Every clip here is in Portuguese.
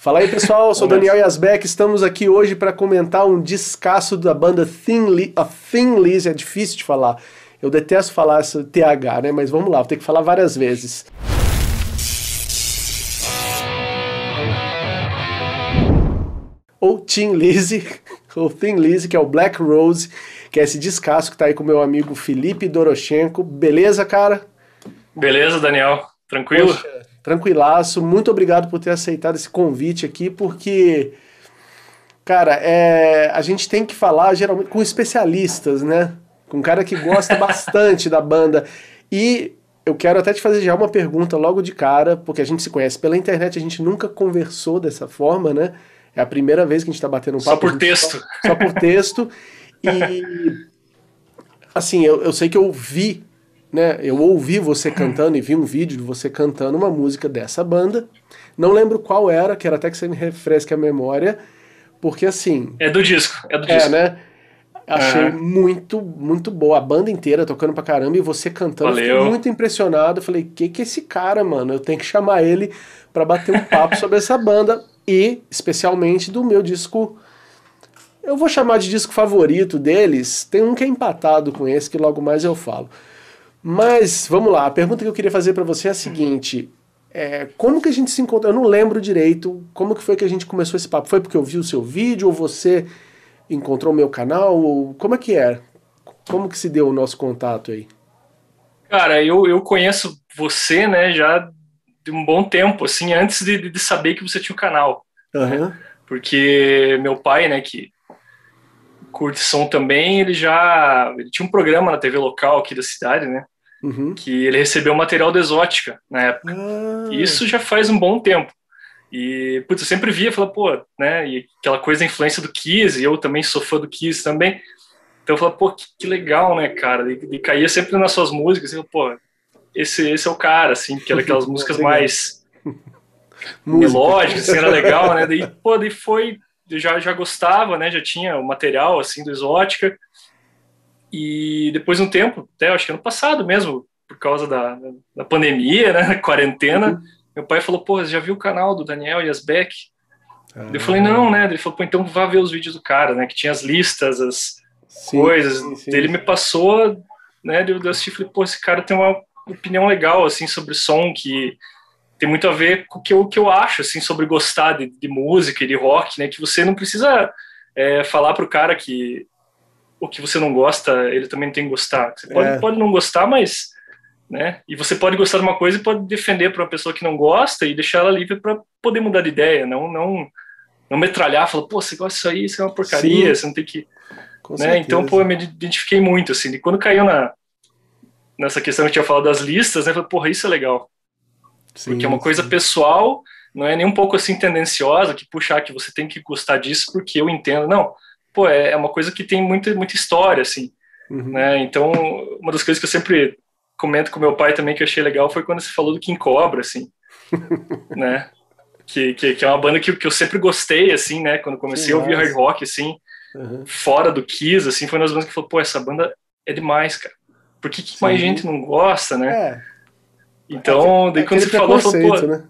Fala aí pessoal, sou Daniel Yasbeck, estamos aqui hoje para comentar um descasso da banda Thin, Li a Thin Lizzy, é difícil de falar. Eu detesto falar essa TH, né? Mas vamos lá, vou ter que falar várias vezes. Ou Thin Lizzy, ou Thin Lizzy, que é o Black Rose, que é esse descasso que tá aí com meu amigo Felipe Doroshenko. Beleza, cara? Beleza, Daniel. Tranquilo? Poxa, tranquilaço. Muito obrigado por ter aceitado esse convite aqui, porque, cara, é, a gente tem que falar geralmente com especialistas, né? Com um cara que gosta bastante da banda. E eu quero até te fazer já uma pergunta logo de cara, porque a gente se conhece pela internet, a gente nunca conversou dessa forma, né? É a primeira vez que a gente está batendo um papo. Só por texto. Só, só, por texto. E, assim, eu, eu sei que eu vi né? Eu ouvi você cantando e vi um vídeo de você cantando uma música dessa banda. Não lembro qual era, quero até que você me refresque a memória, porque assim. É do disco, é do é, disco. né? Achei uhum. muito, muito boa. A banda inteira tocando pra caramba e você cantando. Valeu. Fiquei muito impressionado. Falei, que que é esse cara, mano? Eu tenho que chamar ele para bater um papo sobre essa banda e, especialmente, do meu disco. Eu vou chamar de disco favorito deles. Tem um que é empatado com esse, que logo mais eu falo. Mas, vamos lá, a pergunta que eu queria fazer para você é a seguinte. É, como que a gente se encontrou? Eu não lembro direito como que foi que a gente começou esse papo. Foi porque eu vi o seu vídeo ou você encontrou o meu canal? Ou como é que é? Como que se deu o nosso contato aí? Cara, eu, eu conheço você, né, já de um bom tempo, assim, antes de, de saber que você tinha o um canal. Uhum. Né? Porque meu pai, né, que curte som também, ele já ele tinha um programa na TV local aqui da cidade, né? Uhum. Que ele recebeu material da Exótica na época. Ah. Isso já faz um bom tempo. E, putz, eu sempre via, falava, pô, né? E aquela coisa da influência do Kiss, e eu também sou fã do Kiss também. Então eu falava, pô, que, que legal, né, cara? E, e caía sempre nas suas músicas, e eu, pô, esse, esse é o cara, assim, que era aquelas músicas mais melódicas, assim, era legal, né? Daí, pô, daí foi já, já gostava, né? Já tinha o material assim do Exótica. E depois de um tempo, até acho que ano passado mesmo, por causa da, da pandemia, né? Quarentena, uhum. meu pai falou: pô, já viu o canal do Daniel Yasbeck? Ah. Eu falei: não, né? Ele falou: pô, então vá ver os vídeos do cara, né? Que tinha as listas, as sim, coisas. Sim, sim. Ele me passou, né? Eu assisti e falei: pô, esse cara tem uma opinião legal, assim, sobre som que tem muito a ver com o que eu, que eu acho, assim, sobre gostar de, de música e de rock, né? Que você não precisa é, falar pro cara que o que você não gosta, ele também tem que gostar. Você pode, é. pode não gostar, mas... Né? E você pode gostar de uma coisa e pode defender para uma pessoa que não gosta e deixar ela livre para poder mudar de ideia, não não não metralhar, falar, pô, você gosta disso aí, isso é uma porcaria, Sim. você não tem que, Com né? Então, pô, eu me identifiquei muito assim, e quando caiu na nessa questão que eu tinha falado das listas, né, eu falei, porra, isso é legal. Sim, porque é uma coisa sim. pessoal, não é nem um pouco assim tendenciosa, que puxar que você tem que gostar disso porque eu entendo. Não, pô, é, é uma coisa que tem muita, muita história, assim. Uhum. Né? Então, uma das coisas que eu sempre comento com meu pai também que eu achei legal foi quando você falou do King Cobra, assim, né? Que, que, que, é uma banda que, que eu sempre gostei, assim, né? Quando comecei a ouvir hard rock, assim, uhum. fora do Kiss, assim, foi uma das bandas que falou, pô, essa banda é demais, cara. Por que, que mais gente não gosta, né? É. Então, daí quando você falou, falou, pô, né?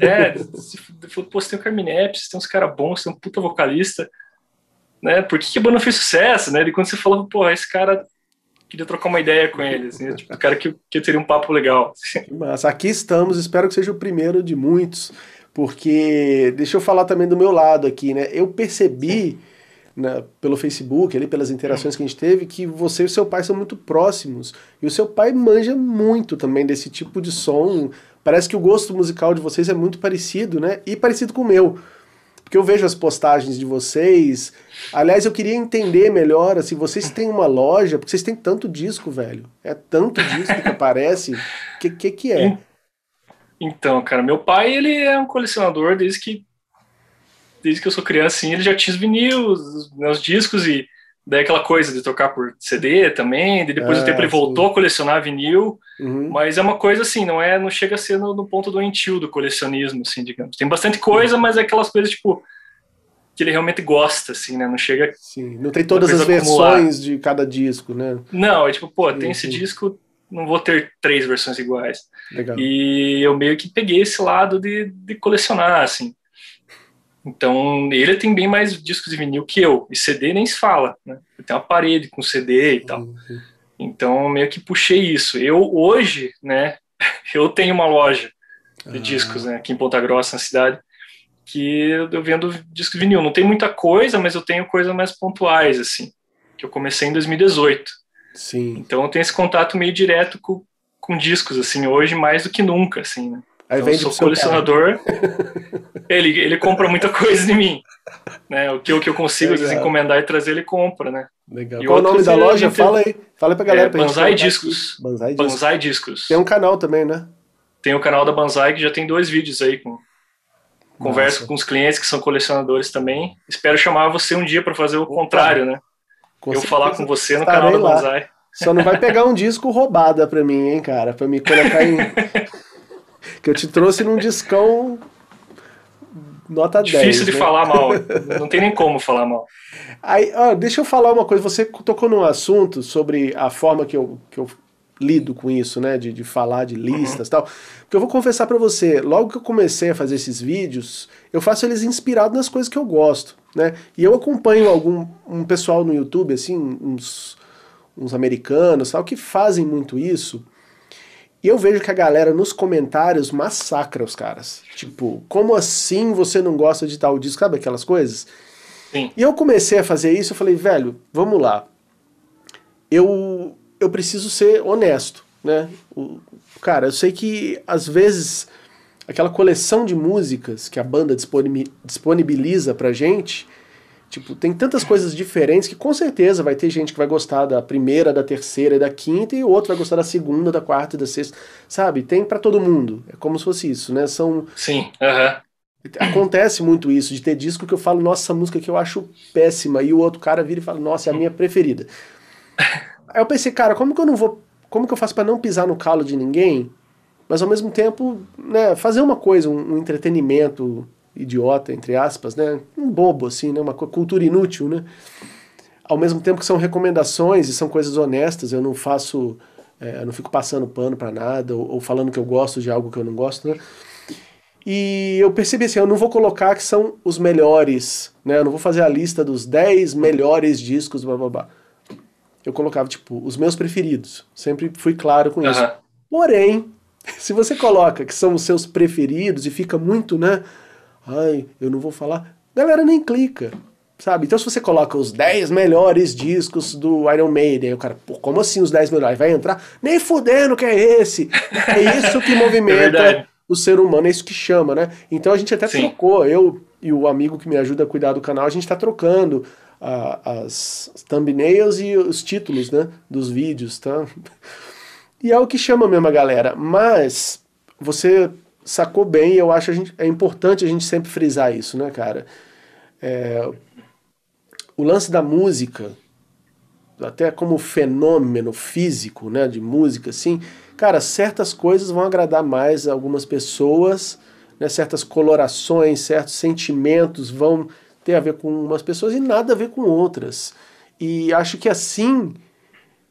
é, você falou, pô, você tem o Carmine você tem uns caras bons, você tem um puta vocalista, né? Por que, que a banda fez sucesso, né? E quando você falou, pô, esse cara queria trocar uma ideia com ele, assim, tipo, o cara que, que teria um papo legal. Mas aqui estamos, espero que seja o primeiro de muitos, porque deixa eu falar também do meu lado aqui, né? Eu percebi né, pelo Facebook, ali, pelas interações que a gente teve, que você e o seu pai são muito próximos. E o seu pai manja muito também desse tipo de som. Parece que o gosto musical de vocês é muito parecido, né? E parecido com o meu. Porque eu vejo as postagens de vocês. Aliás, eu queria entender melhor, assim, vocês têm uma loja, porque vocês têm tanto disco, velho. É tanto disco que aparece. O que, que que é? Então, cara, meu pai, ele é um colecionador desde que desde que eu sou criança, assim, ele já tinha os vinil, os meus discos e daí aquela coisa de tocar por CD também, de depois do tempo ele voltou sim. a colecionar vinil, uhum. mas é uma coisa assim, não é, não chega a ser no, no ponto doentio do colecionismo, assim, digamos. Tem bastante coisa, uhum. mas é aquelas coisas, tipo, que ele realmente gosta, assim, né, não chega... Sim, não tem todas as versões acumular. de cada disco, né? Não, é tipo, pô, sim, tem esse sim. disco, não vou ter três versões iguais. Legal. E eu meio que peguei esse lado de, de colecionar, assim. Então, ele tem bem mais discos de vinil que eu, e CD nem se fala, né? Eu tenho uma parede com CD e tal. Uhum. Então, meio que puxei isso. Eu, hoje, né, eu tenho uma loja de ah. discos, né, aqui em Ponta Grossa, na cidade, que eu vendo discos de vinil. Não tem muita coisa, mas eu tenho coisas mais pontuais, assim, que eu comecei em 2018. Sim. Então, eu tenho esse contato meio direto com, com discos, assim, hoje mais do que nunca, assim, né? Aí então, eu sou colecionador. ele, ele compra muita coisa de mim. Né? O que, o que eu consigo às vezes encomendar e trazer, ele compra, né? Legal. E Qual o nome da loja? Fala aí. Fala pra galera. É, pra Banzai Discos. Banzai Discos. Banzai Discos. Tem um canal também, né? Tem o canal da Banzai que já tem dois vídeos aí com converso com os clientes que são colecionadores também. Espero chamar você um dia para fazer o Opa. contrário, né? Com eu falar com você no canal da Banzai. Só não vai pegar um disco roubada pra mim, hein, cara? Pra me colocar em. que eu te trouxe num discão nota Difícil 10. Difícil de né? falar mal. Não tem nem como falar mal. Aí, ó, deixa eu falar uma coisa. Você tocou num assunto sobre a forma que eu, que eu lido com isso, né? De, de falar de listas e uhum. tal. Porque eu vou confessar para você, logo que eu comecei a fazer esses vídeos, eu faço eles inspirados nas coisas que eu gosto, né? E eu acompanho algum um pessoal no YouTube, assim, uns, uns americanos tal, que fazem muito isso. E eu vejo que a galera nos comentários massacra os caras. Tipo, como assim você não gosta de tal disco? Sabe aquelas coisas? Sim. E eu comecei a fazer isso, eu falei, velho, vamos lá. Eu, eu preciso ser honesto, né? O, cara, eu sei que às vezes aquela coleção de músicas que a banda disponibiliza pra gente Tipo, tem tantas coisas diferentes que com certeza vai ter gente que vai gostar da primeira, da terceira e da quinta e outro vai gostar da segunda, da quarta e da sexta, sabe? Tem para todo mundo. É como se fosse isso, né? São Sim. Acontece muito isso, de ter disco que eu falo, nossa, essa música que eu acho péssima, e o outro cara vira e fala, nossa, é a minha preferida. Aí eu pensei, cara, como que eu não vou. Como que eu faço para não pisar no calo de ninguém, mas ao mesmo tempo, né, fazer uma coisa, um, um entretenimento idiota, entre aspas, né? Um bobo, assim, né? Uma cultura inútil, né? Ao mesmo tempo que são recomendações e são coisas honestas, eu não faço, é, eu não fico passando pano para nada ou, ou, falando que eu gosto de algo que eu não gosto, né? E eu percebi assim, eu não vou colocar que são os melhores, né? Eu não vou fazer a lista dos 10 melhores discos, blá blá blá. Eu colocava, tipo, os meus preferidos. Sempre fui claro com isso. Porém, se você coloca que são os seus preferidos e fica muito, né? Ai, eu não vou falar. Galera nem clica, sabe? Então se você coloca os 10 melhores discos do Iron Maiden, o cara, pô, como assim os 10 melhores? Vai entrar? Nem fudendo que é esse! É isso que movimenta é o ser humano, é isso que chama, né? Então a gente até Sim. trocou, eu e o amigo que me ajuda a cuidar do canal, a gente tá trocando uh, as thumbnails e os títulos, né, dos vídeos, tá? E é o que chama mesmo a galera, mas você sacou bem, eu acho que é importante a gente sempre frisar isso, né, cara? É, o lance da música, até como fenômeno físico, né, de música, assim, cara, certas coisas vão agradar mais algumas pessoas, né, certas colorações, certos sentimentos vão ter a ver com umas pessoas e nada a ver com outras. E acho que assim,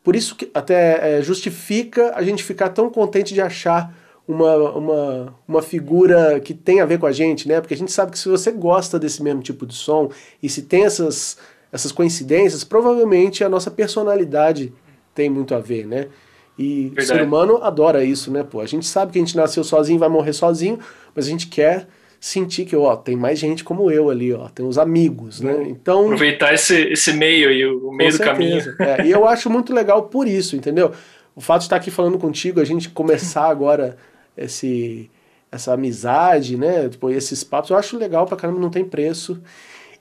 por isso que até é, justifica a gente ficar tão contente de achar uma, uma, uma figura que tem a ver com a gente, né? Porque a gente sabe que se você gosta desse mesmo tipo de som e se tem essas, essas coincidências, provavelmente a nossa personalidade tem muito a ver, né? E Verdade. o ser humano adora isso, né? Pô, a gente sabe que a gente nasceu sozinho, vai morrer sozinho, mas a gente quer sentir que, ó, tem mais gente como eu ali, ó, tem os amigos, né? Então aproveitar esse, esse meio aí, o meio do caminho. É, e eu acho muito legal por isso, entendeu? O fato de estar aqui falando contigo, a gente começar agora esse, essa amizade, né? Tipo, esses papos, eu acho legal pra caramba, não tem preço.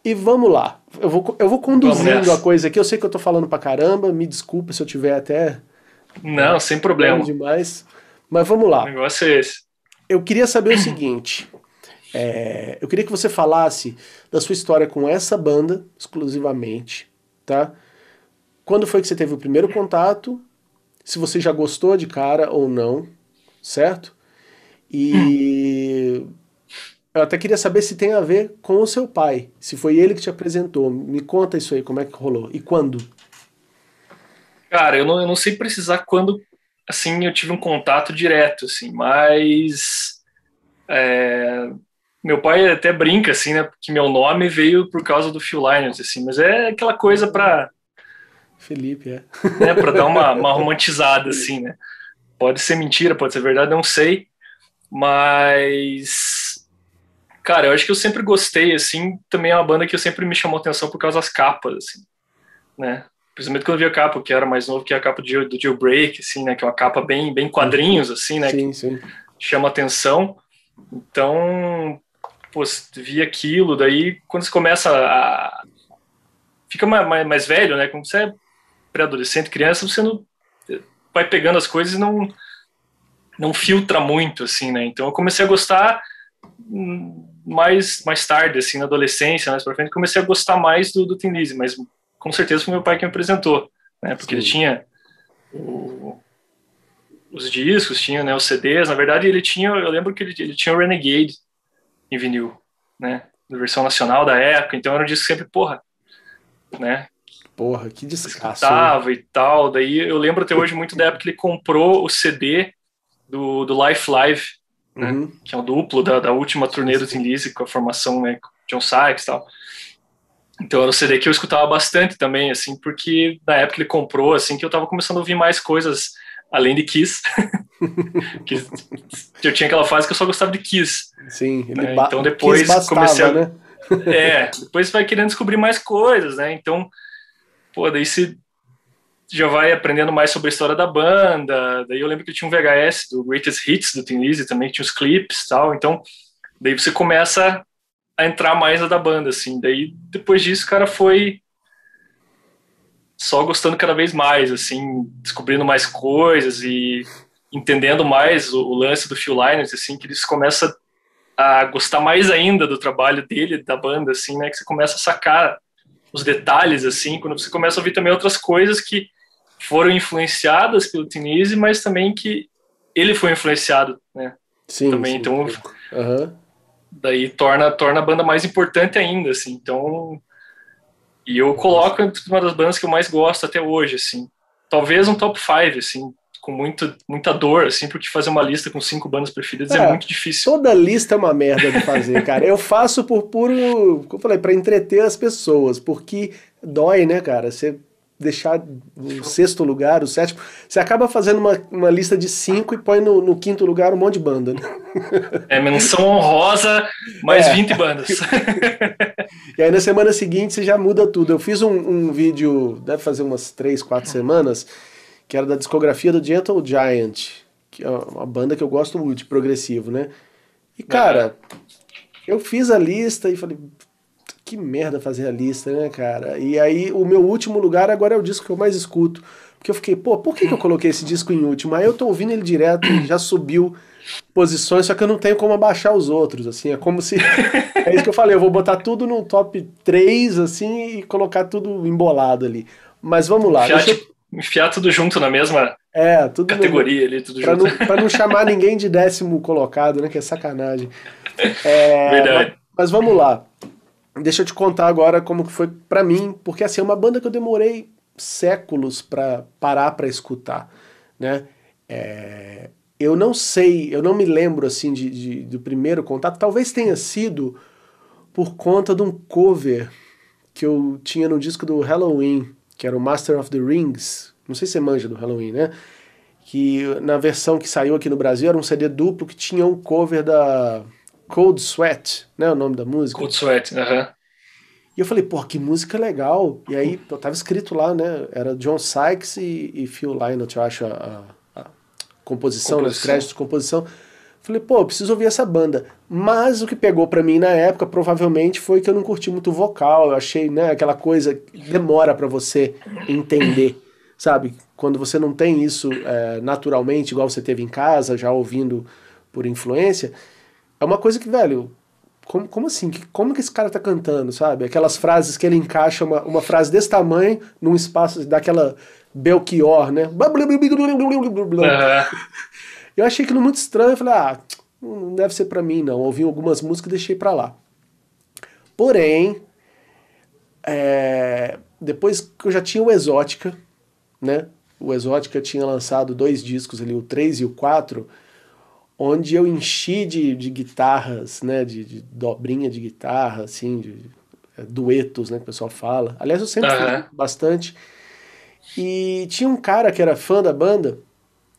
E vamos lá. Eu vou, eu vou conduzindo a coisa aqui. Eu sei que eu tô falando pra caramba, me desculpa se eu tiver até. Não, sem problema. demais. Mas vamos lá. O negócio é esse. Eu queria saber o seguinte. É, eu queria que você falasse da sua história com essa banda exclusivamente, tá? Quando foi que você teve o primeiro contato? Se você já gostou de cara ou não, certo? E eu até queria saber se tem a ver com o seu pai, se foi ele que te apresentou. Me conta isso aí, como é que rolou e quando? Cara, eu não, eu não sei precisar quando, assim, eu tive um contato direto, assim, mas é, meu pai até brinca, assim, né? Que meu nome veio por causa do Phil Lynott, assim, mas é aquela coisa para Felipe, é. Né, para dar uma, uma romantizada, assim, né? Pode ser mentira, pode ser verdade, não sei. Mas. Cara, eu acho que eu sempre gostei, assim. Também é uma banda que eu sempre me chamou atenção por causa das capas, assim. Né? Principalmente quando eu vi a capa, que era mais novo que a capa do, do Jailbreak, assim, né? Que é uma capa bem, bem quadrinhos, assim, né? Sim, sim. Chama atenção. Então, pô, vi aquilo, daí quando você começa a. Fica mais, mais velho, né? Quando você é pré-adolescente, criança, você não vai pegando as coisas e não não filtra muito assim, né? Então eu comecei a gostar mais mais tarde, assim, na adolescência, mais para frente, comecei a gostar mais do, do Tim Lizzy, mas com certeza foi meu pai que me apresentou, né? Porque Sim. ele tinha o, os discos, tinha né, os CDs, na verdade ele tinha, eu lembro que ele, ele tinha o Renegade em vinil, né? Da versão nacional da época, então era um disco sempre, porra, né? Porra, que descasso. Escutava e tal. Daí eu lembro até hoje muito da época que ele comprou o CD do, do Life Live, né? Uhum. Que é o duplo da, da última turnê do Tim Lizzy com a formação, né? John Sykes e tal. Então era um CD que eu escutava bastante também, assim, porque na época ele comprou, assim, que eu tava começando a ouvir mais coisas além de Kiss. que eu tinha aquela fase que eu só gostava de Kiss. Sim, né? então depois bastava, comecei a. Né? é, depois vai querendo descobrir mais coisas, né? Então pô, daí você já vai aprendendo mais sobre a história da banda. Daí eu lembro que tinha um VHS do Greatest Hits do Tim Lizzy também, tinha os clipes e tal. Então, daí você começa a entrar mais na da banda, assim. Daí, depois disso, cara foi só gostando cada vez mais, assim, descobrindo mais coisas e entendendo mais o, o lance do Phil Lynott, assim, que eles começam a gostar mais ainda do trabalho dele, da banda, assim, né, que você começa a sacar os detalhes, assim, quando você começa a ouvir também outras coisas que foram influenciadas pelo Tinise, mas também que ele foi influenciado, né? Sim. Também, sim. então, uhum. daí torna, torna a banda mais importante ainda, assim. Então, e eu coloco uma das bandas que eu mais gosto até hoje, assim. Talvez um top 5, assim, com muito, muita dor, assim, porque fazer uma lista com cinco bandas preferidas é, é muito difícil. Toda lista é uma merda de fazer, cara. Eu faço por puro, como eu falei, para entreter as pessoas, porque dói, né, cara? Você deixar o sexto lugar, o sétimo, você acaba fazendo uma, uma lista de cinco e põe no, no quinto lugar um monte de banda, né? É menção honrosa, mais é. 20 bandas. e aí na semana seguinte você já muda tudo. Eu fiz um, um vídeo, deve fazer umas três, quatro semanas, que era da discografia do Gentle Giant, que é uma banda que eu gosto muito, de progressivo, né? E, cara, eu fiz a lista e falei, que merda fazer a lista, né, cara? E aí, o meu último lugar agora é o disco que eu mais escuto. Porque eu fiquei, pô, por que, que eu coloquei esse disco em último? Aí eu tô ouvindo ele direto e já subiu posições, só que eu não tenho como abaixar os outros, assim, é como se... é isso que eu falei, eu vou botar tudo no top 3, assim, e colocar tudo embolado ali. Mas vamos lá. Fiat, eu enfiar tudo junto na mesma é, tudo categoria no, ali, tudo pra junto. Não, pra não chamar ninguém de décimo colocado, né? Que é sacanagem. É, Verdade. Mas, mas, vamos lá. Deixa eu te contar agora como foi para mim, porque assim, é uma banda que eu demorei séculos para parar para escutar, né? É, eu não sei, eu não me lembro assim de, de, do primeiro contato, talvez tenha sido por conta de um cover que eu tinha no disco do Halloween, que era o Master of the Rings. Não sei se você manja do Halloween, né? Que na versão que saiu aqui no Brasil era um CD duplo que tinha um cover da Cold Sweat, né? O nome da música. Cold Sweat, aham. Uh -huh. E eu falei, pô, que música legal. E aí, eu tava escrito lá, né? Era John Sykes e, e Phil Lynott, eu acho, a, a, a composição, né? os créditos de composição. Falei, pô, preciso ouvir essa banda. Mas o que pegou para mim na época, provavelmente, foi que eu não curti muito o vocal. Eu achei, né, aquela coisa que demora para você entender, sabe? Quando você não tem isso é, naturalmente, igual você teve em casa, já ouvindo por influência, é uma coisa que, velho, como, como assim? Como que esse cara tá cantando, sabe? Aquelas frases que ele encaixa uma, uma frase desse tamanho num espaço daquela Belchior, né? Eu achei aquilo muito estranho, eu falei, ah, não deve ser para mim não. Ouvi algumas músicas e deixei para lá. Porém, é, depois que eu já tinha o Exótica, né? O Exótica tinha lançado dois discos ali, o 3 e o 4. Onde eu enchi de, de guitarras, né, de, de dobrinha de guitarra, assim, de, é, duetos, né, que o pessoal fala. Aliás, eu sempre uhum. bastante. E tinha um cara que era fã da banda,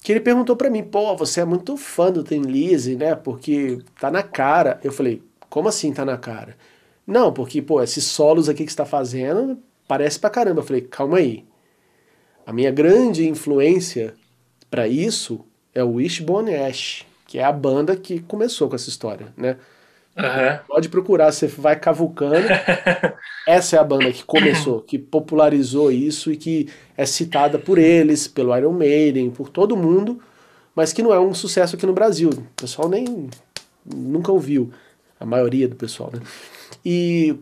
que ele perguntou para mim, pô, você é muito fã do Tem Lizzy, né, porque tá na cara. Eu falei, como assim tá na cara? Não, porque, pô, esses solos aqui que você tá fazendo parece pra caramba. Eu falei, calma aí. A minha grande influência para isso é o Wishbone Ash que é a banda que começou com essa história, né? Uhum. Pode procurar, você vai cavucando. essa é a banda que começou, que popularizou isso e que é citada por eles, pelo Iron Maiden, por todo mundo, mas que não é um sucesso aqui no Brasil. O pessoal nem nunca ouviu, a maioria do pessoal, né? E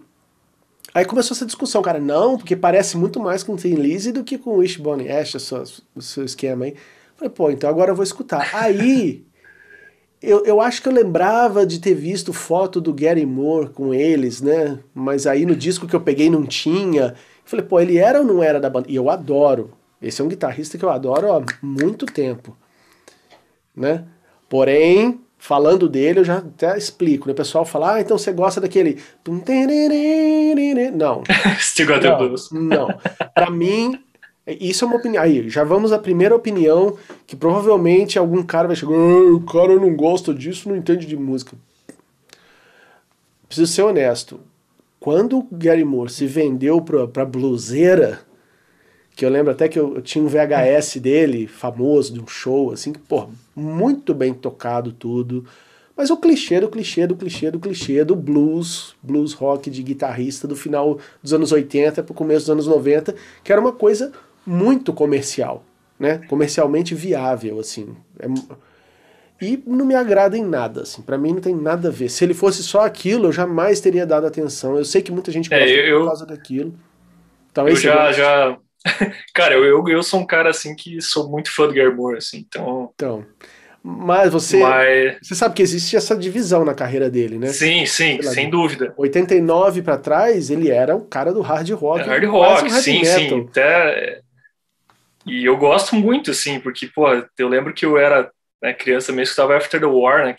aí começou essa discussão, cara, não, porque parece muito mais com Tim Lizzy do que com Wishbone Ash, o seu esquema aí. Falei, pô, então agora eu vou escutar. Aí eu, eu acho que eu lembrava de ter visto foto do Gary Moore com eles, né? Mas aí no disco que eu peguei não tinha. Eu falei, pô, ele era ou não era da banda? E eu adoro. Esse é um guitarrista que eu adoro há muito tempo. Né? Porém, falando dele, eu já até explico. Né? O pessoal fala, ah, então você gosta daquele. Não. Still got blues. Não. Pra mim, isso é uma opinião. Aí, já vamos à primeira opinião, que provavelmente algum cara vai chegar, o cara não gosta disso, não entende de música. Preciso ser honesto. Quando o Gary Moore se vendeu pra, pra bluseira, que eu lembro até que eu, eu, tinha um VHS dele, famoso, de um show, assim, que, pô, muito bem tocado tudo. Mas o clichê do clichê do clichê do clichê do blues, blues rock de guitarrista do final dos anos 80 para o começo dos anos 90, que era uma coisa muito comercial, né? Comercialmente viável, assim. É... E não me agrada em nada, assim. Para mim não tem nada a ver. Se ele fosse só aquilo, eu jamais teria dado atenção. Eu sei que muita gente é, gosta é, eu, por causa daquilo. Talvez eu já, já... cara, eu, eu sou um cara, assim, que sou muito fã do Gary assim, então... Então... Mas você, Mas... você sabe que existe essa divisão na carreira dele, né? Sim, sim, lá, sem dúvida. 89 para trás, ele era o cara do hard rock. É hard rock, sim, metal. sim. Até e eu gosto muito, assim, porque, pô, eu lembro que eu era né, criança mesmo, estava After the War, né?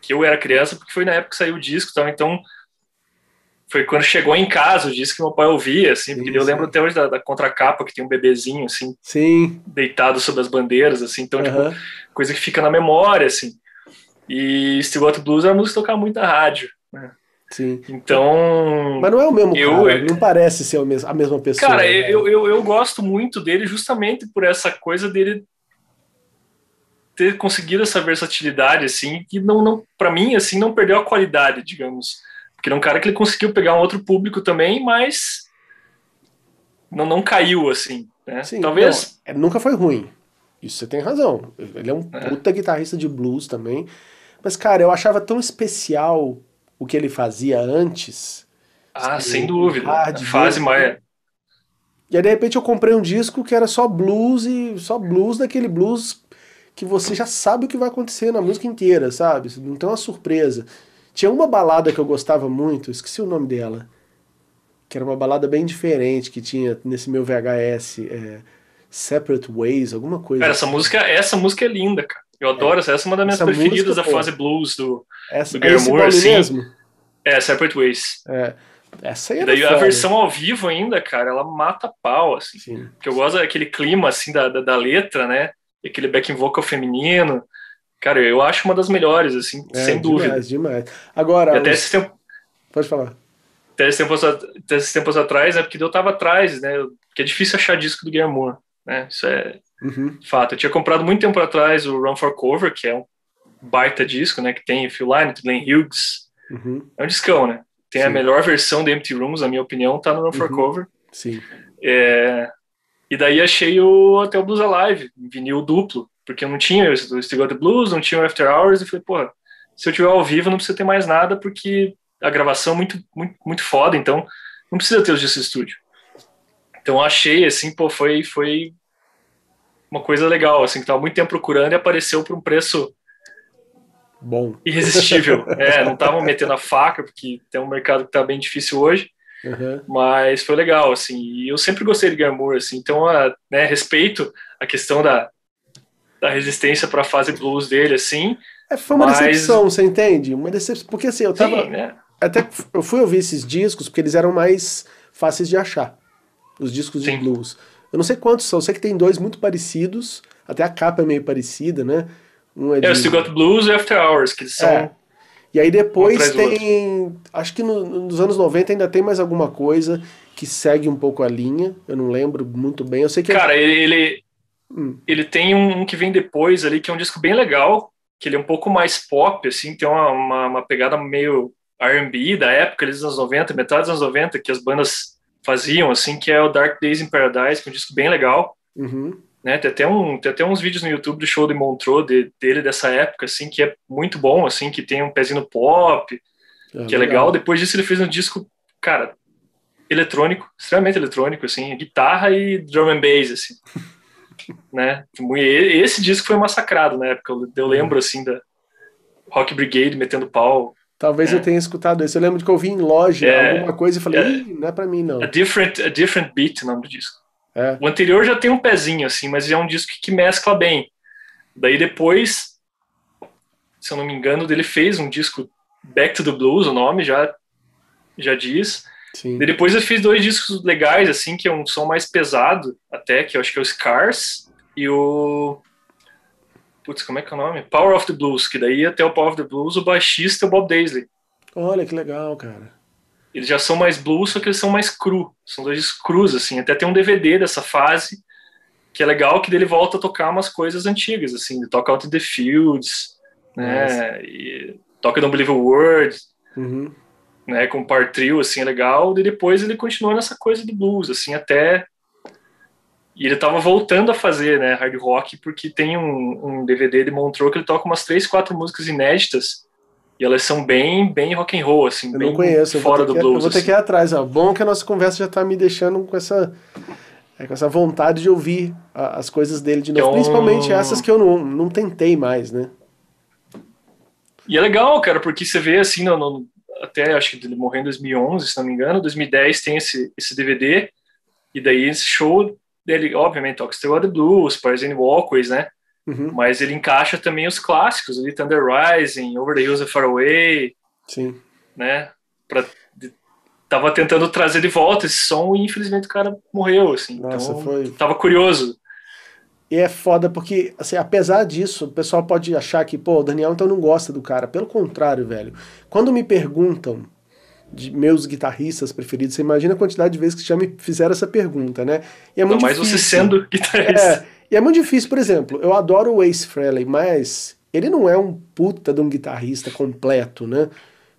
Que eu era criança porque foi na época que saiu o disco, então, então foi quando chegou em casa o disco que meu pai ouvia, assim, porque sim, eu lembro até hoje da, da contracapa, que tem um bebezinho, assim, sim. deitado sobre as bandeiras, assim, então, tipo, coisa que fica na memória, assim. E Still Got Blues era música tocar muito na rádio, né? Sim. Então. Mas não é o mesmo eu, cara, não parece ser a mesma pessoa. Cara, né? eu, eu, eu gosto muito dele justamente por essa coisa dele ter conseguido essa versatilidade, assim, que não, não para mim, assim, não perdeu a qualidade, digamos. Porque é um cara que ele conseguiu pegar um outro público também, mas não, não caiu, assim, né? Sim, Talvez... Não, é, nunca foi ruim. Isso você tem razão. Ele é um é. puta guitarrista de blues também. Mas, cara, eu achava tão especial o que ele fazia antes. Ah, sem dúvida. A fase mais. E aí, de repente, eu comprei um disco que era só blues e só blues daquele blues que você já sabe o que vai acontecer na música inteira, sabe? Não tem uma surpresa. Tinha uma balada que eu gostava muito, esqueci o nome dela, que era uma balada bem diferente que tinha nesse meu VHS, é, Separate Ways, alguma coisa. Cara, essa música, essa música é linda, cara. Eu adoro é. essa, essa é uma das minhas essa preferidas música, da fase blues do, essa, do Gary Moore, assim. Mesmo? É, Separate Ways. É. Essa aí e daí a versão ao vivo ainda, cara, ela mata pau, assim. Sim. Porque eu gosto daquele clima, assim, da, da, da letra, né? E aquele backing vocal feminino. Cara, eu acho uma das melhores, assim, é, sem demais, dúvida. demais. Agora... E até os... esse tempo... Pode falar. Até esses tempos, até esses tempos atrás, né? Porque eu tava atrás, né? Porque é difícil achar disco do Gary Moore, né? Isso é uhum. fato. Eu tinha comprado muito tempo atrás o Run for Cover, que é um baita disco, né? Que tem Phil Lynott, Glenn Hughes. Uhum. É um discão, né? Tem Sim. a melhor versão do Empty Rooms, na minha opinião, tá no Run for uhum. Cover. Sim. É... E daí achei o Hotel Blues Alive, vinil duplo, porque eu não tinha o Still Got the Blues, não tinha o After Hours, e falei, pô, se eu tiver ao vivo não precisa ter mais nada, porque a gravação é muito, muito, muito foda, então não precisa ter os discos de estúdio. Então achei, assim, pô, foi, foi uma coisa legal, assim, que tava muito tempo procurando e apareceu por um preço bom. Irresistível. é, não estavam metendo a faca, porque tem um mercado que tá bem difícil hoje. Uhum. Mas foi legal, assim, e eu sempre gostei de Moore, assim, então, a, né, respeito a questão da, da resistência para a fase blues dele, assim. É, foi uma mas... decepção, você entende? Uma decepção, porque assim, eu tava... Sim, né? Até eu fui ouvir esses discos porque eles eram mais fáceis de achar, os discos de Sim. blues. Eu não sei quantos são, eu sei que tem dois muito parecidos, até a capa é meio parecida, né? Um é, de... é o Still Got Blues e After Hours, que são... É. E aí depois um tem... Acho que no, nos anos 90 ainda tem mais alguma coisa que segue um pouco a linha, eu não lembro muito bem, eu sei que... É Cara, é... ele, hum. ele tem um que vem depois ali, que é um disco bem legal, que ele é um pouco mais pop, assim, tem uma, uma, uma pegada meio R&B da época, dos anos 90, metade dos anos 90, que as bandas faziam, assim, que é o Dark Days in Paradise, que é um disco bem legal. Uhum. Né, tem, até um, tem até uns vídeos no YouTube do show de Montreux de, dele dessa época, assim, que é muito bom, assim, que tem um pezinho no pop, é, que é legal. Depois disso ele fez um disco, cara, eletrônico, extremamente eletrônico, assim, guitarra e drum and bass, assim. né? Esse disco foi massacrado na época, eu lembro, assim, da Rock Brigade metendo pau Talvez é. eu tenha escutado esse. Eu lembro de que eu vi em loja é, alguma coisa e falei, é, não é pra mim, não. A Different, a different Beat, o nome do disco. É. O anterior já tem um pezinho, assim, mas é um disco que mescla bem. Daí depois, se eu não me engano, ele fez um disco Back to the Blues, o nome já, já diz. Sim. depois eu fiz dois discos legais, assim, que é um som mais pesado, até, que eu acho que é o Scars e o Putz, como é que é o nome? Power of the Blues, que daí até o Power of the Blues, o baixista é o Bob Daisley. Olha que legal, cara. Eles já são mais blues, só que eles são mais cru. São dois crus, assim. Até tem um DVD dessa fase, que é legal, que dele volta a tocar umas coisas antigas, assim. Ele toca Out in the Fields, né? E toca Don't Believe a Word, uhum. né? Com par trio, assim, é legal. E depois ele continua nessa coisa do blues, assim, até e ele tava voltando a fazer, né, hard rock, porque tem um, um DVD de Montreux que ele toca umas três, quatro músicas inéditas, e elas são bem, bem rock and roll, assim, eu bem não conheço, fora do que, blues. Eu vou ter que ir assim. atrás, ó. Bom que a nossa conversa já tá me deixando com essa, é, com essa vontade de ouvir a, as coisas dele de novo, então... principalmente essas que eu não, não tentei mais, né. E é legal, cara, porque você vê, assim, no, no até acho que ele morreu em 2011, se não me engano, 2010 tem esse, esse DVD, e daí esse show ele, obviamente, Still the Blues, Parisian Walkways, né? Uhum. Mas ele encaixa também os clássicos, ali, Thunder Rising, Over the Hills and Far Away. Sim. Né? Pra, tava tentando trazer de volta esse som e infelizmente o cara morreu, assim. Nossa, então, foi... tava curioso. E é foda porque, assim, apesar disso, o pessoal pode achar que, pô, o Daniel então não gosta do cara. Pelo contrário, velho. Quando me perguntam de meus guitarristas preferidos. Você imagina a quantidade de vezes que já me fizeram essa pergunta, né? E é muito Não, difícil. você sendo guitarrista. É, e é muito difícil, por exemplo, eu adoro o Ace Frehley, mas ele não é um puta de um guitarrista completo, né?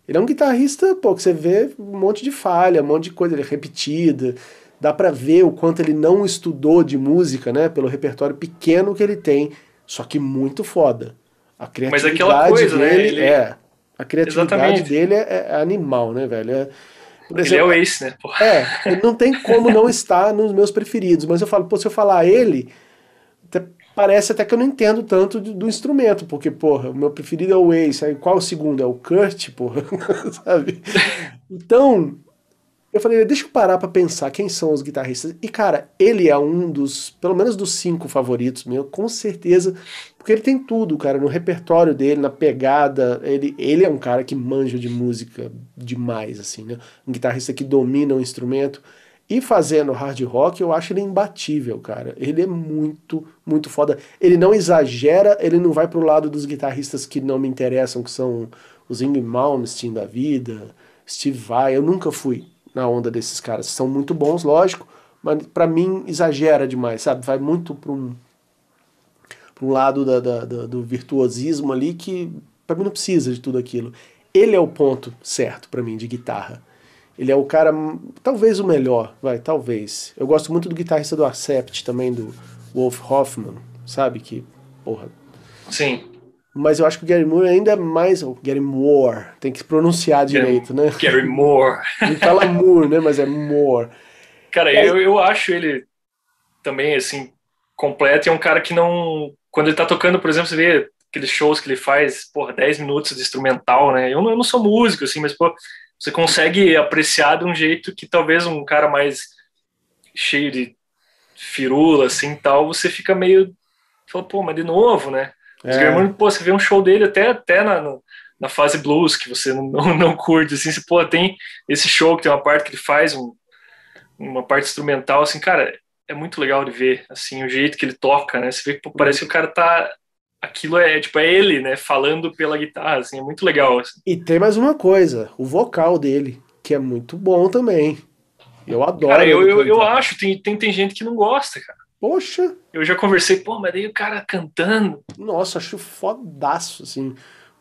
Ele é um guitarrista, pô, que você vê um monte de falha, um monte de coisa ele é repetida. Dá para ver o quanto ele não estudou de música, né? Pelo repertório pequeno que ele tem, só que muito foda. A criatividade Mas aquela coisa, né, dele né? Ele... é a criatividade Exatamente. dele é, é, animal, né, velho? É, exemplo, ele é o ace, né? Porra. É, não tem como não estar nos meus preferidos. Mas eu falo, pô, se eu falar ele, parece até que eu não entendo tanto do, do, instrumento, porque, porra, o meu preferido é o ace. Aí qual o segundo? É o Kurt, porra, sabe? Então, eu falei, deixa eu parar para pensar quem são os guitarristas. E, cara, ele é um dos, pelo menos dos cinco favoritos meu, com certeza. Porque ele tem tudo, cara, no repertório dele, na pegada. Ele, ele é um cara que manja de música demais, assim, né? Um guitarrista que domina o instrumento. E fazendo hard rock, eu acho ele imbatível, cara. Ele é muito, muito foda. Ele não exagera, ele não vai pro lado dos guitarristas que não me interessam, que são os Ingrid Malmsteen da vida, Steve Vai. Eu nunca fui na onda desses caras. São muito bons, lógico, mas para mim exagera demais, sabe? Vai muito um, pra um lado da, da, da, do virtuosismo ali que para mim não precisa de tudo aquilo. Ele é o ponto certo para mim de guitarra. Ele é o cara, talvez o melhor, vai, talvez. Eu gosto muito do guitarrista do Accept também, do Wolf Hoffman, sabe? Que, porra. Sim. Mas eu acho que o Gary Moore ainda é mais. O Gary Moore, tem que pronunciar direito, Gary, né? Gary Moore. Ele fala Moore, né? Mas é Moore. Cara, é. eu, eu acho ele também, assim, completo. E é um cara que não. Quando ele tá tocando, por exemplo, você vê aqueles shows que ele faz, porra, 10 minutos de instrumental, né? Eu não, eu não sou músico, assim, mas, pô, você consegue apreciar de um jeito que talvez um cara mais cheio de firula, assim, tal, você fica meio Falou, pô, mas de novo, né? É. Moore, pô, você vê um show dele até, até na, no, na fase blues, que você não, não, não curte, assim, você, pô, tem esse show que tem uma parte que ele faz, um, uma parte instrumental, assim, cara, é muito legal de ver, assim, o jeito que ele toca, né? Você vê que pô, parece que o cara tá aquilo é tipo é ele, né, falando pela guitarra, assim, é muito legal. Assim. E tem mais uma coisa, o vocal dele, que é muito bom também. Eu adoro. Cara, eu, eu, eu, acho, tem, tem, tem gente que não gosta, cara. Poxa! Eu já conversei, pô, mas daí o cara cantando. Nossa, acho fodaço, assim.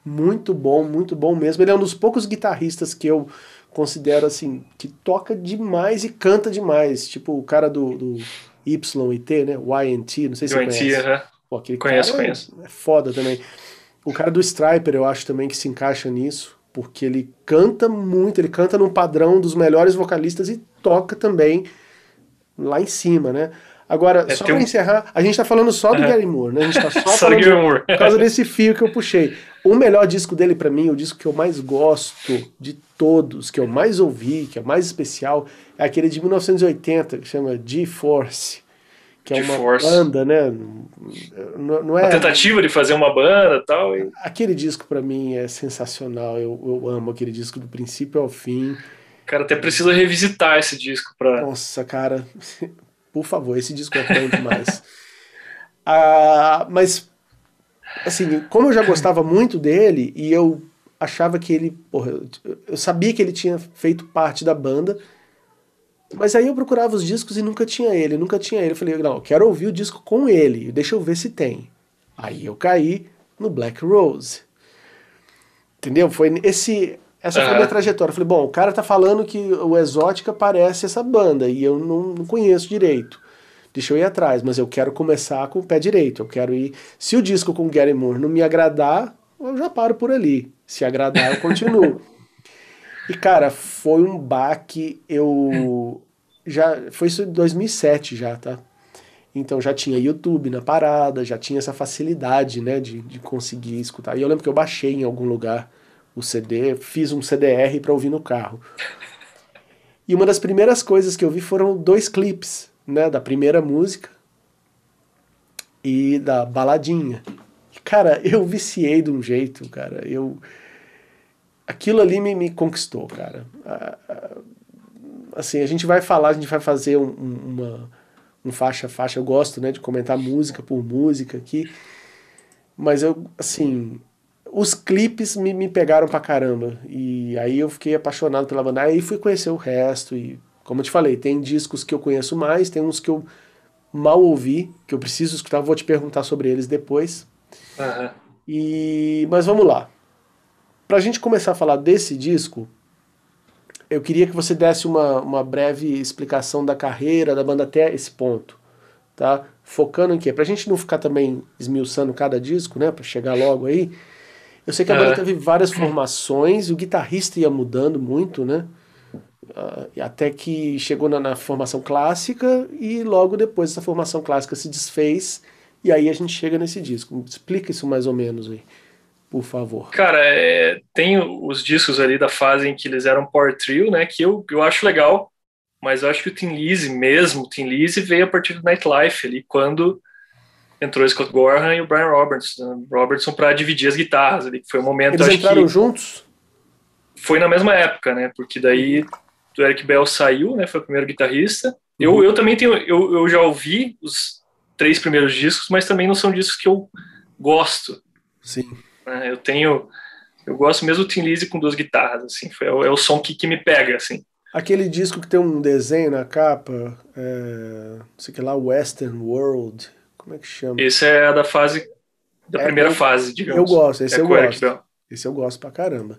Muito bom, muito bom mesmo. Ele é um dos poucos guitarristas que eu considero, assim, que toca demais e canta demais. Tipo o cara do, do Y e T, né? YNT, não sei se você conhece. Uh -huh. Pô, aquele conheço, cara conheço. É, é foda também. O cara do Striper, eu acho também que se encaixa nisso, porque ele canta muito, ele canta num padrão dos melhores vocalistas e toca também lá em cima, né? Agora, é, só pra um... encerrar, a gente tá falando só do uhum. Gary Moore, né? A gente tá só falando de, por causa desse fio que eu puxei. O melhor disco dele para mim, o disco que eu mais gosto de todos, que eu mais ouvi, que é mais especial, é aquele de 1980, que chama G-Force que é uma banda, né? Não, não é a tentativa de fazer uma banda tal, e tal. Aquele disco para mim é sensacional. Eu, eu amo aquele disco do princípio ao fim. Cara, até precisa revisitar esse disco para. Nossa, cara, por favor, esse disco é bom demais. ah, mas, assim, como eu já gostava muito dele e eu achava que ele, porra, eu sabia que ele tinha feito parte da banda mas aí eu procurava os discos e nunca tinha ele, nunca tinha ele. Eu falei, não, eu quero ouvir o disco com ele, deixa eu ver se tem. Aí eu caí no Black Rose. Entendeu? Foi esse essa foi a minha trajetória. Eu falei, bom, o cara tá falando que o Exótica parece essa banda e eu não, não conheço direito. Deixa eu ir atrás, mas eu quero começar com o pé direito. Eu quero ir. Se o disco com Gary Moore não me agradar, eu já paro por ali. Se agradar, eu continuo. E, cara, foi um baque. Eu. já Foi isso em 2007 já, tá? Então já tinha YouTube na parada, já tinha essa facilidade, né, de, de conseguir escutar. E eu lembro que eu baixei em algum lugar o CD, fiz um CDR para ouvir no carro. E uma das primeiras coisas que eu vi foram dois clipes, né, da primeira música e da baladinha. Cara, eu viciei de um jeito, cara. Eu aquilo ali me, me conquistou, cara. Assim, a gente vai falar, a gente vai fazer um, uma um faixa a faixa. Eu gosto, né, de comentar música por música aqui. Mas eu, assim, os clipes me, me pegaram pra caramba. E aí eu fiquei apaixonado pela banda. Aí fui conhecer o resto. E, como eu te falei, tem discos que eu conheço mais, tem uns que eu mal ouvi, que eu preciso escutar. Vou te perguntar sobre eles depois. E, mas vamos lá. Para a gente começar a falar desse disco, eu queria que você desse uma, uma breve explicação da carreira da banda até esse ponto, tá? Focando em quê? Pra gente não ficar também esmiuçando cada disco, né? Pra chegar logo aí. Eu sei que a banda teve várias formações, o guitarrista ia mudando muito, né? Uh, até que chegou na, na, formação clássica e logo depois essa formação clássica se desfez e aí a gente chega nesse disco. Explica isso mais ou menos aí por favor. Cara, é, tem os discos ali da fase em que eles eram Power Trio, né, que eu, eu acho legal, mas eu acho que o Tim Lizzy mesmo, o Tim Lizzy veio a partir do Nightlife ali, quando entrou o Scott Gorham e o Brian Robertson, né, Robertson para dividir as guitarras ali, que foi o um momento... Eles entraram juntos? Foi na mesma época, né, porque daí o Eric Bell saiu, né, foi o primeiro guitarrista. Uhum. Eu, eu também tenho, eu, eu já ouvi os três primeiros discos, mas também não são discos que eu gosto. Sim. Né? Eu tenho, eu gosto mesmo do Tim Lizzy com duas guitarras, assim, foi, é, o, é o som que, que me pega, assim. Aquele disco que tem um desenho na capa, é, não sei que lá, Western World, como é que chama? Esse é da fase, da é, primeira fase, digamos. Eu gosto, esse é eu gosto. Bell. Esse eu gosto pra caramba.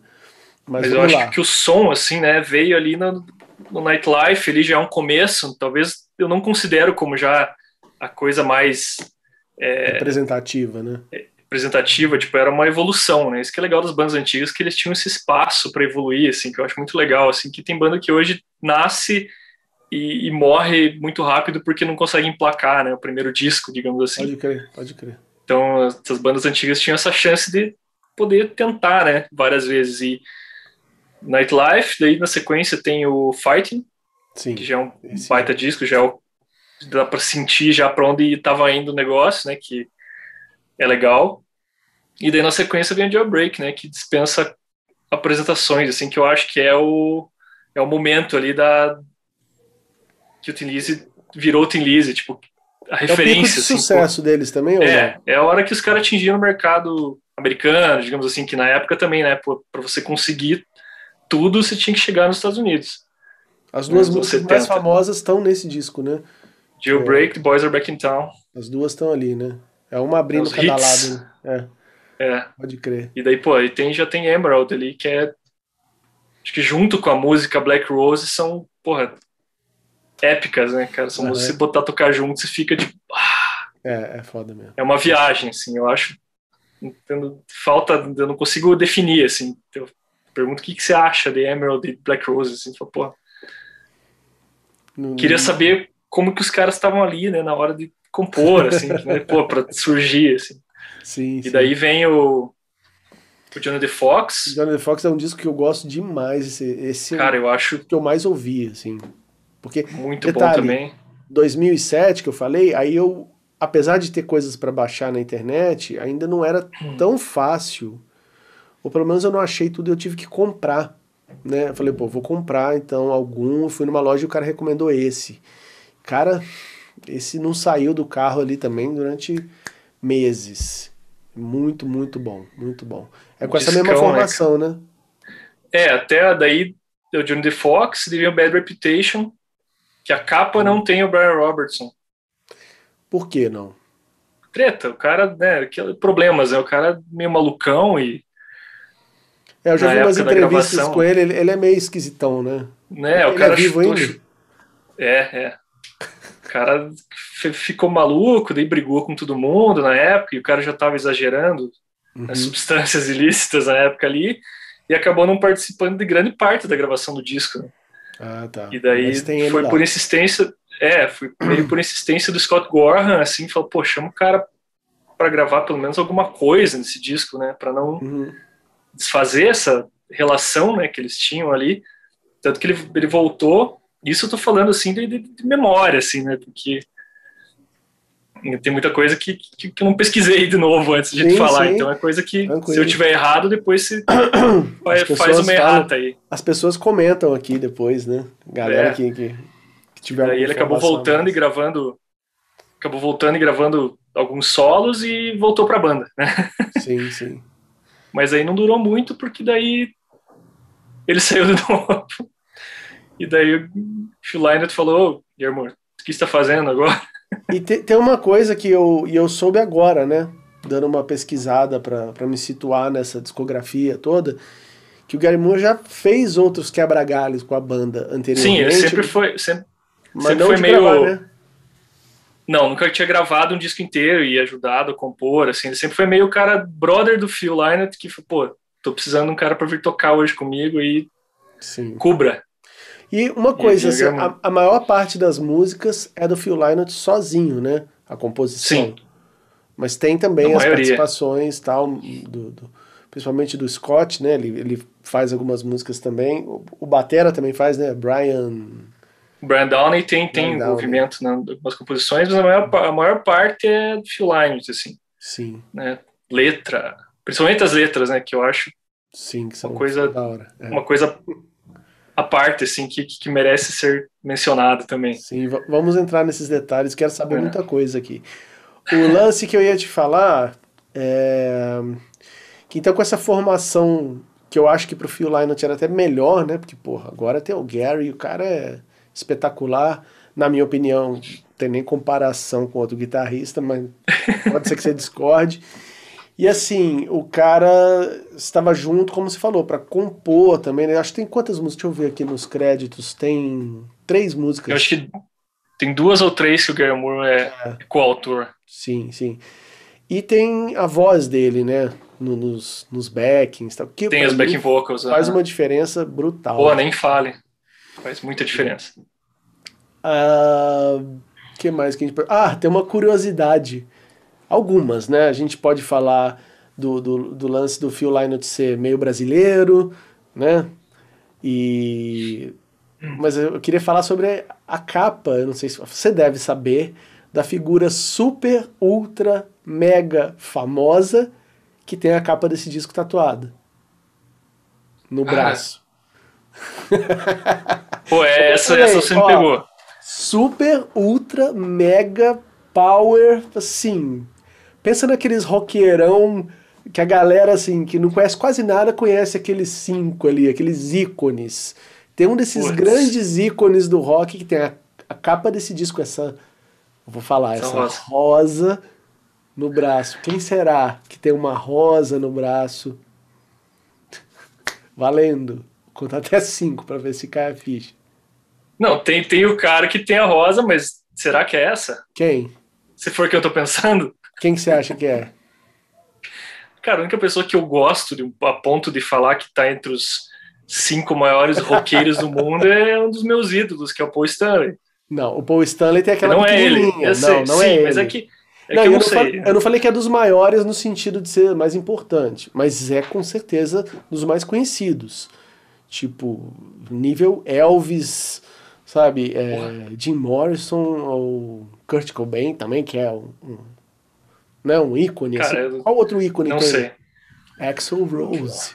Mas, Mas eu acho lá. que o som, assim, né, veio ali no, no Nightlife, ele já é um começo, talvez eu não considero como já a coisa mais... É, representativa, né? É, representativa, tipo, era uma evolução, né? Isso que é legal das bandas antigas, que eles tinham esse espaço para evoluir, assim, que eu acho muito legal, assim, que tem banda que hoje nasce e, e, morre muito rápido porque não consegue emplacar, né? O primeiro disco, digamos assim. Pode crer, pode crer. Então, essas bandas antigas tinham essa chance de poder tentar, né? Várias vezes. E Nightlife, daí na sequência tem o Fighting, Sim, que já é um baita disco, já é o, dá para sentir já para onde estava indo o negócio, né? Que é legal. E daí na sequência vem o Jailbreak, né, que dispensa apresentações, assim, que eu acho que é o, é o momento ali da que o Tin Lizzy virou o Tin Lizzy, tipo, a referência. É o assim, sucesso pô, deles também, ou É, é a hora que os caras atingiram o mercado americano, digamos assim, que na época também, né, para você conseguir tudo, você tinha que chegar nos Estados Unidos. As duas músicas mais famosas estão nesse disco, né? Jailbreak, é. Boys Are Back in Town. As duas estão ali, né? É uma abrindo Os cada hits. lado. Né? É. é. Pode crer. E daí, pô, aí tem, já tem Emerald ali, que é. Acho que junto com a música Black Rose são, porra, épicas, né, cara? São uhum. músicas, se botar tocar junto, você fica de. Ah! É, é foda mesmo. É uma viagem, assim, eu acho. Entendo, falta, eu não consigo definir, assim. Eu pergunto o que, que você acha de Emerald e Black Rose, assim, fala, pô. Queria saber como que os caras estavam ali, né, na hora de compor, assim, né, pô, pra surgir, assim. Sim, e sim. daí vem o, o Johnny the Fox. Johnny the Fox é um disco que eu gosto demais, esse, esse cara, eu acho que eu mais ouvi, assim. Porque, muito detalhe, bom também. 2007 que eu falei, aí eu, apesar de ter coisas para baixar na internet, ainda não era hum. tão fácil, ou pelo menos eu não achei tudo, eu tive que comprar, né? Eu falei, pô, vou comprar então algum, fui numa loja e o cara recomendou esse. Cara, esse não saiu do carro ali também durante meses. Muito, muito bom, muito bom. É com Discão, essa mesma né, formação, né? né? É, até daí o Johnny the Fox, o Bad Reputation, que a capa não tem o Brian Robertson. Por que não? Treta, o cara, né, problemas, né, o cara meio malucão e... É, eu já vi umas entrevistas com ele, ele, ele, é meio esquisitão, né? Né, ele o cara é vivo ainda? É, é. O cara ficou maluco, daí brigou com todo mundo na época, e o cara já estava exagerando uhum. as substâncias ilícitas na época ali, e acabou não participando de grande parte da gravação do disco. Né? Ah, tá. E daí foi por insistência, é, foi meio por insistência do Scott Gorham, assim, falou, pô, chama o cara para gravar pelo menos alguma coisa nesse disco, né, para não uhum. desfazer essa relação, né, que eles tinham ali. Tanto que ele, ele voltou, isso eu tô falando, assim, de, de, de memória, assim, né, porque tem muita coisa que, que, que, eu não pesquisei de novo antes de sim, falar. Sim. Então é coisa que, Tranquilo. se eu tiver errado, depois você faz, uma errata aí. As pessoas comentam aqui depois, né? Galera é. que, que, que tiver. Aí ele acabou voltando e gravando. Acabou voltando e gravando alguns solos e voltou pra banda, né? Sim, sim. Mas aí não durou muito, porque daí ele saiu de novo. E daí o Phil Lynott falou: Ô, Guilherme, o que você tá fazendo agora? E te, tem uma coisa que eu, eu soube agora, né? Dando uma pesquisada para me situar nessa discografia toda, que o Gary Moore já fez outros quebra-galhos com a banda anteriormente. Sim, ele sempre foi, sempre, mas sempre foi meio... Gravar, né? Não, nunca tinha gravado um disco inteiro e ajudado a compor, assim, ele sempre foi meio o cara brother do Phil Lynott, que, pô, tô precisando de um cara para vir tocar hoje comigo e Sim. cubra. E uma coisa, assim, a, a, maior parte das músicas é do Phil Lynott sozinho, né? A composição. Sim. Mas tem também as participações tal, do, do, principalmente do Scott, né? Ele, ele faz algumas músicas também. O, o Batera também faz, né? Brian. Brian Downey tem, tem Brian envolvimento Downey. nas composições, mas a maior, a maior parte é do Phil Lynott, assim. Sim. Né? Letra, principalmente as letras, né? Que eu acho Sim, que são uma coisa, da hora. É. uma coisa a parte, assim, que, que merece ser mencionado também. Sim, vamos entrar nesses detalhes, quero saber é. muita coisa aqui. O lance que eu ia te falar é que então com essa formação que eu acho que pro Phil Lynott era até melhor, né? Porque, porra, agora tem o Gary, o cara é espetacular. Na minha opinião, não tem nem comparação com outro guitarrista, mas pode ser que você discorde. E assim, o cara estava junto, como você falou, para compor também. Né? Acho que tem quantas músicas? Deixa eu ver aqui nos créditos. Tem três músicas. Eu acho que tem duas ou três que o Gary Moore é, é. coautor. Sim, sim. E tem a voz dele, né? No, nos, nos backings. Tal, que tem as backing vocals. Faz uma diferença brutal. Pô, nem fale. Faz muita diferença. Ah, que mais que a gente... Ah, tem uma curiosidade algumas, né? A gente pode falar do, do, do lance do Phil Lynott ser meio brasileiro, né? E mas eu queria falar sobre a capa, eu não sei se você deve saber, da figura super ultra mega famosa que tem a capa desse disco tatuada no ah. braço. Pô, é, essa, essa você me pegou. Super, ultra, mega, power, assim. Pensa naqueles roqueirão que a galera, assim, que não conhece quase nada, conhece aqueles cinco ali, aqueles ícones. Tem um desses Puts. grandes ícones do rock que tem a, a capa desse disco, essa. vou falar, essa, essa rosa. rosa no braço. Quem será que tem uma rosa no braço? Valendo. Vou contar até cinco para ver se cai a ficha. Não, tem, tem o cara que tem a rosa, mas será que é essa? Quem? Se for que eu tô pensando. Quem que você acha que é? Cara, a única pessoa que eu gosto de, a ponto de falar que tá entre os cinco maiores roqueiros do mundo é um dos meus ídolos, que é o Paul Stanley. Não, o Paul Stanley tem aquela Não é ele. Eu sei, não, não é sim, é ele. mas é que é não, eu, não falei, eu, não falei, que é dos maiores no sentido de ser mais importante, mas é com certeza dos mais conhecidos. Tipo, nível Elvis, sabe? É, Jim Morrison ou Kurt Cobain também, que é um, um, né, um ícone. Cara, assim. Qual outro ícone não tem? sei. Axel Rose.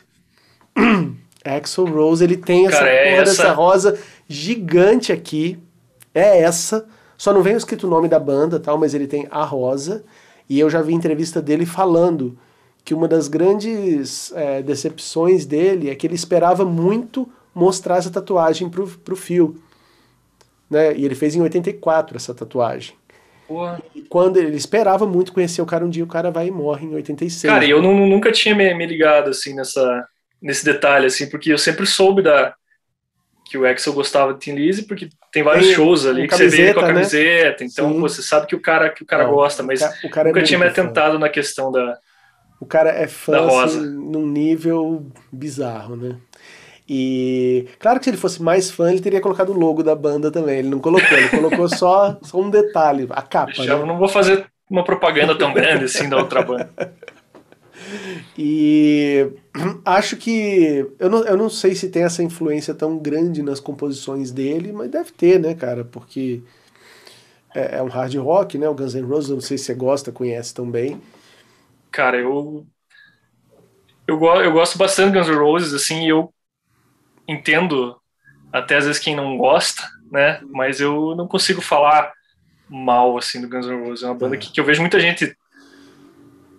Axel Rose, ele tem essa Cara, é porra essa... dessa rosa gigante aqui. É essa só não vem escrito o nome da banda, tal, mas ele tem a Rosa. E eu já vi entrevista dele falando que uma das grandes é, decepções dele é que ele esperava muito mostrar essa tatuagem pro, pro Phil. Né? E ele fez em 84 essa tatuagem. Porra. E quando ele esperava muito conhecer o cara um dia, o cara vai e morre em 86. Cara, eu não, nunca tinha me, me ligado assim nessa, nesse detalhe, assim, porque eu sempre soube da, que o Axel gostava de Tim Lizzy, porque tem vários tem shows ali que você vê com a né? camiseta, né? então você sabe que o cara que o cara Não, gosta, mas o cara, é nunca é tinha me atentado fã. na questão da O cara é fã assim, num nível bizarro, né? E claro que se ele fosse mais fã, ele teria colocado o logo da banda também. Ele não colocou, ele colocou só, só um detalhe, a capa. Já né? não vou fazer uma propaganda tão grande assim da outra banda. E acho que. Eu não, eu não sei se tem essa influência tão grande nas composições dele, mas deve ter, né, cara? Porque é, é um hard rock, né? O Guns N' Roses, não sei se você gosta, conhece também. Cara, eu. Eu, eu gosto bastante de Guns N' Roses, assim, eu entendo até às vezes quem não gosta, né? Mas eu não consigo falar mal, assim, do Guns N' Roses. É uma banda é. que, que eu vejo muita gente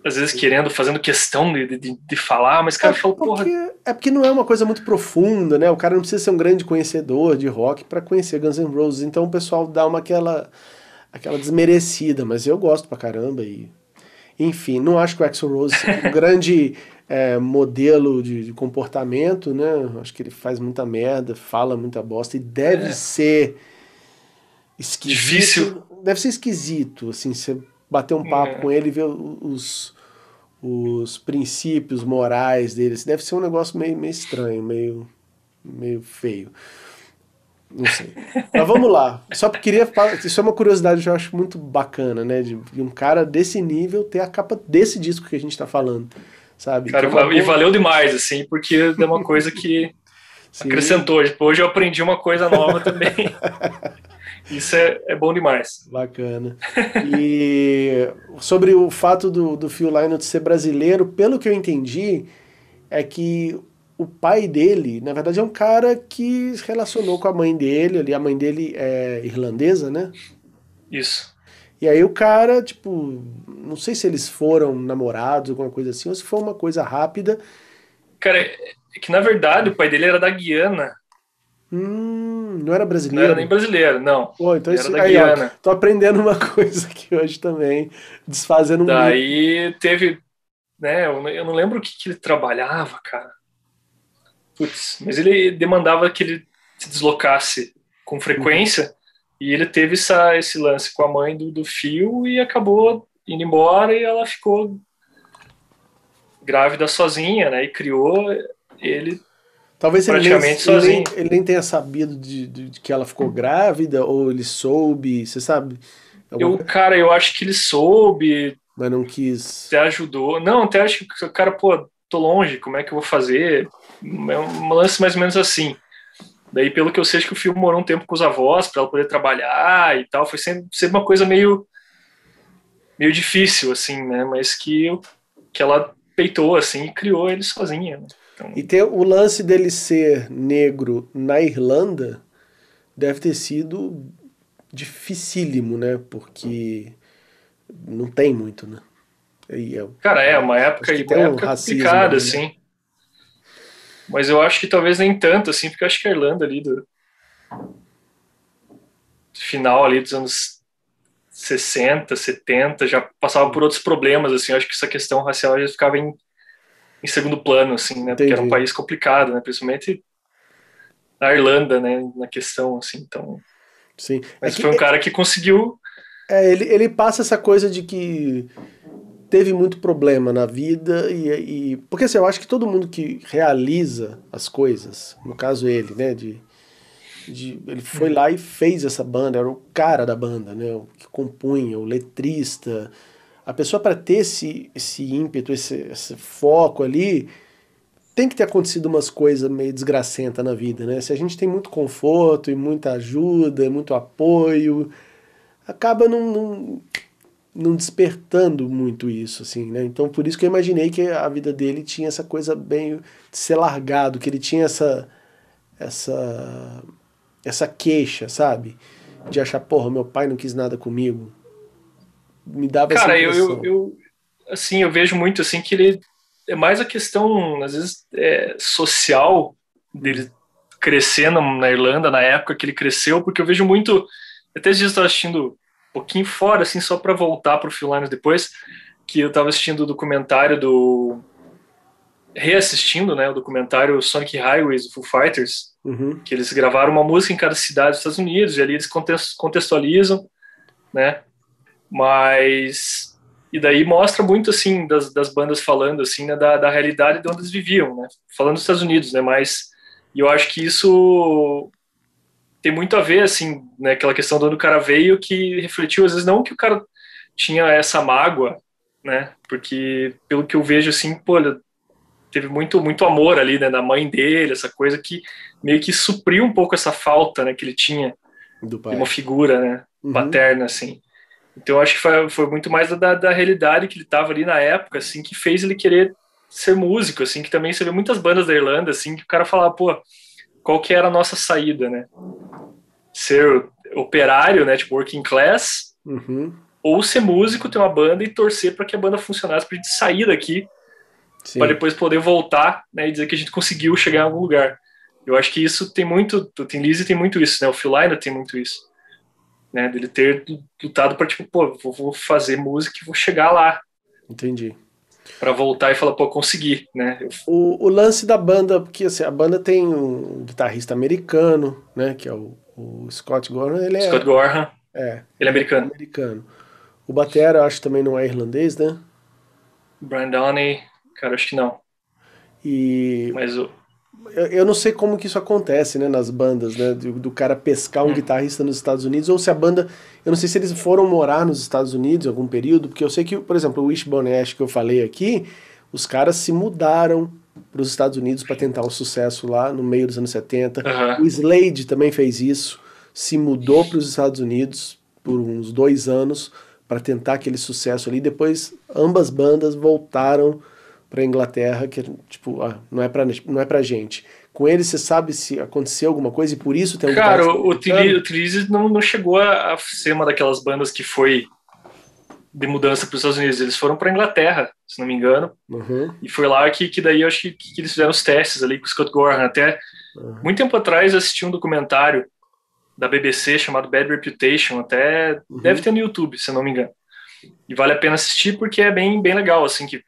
às vezes querendo, fazendo questão de, de, de falar, mas cara é fala, porra. É porque não é uma coisa muito profunda, né? O cara não precisa ser um grande conhecedor de rock para conhecer Guns N' Roses, então o pessoal dá uma aquela, aquela desmerecida, mas eu gosto pra caramba e. Enfim, não acho que o Axel Rose é um grande é, modelo de, de, comportamento, né? Acho que ele faz muita merda, fala muita bosta e deve é. ser esquisito. Difícil. Deve ser esquisito, assim, você bater um papo é. com ele e ver os, os princípios morais deles. Deve ser um negócio meio, meio estranho, meio, meio feio. Não sei. Mas vamos lá. Só queria falar, isso é uma curiosidade que eu acho muito bacana, né? De, de um cara desse nível ter a capa desse disco que a gente está falando, sabe? Cara, é e valeu demais, assim, porque é uma coisa que acrescentou. Hoje eu aprendi uma coisa nova também. Isso é, é bom demais. Bacana. E sobre o fato do, do Phil Lynott ser brasileiro, pelo que eu entendi, é que o pai dele, na verdade, é um cara que se relacionou com a mãe dele, ali a mãe dele é irlandesa, né? Isso. E aí o cara, tipo, não sei se eles foram namorados, alguma coisa assim, ou se foi uma coisa rápida. Cara, é que na verdade o pai dele era da Guiana. Hum, não era brasileiro? Não era nem brasileiro, não. Pô, então era isso, da aí, Guiana. Ó, tô aprendendo uma coisa aqui hoje também, desfazendo um Daí mito. teve, né, eu não lembro o que, que ele trabalhava, cara. Putz, mas ele demandava que ele se deslocasse com frequência. E ele teve essa, esse lance com a mãe do, do fio e acabou indo embora e ela ficou grávida sozinha, né, e criou ele Talvez ele nem, ele, nem, ele nem tenha sabido de, de, de, que ela ficou grávida, ou ele soube, você sabe? Eu, cara, eu acho que ele soube. Mas não quis. Até ajudou. Não, até acho que o cara, pô, tô longe, como é que eu vou fazer? É um lance mais ou menos assim. Daí, pelo que eu sei, acho que o filme morou um tempo com os avós para ela poder trabalhar e tal. Foi sempre, sempre uma coisa meio. meio difícil, assim, né? Mas que, que ela peitou, assim, e criou ele sozinha. Né? Então... E tem o lance dele ser negro na Irlanda deve ter sido dificílimo, né? Porque não tem muito, né? É, Cara, é uma época, uma época um racismo, complicada, né? assim. Mas eu acho que talvez nem tanto, assim, porque eu acho que a Irlanda ali do final ali dos anos 60, 70, já passava por outros problemas, assim, eu acho que essa questão racial já ficava em, em segundo plano, assim, né, Entendi. porque era um país complicado, né, principalmente na Irlanda, né, na questão, assim, então... Sim. Mas é que, foi um cara que conseguiu... É, ele, ele passa essa coisa de que teve muito problema na vida e, e, porque assim, eu acho que todo mundo que realiza as coisas, no caso ele, né, de, de ele foi lá e fez essa banda, era o cara da banda, né, o que compunha, o letrista, a pessoa para ter esse, esse ímpeto, esse, esse foco ali, tem que ter acontecido umas coisas meio desgracenta na vida, né? Se a gente tem muito conforto e muita ajuda, muito apoio, acaba não, não não despertando muito isso, assim, né? Então por isso que eu imaginei que a vida dele tinha essa coisa bem de ser largado, que ele tinha essa essa essa queixa, sabe? De achar, porra, meu pai não quis nada comigo. Me dava Cara, essa eu, eu, eu, assim, eu vejo muito assim que ele é mais a questão, às vezes, é, social dele crescendo na Irlanda na época que ele cresceu, porque eu vejo muito. Até esses dias eu estava assistindo pouquinho fora, assim, só para voltar para o Phil Lynott depois, que eu estava assistindo o documentário do... reassistindo, né, o documentário Sonic Highways, do Foo Fighters, uhum. que eles gravaram uma música em cada cidade dos Estados Unidos, e ali eles contextualizam, né, mas... E daí mostra muito, assim, das, das bandas falando, assim, né, da, da realidade de onde eles viviam, né, falando dos Estados Unidos, né, mas... E eu acho que isso tem muito a ver, assim, né, aquela questão do onde o cara veio que refletiu, às vezes, não que o cara tinha essa mágoa, né, porque pelo que eu vejo, assim, pô, teve muito, muito amor ali, né, da mãe dele, essa coisa que meio que supriu um pouco essa falta, né, que ele tinha de uma figura, né, uhum. paterna, assim. Então, eu acho que foi, foi muito mais da, da realidade que ele tava ali na época, assim, que fez ele querer ser músico, assim, que também você vê muitas bandas da Irlanda, assim, que o cara falava, pô, qual que era a nossa saída, né? Ser operário, né, tipo working class, uhum. ou ser músico, ter uma banda e torcer para que a banda funcionasse, para a gente sair daqui, para depois poder voltar, né, e dizer que a gente conseguiu chegar em algum lugar. Eu acho que isso tem muito, o Tim Lizzy tem muito isso, né? O Phil Lynott tem muito isso, né? Dele ter lutado para tipo, pô, vou fazer música e vou chegar lá. Entendi para voltar e falar, pô, consegui, né? O, o, lance da banda, porque assim, a banda tem um guitarrista americano, né, que é o, o Scott Gorham, ele é... Scott Gorham. É. Ele é americano. americano. O batera, acho também não é irlandês, né? Brandoni, cara, acho que não. E... Mas o eu não sei como que isso acontece, né, nas bandas, né, do, do cara pescar um hum. guitarrista nos Estados Unidos, ou se a banda, eu não sei se eles foram morar nos Estados Unidos em algum período, porque eu sei que, por exemplo, o Wishbone Ash que eu falei aqui, os caras se mudaram para os Estados Unidos para tentar um sucesso lá no meio dos anos 70. Uhum. O Slade também fez isso, se mudou para os Estados Unidos por uns dois anos para tentar aquele sucesso ali. Depois, ambas bandas voltaram para Inglaterra, que tipo, ah, não é para não é pra gente. Com ele você sabe se aconteceu alguma coisa e por isso tem um Cara, o, o não, não chegou a, ser uma daquelas bandas que foi de mudança para os Estados Unidos. Eles foram para Inglaterra, se não me engano. Uhum. E foi lá que, que daí eu acho que, que eles fizeram os testes ali com o Scott Gorham. Até uhum. muito tempo atrás eu assisti um documentário da BBC chamado Bad Reputation, até uhum. deve ter no YouTube, se não me engano. E vale a pena assistir porque é bem, bem legal, assim, que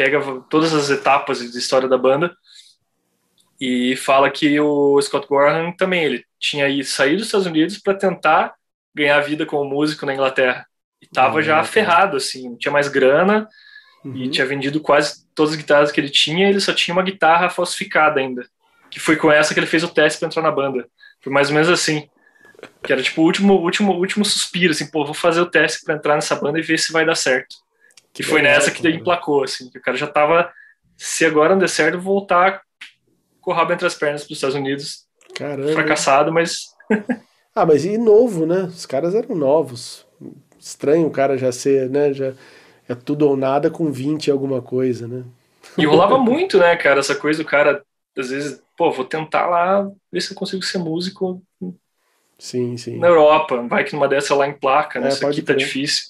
pega todas as etapas de história da banda e fala que o Scott Gorham também ele tinha aí saído dos Estados Unidos para tentar ganhar vida como músico na Inglaterra e tava já ferrado assim, não tinha mais grana uhum. e tinha vendido quase todas as guitarras que ele tinha, ele só tinha uma guitarra falsificada ainda, que foi com essa que ele fez o teste para entrar na banda. Foi mais ou menos assim. Que era tipo o último, último, último suspiro, assim, pô, vou fazer o teste para entrar nessa banda e ver se vai dar certo. Que foi nessa que daí emplacou, assim, que o cara já tava, se agora não der certo, voltar com o rabo entre as pernas para os Estados Unidos. Caramba. Fracassado, mas. ah, mas e novo, né? Os caras eram novos. estranho o cara já ser, né? Já é tudo ou nada com 20 alguma coisa, né? E rolava muito, né, cara, essa coisa do cara, às vezes, pô, vou tentar lá ver se eu consigo ser músico sim, sim. na Europa. Vai que numa dessa lá em placa, né? É, Isso aqui tá difícil.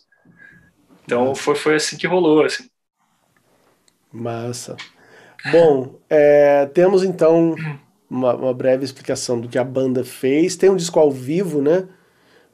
Então foi, foi assim que rolou, assim. Massa. Bom, é, temos então uma, uma breve explicação do que a banda fez. Tem um disco ao vivo, né?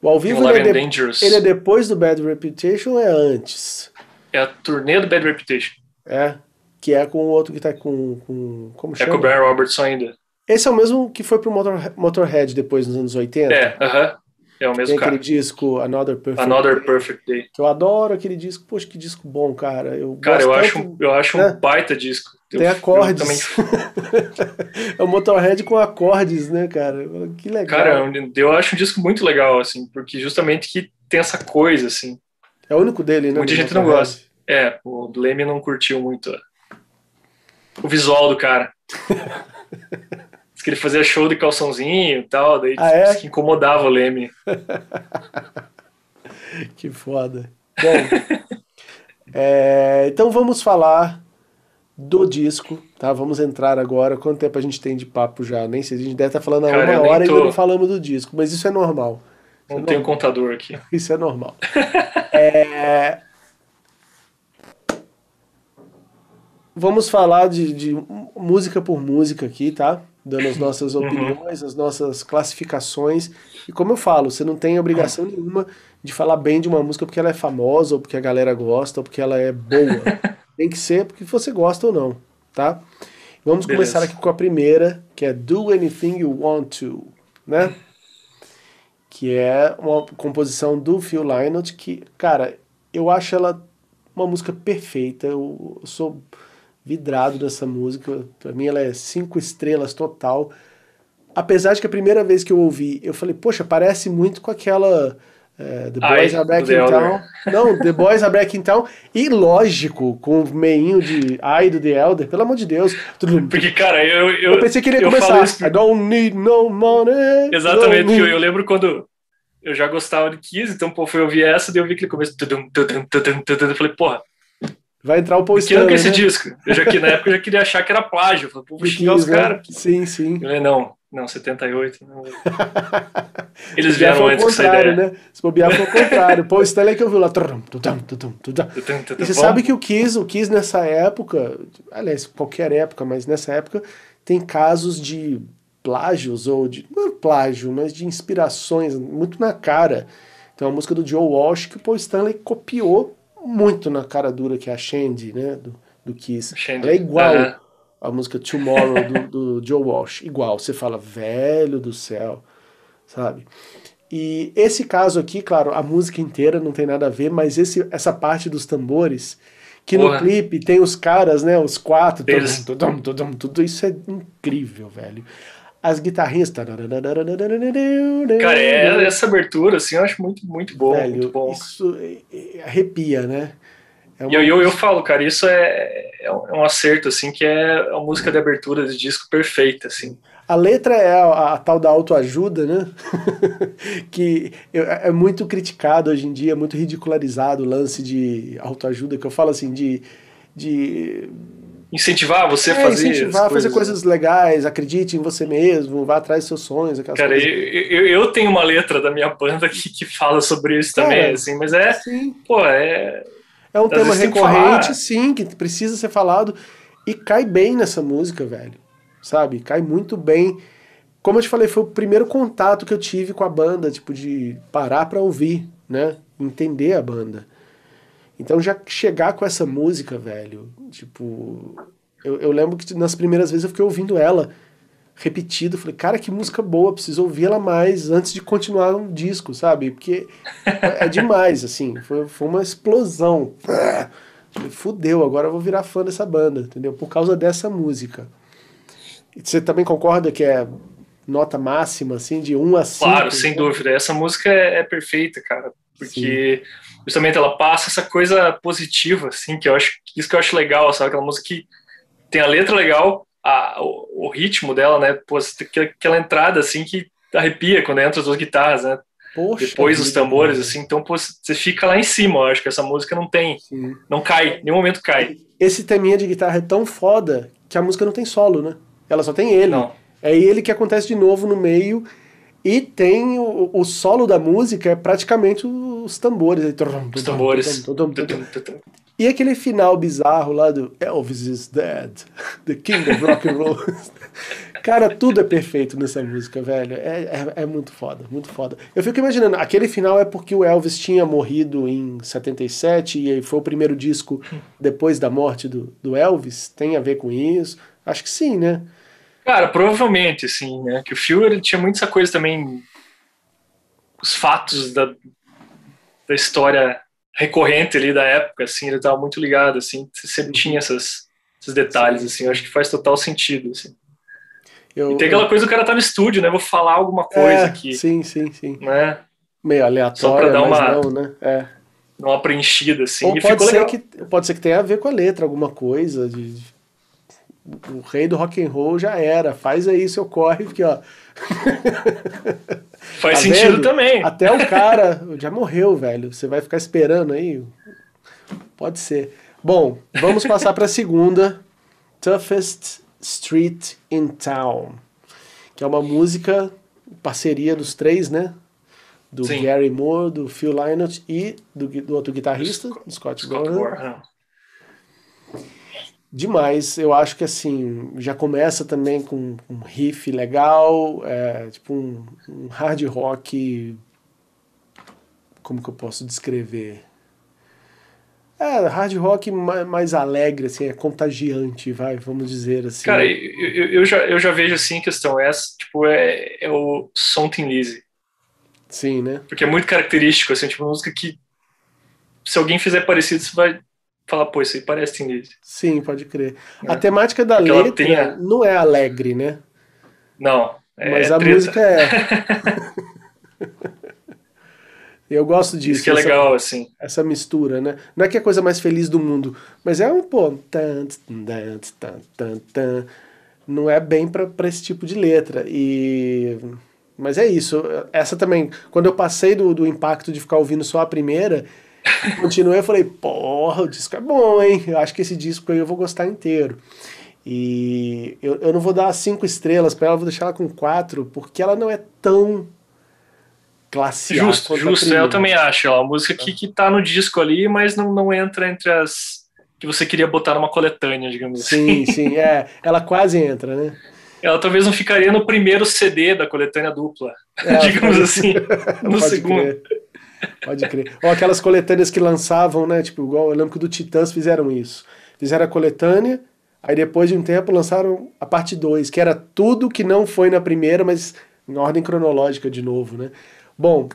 O ao vivo ele é, de- ele é depois do Bad Reputation ou é antes? É a turnê do Bad Reputation. É. Que é com o outro que tá com. com como É chama? com o Barry Robertson ainda. Esse é o mesmo que foi pro Motor, Motorhead depois nos anos 80. É, aham. É o Tem mesmo aquele cara. disco Another Perfect Another Day, Perfect Day. que eu adoro aquele disco. Poxa, que disco bom, cara. Eu Cara, eu acho, um- eu acho né? um baita disco. Eu- Tem eu acordes. também- é o Motorhead com acordes, né, cara? Que legal. Cara, eu- eu acho um disco muito legal, assim, porque justamente que tem essa coisa, assim. É o único dele, né? Muita gente não gosta. É, o Leme não curtiu muito o visual do cara. Que ele fazia show de calçãozinho e tal, daí Ah, é? que incomodava o Leme. Que foda. Bom, é, então vamos falar do disco, tá? Vamos entrar agora. Quanto tempo a gente tem de papo já? Nem sei, a gente deve estar falando há Cara, uma hora e tô- ainda não falamos do disco, mas isso é normal. Não tem um contador aqui. Isso é normal. É, Vamos falar de, de música por música aqui, tá? Dando as nossas Uhum. opiniões, as nossas classificações. E como eu falo, você não tem obrigação nenhuma de falar bem de uma música porque ela é famosa, ou porque a galera gosta, ou porque ela é boa. tem que ser porque você gosta ou não, tá? Vamos Beleza. começar aqui com a primeira, que é Do Anything You Want To, né? que é uma composição do Phil Lynott, que, cara, eu acho ela uma música perfeita. Eu sou vidrado nessa música. Pra mim ela é cinco estrelas total. Apesar de que a primeira vez que eu ouvi, eu falei, poxa, parece muito com aquela é, The Ai, Boys Are Back in. Town. Não, The Boys Are Back in Town. E lógico, com o meinho de Ai do The Elder, pelo amor de Deus. Tudo- Porque, cara, eu. Eu, Eu pensei que ele ia começar. isso I don't need no money. Exatamente, porque eu, need- eu lembro quando eu já gostava de Kiss, então, pô, fui ouvir essa, daí eu vi aquele começo. tudum, tudum, tudum, tudum, Eu falei, porra, Vai entrar o Paul que ano que é esse Stanley, né? disco? Eu já, que na época eu já queria achar que era plágio. Falei, pô, vou xingar os caras. Sim, sim. Eu falei, não, não, 78. Não. Eles Se vieram antes com essa ideia. né? Se bobear foi o contrário. O Stanley que eu vi lá. tudum, tudum, tudum, tudum. Tudum, tudum, E você sabe que o Kiss, o Kiss nessa época, aliás, qualquer época, mas nessa época, tem casos de plágios, ou de. Não é plágio, mas de inspirações muito na cara. Tem uma música do Joe Walsh que o Paul Stanley copiou muito na cara dura, que é a Shandy, né? Do, do Kiss. Shandy. Ela é igual Aham. a música Tomorrow do, do Joe Walsh. Igual. Você fala, velho do céu, sabe? E esse caso aqui, claro, a música inteira não tem nada a ver, mas esse, essa parte dos tambores, que no Porra. clipe tem os caras, né? Os quatro, Eles- tudum, tudum, tudum, tudo isso é incrível, velho. As guitarrinhas. Cara, é, essa abertura, assim, eu acho muito, muito bom, velho, muito bom. isso é- é- arrepia, né? É E eu, eu, eu falo, cara, isso é, é um é um acerto, assim, que é a música de abertura de disco perfeita, assim. A letra é a, a tal da autoajuda, né? que eu- é muito criticado hoje em dia, é muito ridicularizado o lance de autoajuda, que eu falo assim, de, de Incentivar você a é, fazer incentivar as a fazer coisas legais, acredite em você mesmo, vá atrás dos seus sonhos, aquelas Cara, coisas. eu, eu, tenho uma letra da minha banda que, que fala sobre isso também, Cara, assim, mas é, pô, é. É um tema que recorrente, falar. sim, que precisa ser falado e cai bem nessa música, velho. Sabe? Cai muito bem. Como eu te falei, foi o primeiro contato que eu tive com a banda, tipo, de parar pra ouvir, né? Entender a banda. Então já chegar com essa música, velho, tipo. Eu, eu lembro que nas primeiras vezes eu fiquei ouvindo ela repetido. Falei, cara, que música boa, preciso ouvir ela mais antes de continuar um disco, sabe? Porque é demais, assim. Foi, foi uma explosão. Falei, fudeu, agora eu vou virar fã dessa banda, entendeu? Por causa dessa música. E Você também concorda que é nota máxima, assim, de 1 a 5? Claro, sem dúvida. Essa música é, é perfeita, cara. Porque justamente ela passa essa coisa positiva, assim, que eu acho. Isso que eu acho legal, sabe? Aquela música que tem a letra legal, a, o, o ritmo dela, né? Pô, aquela- aquela entrada assim que arrepia quando entra as duas guitarras, né? Poxa depois vida, tambores, assim, então pô, você fica lá em cima, eu acho que essa música não tem, Sim. não cai, em nenhum momento cai. Esse teminha de guitarra é tão foda que a música não tem solo, né? Ela só tem ele. Não. É ele que acontece de novo no meio. E tem o, o solo da música, é praticamente os tambores. aí. Os tambores. E aquele final bizarro lá do Elvis is dead, the king of rock and roll. Cara, tudo é perfeito nessa música, velho. É, é, é muito foda, muito foda. Eu fico imaginando, aquele final é porque o Elvis tinha morrido em 77 e foi o primeiro disco depois da morte do, do Elvis? Tem a ver com isso? Acho que sim, né? Cara, provavelmente, assim, né? Que o Phil ele tinha muito essa coisa também, os fatos da, da história recorrente ali da época, assim, ele estava muito ligado, assim, sempre tinha essas, esses detalhes, assim, eu acho que faz total sentido, assim. Eu, E tem aquela coisa do cara tá no estúdio, né? Vou falar alguma coisa é, aqui, Sim, sim, sim. né? Meio aleatório, dar mas uma- não, né? É. Dar uma preenchida, assim, Ou pode ser, legal. que, pode ser que tenha a ver com a letra, alguma coisa. De- o rei do rock and roll já era. Faz aí seu corre, porque ó. Faz tá sentido vendo? também. Até o cara já morreu, velho. Você vai ficar esperando aí? Pode ser. Bom, vamos passar para a segunda. Toughest Street in Town. Que é uma música, parceria dos três, né? Do Sim. Gary Moore, do Phil Lynott e do, do outro guitarrista, Scott, Scott Gorham. Demais, eu acho que assim, já começa também com um riff legal, é, tipo um, um hard rock. Como que eu posso descrever? É, hard rock ma- mais alegre, assim, é contagiante, vai, vamos dizer assim. Cara, eu, eu, já, eu já vejo assim a questão essa, tipo, é, é o som Tin Lizzy. Sim, né? Porque é muito característico, assim, tipo, uma música que se alguém fizer parecido, você vai falar, pô, isso aí parece Lizzy. Sim, pode crer. É. A temática da Porque ela letra não é alegre, né? Não, é Mas a treta. música é. eu gosto disso. Isso que é essa- legal, assim. essa mistura, né? Não é que é a coisa mais feliz do mundo, mas é um pô, tan, tan, tan, tan, tan. não é bem pra pra esse tipo de letra. E mas é isso. Essa também, quando eu passei do, do impacto de ficar ouvindo só a primeira, continuei, eu falei, porra, o disco é bom, hein? Eu acho que esse disco aí eu vou gostar inteiro. E eu, eu não vou dar cinco estrelas pra ela, vou deixar ela com quatro, porque ela não é tão classe A Justo, a justo. Eu também acho. Ó, uma música que, que tá no disco ali, mas não, não entra entre as que você queria botar numa coletânea, digamos assim. Sim, sim, é. Ela quase entra, né? Ela talvez não ficaria no primeiro CD da coletânea dupla, É, digamos assim, no segundo. crer. Pode crer. Ou aquelas coletâneas que lançavam, né? Tipo, igual eu lembro que do Titãs fizeram isso. Fizeram a coletânea, aí depois de um tempo lançaram a parte 2, que era tudo que não foi na primeira, mas em ordem cronológica de novo, né? Bom,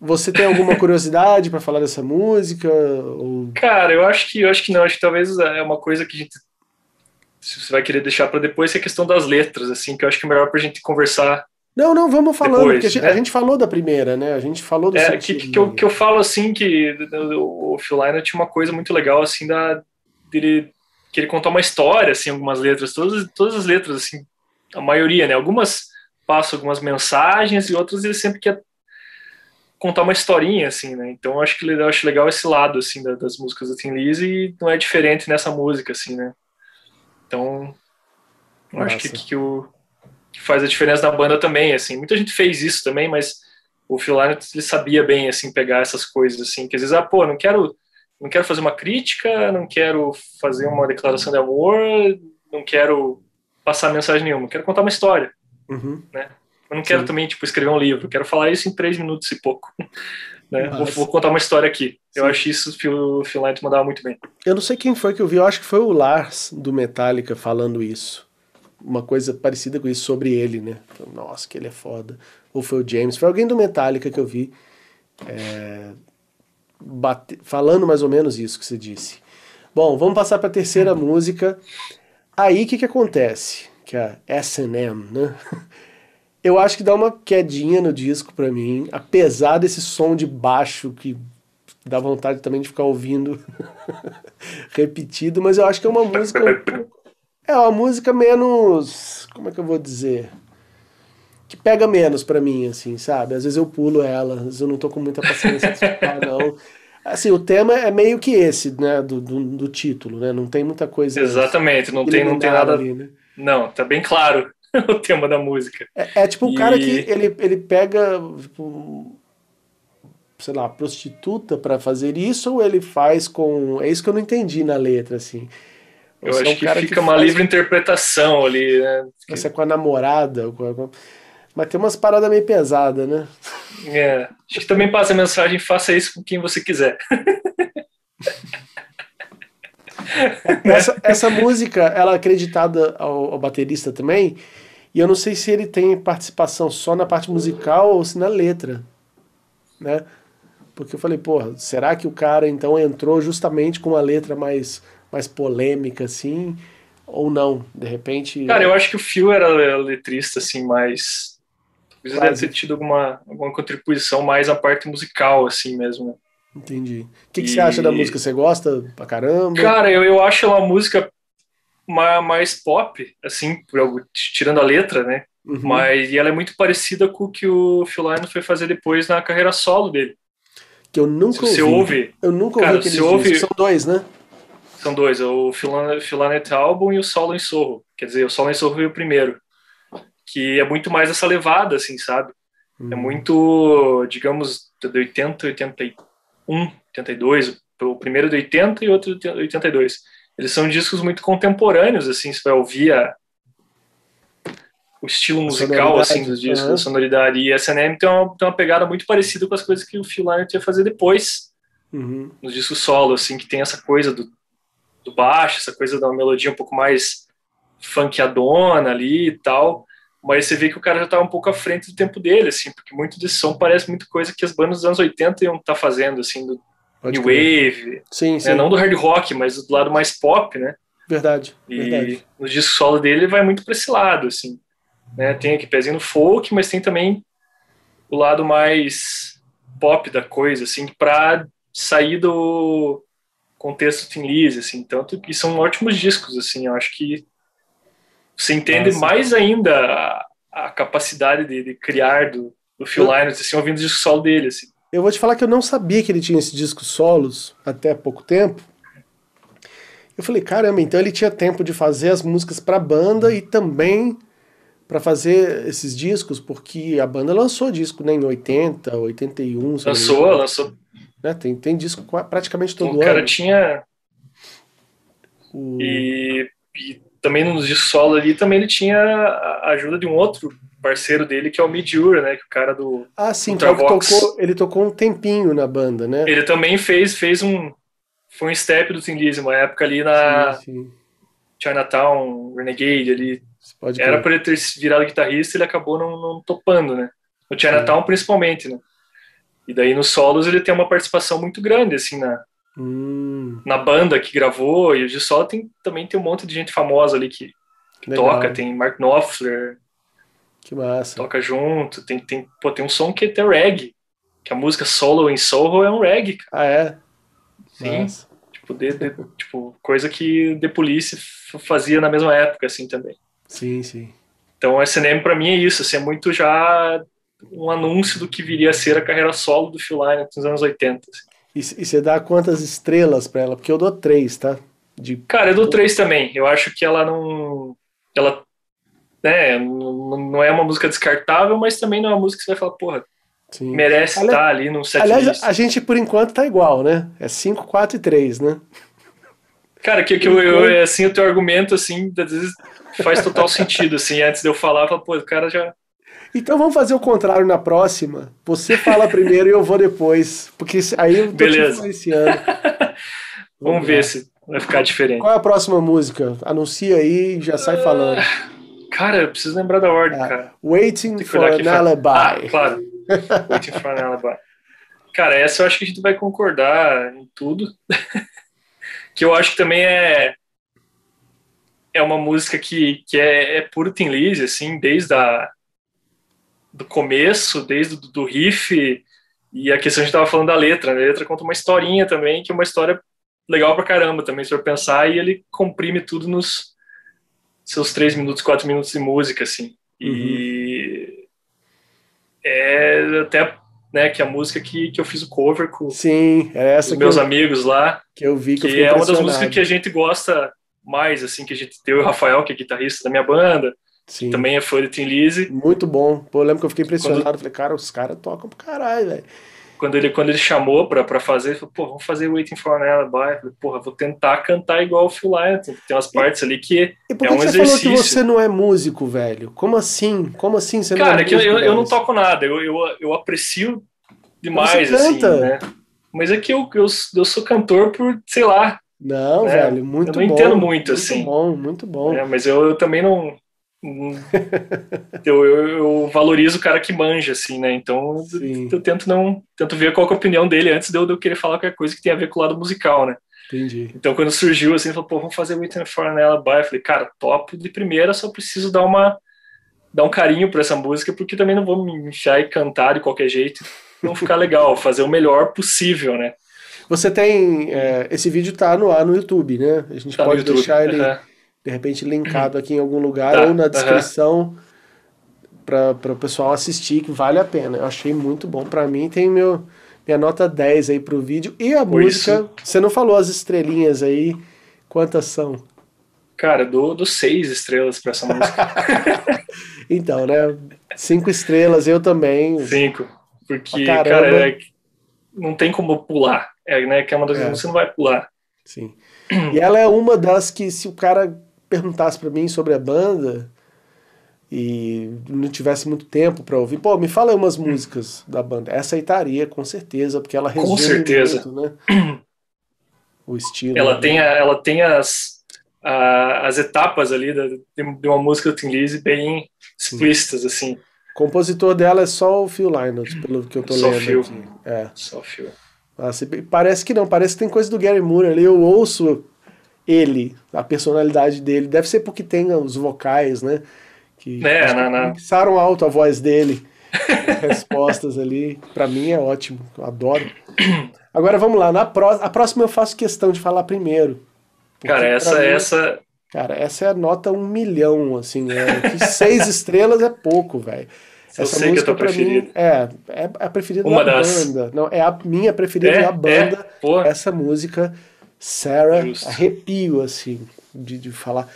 você tem alguma curiosidade pra falar dessa música? Ou... Cara, eu acho que eu acho que não, acho que talvez é uma coisa que a gente se você vai querer deixar para depois é a questão das letras, assim, que eu acho que é melhor pra gente conversar. Não, não, vamos falando, Depois, porque a gente, né? a gente falou da primeira, né? A gente falou do É, que, que, eu, que eu falo assim que o Phil tinha uma coisa muito legal assim da dele que ele contar uma história assim, algumas letras, todas todas as letras assim, a maioria, né? Algumas passam algumas mensagens e outras ele sempre quer contar uma historinha assim, né? Então eu acho que eu acho legal esse lado assim da- das músicas do Tim Lizzy e não é diferente nessa música assim, né? Então eu acho que, Massa. que, o, que faz a diferença na banda também, assim. Muita gente fez isso também, mas o Phil Lynott ele sabia bem assim pegar essas coisas assim, que às vezes ah, pô, não quero não quero fazer uma crítica, não quero fazer uma declaração de amor, não quero passar mensagem nenhuma, quero contar uma história. Uhum. Eu não quero Sim. também tipo escrever um livro, quero falar isso em três minutos e pouco. Né? Vou, vou contar uma história aqui. Eu Sim. acho isso o Phil, Phil Lynott mandava muito bem. Eu não sei quem foi que eu vi, eu acho que foi o Lars do Metallica falando isso. Uma coisa parecida com isso sobre ele, né? Nossa, que ele é foda. Ou foi o James, foi alguém do Metallica que eu vi é, bate- falando mais ou menos isso que você disse. Bom, vamos passar para a terceira música. Aí o que, que acontece? Que é a SM, né? Eu acho que dá uma quedinha no disco pra mim, apesar desse som de baixo que dá vontade também de ficar ouvindo repetido, mas eu acho que é uma música um pouco- é uma música menos, como é que eu vou dizer? que pega menos para mim, assim, sabe? Às vezes eu pulo ela, às vezes eu não tô com muita paciência de escutar, não. Assim, o tema é meio que esse, né, do, do, do título, né? Não tem muita coisa. Exatamente, não tem, não tem nada. Ali, né? Não, tá bem claro o tema da música. É, é tipo o um cara que ele, ele pega, tipo, sei lá, prostituta para fazer isso ou ele faz com. É isso que eu não entendi na letra, assim. Eu acho é um que fica que uma livre interpretação ali, né? Você é com a namorada, com a... mas tem umas paradas meio pesadas, né? É, acho que também passa a mensagem: faça isso com quem você quiser. essa, essa música, ela é acreditada ao, ao, baterista também, e eu não sei se ele tem participação só na parte musical ou se na letra, né? Porque eu falei, porra, será que o cara então entrou justamente com uma letra mais, mais polêmica, assim, ou não? De repente. Cara, eu acho que o Phil era letrista, assim, mais. Talvez deve ter tido alguma, alguma contribuição mais na parte musical, assim mesmo, né? Entendi. O que, que e... você acha da música? Você gosta pra caramba? Cara, eu, eu acho uma música mais pop, assim, tirando a letra, né? Uhum. Mas e ela é muito parecida com o que o Phil Lynott foi fazer depois na carreira solo dele. Que eu nunca se ouvi. ouve. Eu nunca cara, ouvi ouve, São dois, né? São dois, o Phil Lynott Album e o Solo em Sorro. Quer dizer, o Solo em Sorro veio o primeiro. Que é muito mais essa levada, assim, sabe? É. É muito, digamos, de 80, 81 1, 82, o primeiro de 80 e outro de 82. Eles são discos muito contemporâneos, assim, você vai ouvir a, o estilo musical assim dos discos, uhum. a sonoridade. E a SNM tem uma, tem uma pegada muito parecida com as coisas que o Phil Lynott ia fazer depois, uhum. nos discos solo, assim, que tem essa coisa do, do baixo, essa coisa da melodia um pouco mais funkeadona ali e tal mas você vê que o cara já estava tá um pouco à frente do tempo dele, assim, porque muito desse som parece muito coisa que as bandas dos anos 80 iam estar tá fazendo, assim, do Pode New Wave, sim, né? sim. não do hard rock, mas do lado mais pop, né? Verdade, e verdade. no disco solo dele vai muito para esse lado, assim, né? Tem aqui pezinho no folk, mas tem também o lado mais pop da coisa, assim, para sair do contexto Tim Lizzy, assim, tanto que são ótimos discos, assim, eu acho que você entende Nossa. mais ainda a, a capacidade de, de, criar do, do Phil Lynott, assim, ouvindo o disco solo dele, assim. Eu vou te falar que eu não sabia que ele tinha esse disco solos até pouco tempo. Eu falei, caramba, então ele tinha tempo de fazer as músicas para banda e também para fazer esses discos, porque a banda lançou disco né, em 80, 81. Lançou, lançou. Né, tem, tem disco praticamente todo o ano. O cara tinha. O... E, e também nos de solo ali, também ele tinha a ajuda de um outro parceiro dele, que é o Midura, né? Que é o cara do. Ah, sim, que é tocou, ele tocou um tempinho na banda, né? Ele também fez, fez um. Foi um step do Tim Lizzy, uma época ali na sim, sim. Chinatown, Renegade ali. Era para ele ter virado guitarrista, ele acabou não, não topando, né? No Chinatown, sim. principalmente, né? E daí nos solos ele tem uma participação muito grande, assim, na, Hum. Na banda que gravou, e o de solo tem, também tem um monte de gente famosa ali que, que toca, tem Mark Knopfler. Que massa. Toca junto, tem, tem, pô, tem um som que é até reggae, que a música Solo em Soho é um reggae. Ah, é? Sim. Tipo, de, de, tipo, coisa que The Police fazia na mesma época, assim, também. Sim, sim. Então, o SNM para mim é isso, assim, é muito já um anúncio do que viria a ser a carreira solo do Phil Lynott nos anos 80. Assim. E, e você dá quantas estrelas para ela? Porque eu dou três, tá? De... Cara, eu dou três também. Eu acho que ela não. Ela. Né, não é uma música descartável, mas também não é uma música que você vai falar, porra, Sim. merece Ali... estar ali no set Aliás, list. a gente por enquanto tá igual, né? É 5, 4 e 3, né? Cara, que, que eu, eu, assim, o teu argumento, assim, às vezes faz total sentido, assim, antes de eu falar, eu falo, pô, o cara já então vamos fazer o contrário na próxima. Você fala primeiro e eu vou depois. Porque aí eu tô Beleza. te influenciando. vamos, vamos ver se vai ficar diferente. Qual é a próxima música? Anuncia aí e já sai falando. Cara, eu preciso lembrar da ordem, ah, cara. Waiting for an Alibi. Ah, claro. Waiting for an Alibi. Cara, essa eu acho que a gente vai concordar em tudo. que eu acho que também é é uma música que, que é, é puro Tim Lizzy, assim, desde a do começo, desde do, do riff e a questão a gente estava falando da letra. Né? A letra conta uma historinha também, que é uma história legal pra caramba também, se for pensar, e ele comprime tudo nos seus três minutos, quatro minutos de música, assim. E, é até né, que é a música que, que eu fiz o cover com Sim, é essa meus eu, amigos lá. Que eu vi que, que eu é uma das músicas que a gente gosta mais, assim, que a gente tem o Rafael, que é guitarrista da minha banda, Sim. também é fã de Tim Lizzy. Muito bom. Pô, eu lembro que eu fiquei impressionado. Quando... Falei, cara, os caras tocam pro caralho, velho. Quando ele, quando ele chamou pra, pra fazer, ele falou, pô, vamos fazer Waiting for an Alibi. Eu falei, porra, vou tentar cantar igual o Phil Lynott. Tem umas partes ali que e por é que um você exercício. falou que você não é músico, velho? Como assim? Como assim você Cara, não é, é que músico, eu, eu, velho? não toco nada. Eu, eu, eu aprecio demais, Você assim, canta. né? Mas é que eu, eu, eu sou cantor por, sei lá, Não, É, velho, muito eu não bom. entendo muito, assim. Muito bom, muito bom. né? mas eu, eu também não. Não- eu, eu, eu valorizo o cara que manja, assim, né? Então Sim. eu tento não. Tento ver qual é a opinião dele antes de eu, de eu querer falar qualquer coisa que tenha a ver com o lado musical, né? Entendi. Então quando surgiu assim, ele falou, pô, vamos fazer Waiting for an Alibi. Eu falei, cara, top de primeira, só preciso dar uma. dar um carinho pra essa música, porque também não vou me enfiar e cantar de qualquer jeito. Não ficar legal, fazer o melhor possível, né? Você tem. é, esse vídeo tá no ar no YouTube, né? A gente Tá pode deixar ele, Aham. De repente, linkado aqui em algum lugar Tá, ou na descrição para o pessoal assistir, que vale a pena. Eu achei muito bom. Pra mim, tem meu, minha nota 10 aí pro vídeo. E a Por música, isso- você não falou as estrelinhas aí. Quantas são? Cara, dou, dou seis estrelas pra essa música. Então, né? Cinco estrelas, eu também. Cinco. Porque, cara, é- não tem como pular. É, né, que é uma das É. que você não vai pular. Sim. E ela é uma das que, se o cara perguntasse pra mim sobre a banda e não tivesse muito tempo pra ouvir, pô, me fala aí umas músicas da banda. Essa aí estaria, com certeza, porque ela resume certeza. muito, né? O estilo. Ela né? tem, a- ela tem as, a- as etapas ali da- de, uma música do Tim Lizzy bem explícitas, assim. O compositor dela é só o Phil Lynott, pelo que eu tô Só o lendo Phil. aqui. É. Só fio. Ah, se- Parece que não, parece que tem coisa do Gary Moore ali. Eu ouço ele, a personalidade dele. Deve ser porque tem os vocais, né? Que É, que alto a voz dele. Respostas ali. Pra mim é ótimo, eu adoro. Agora vamos lá, na pró a próxima eu faço questão de falar primeiro. Cara, essa, mim- essa. Cara, essa é a nota um milhão, assim. É, que seis estrelas é pouco, velho. Eu sei que é a tua pra mim preferida. é, é a preferida Uma da das. banda. Não, é a minha preferida É, da banda. é. Essa música, Sarah, Justo. arrepio, assim, de, de falar.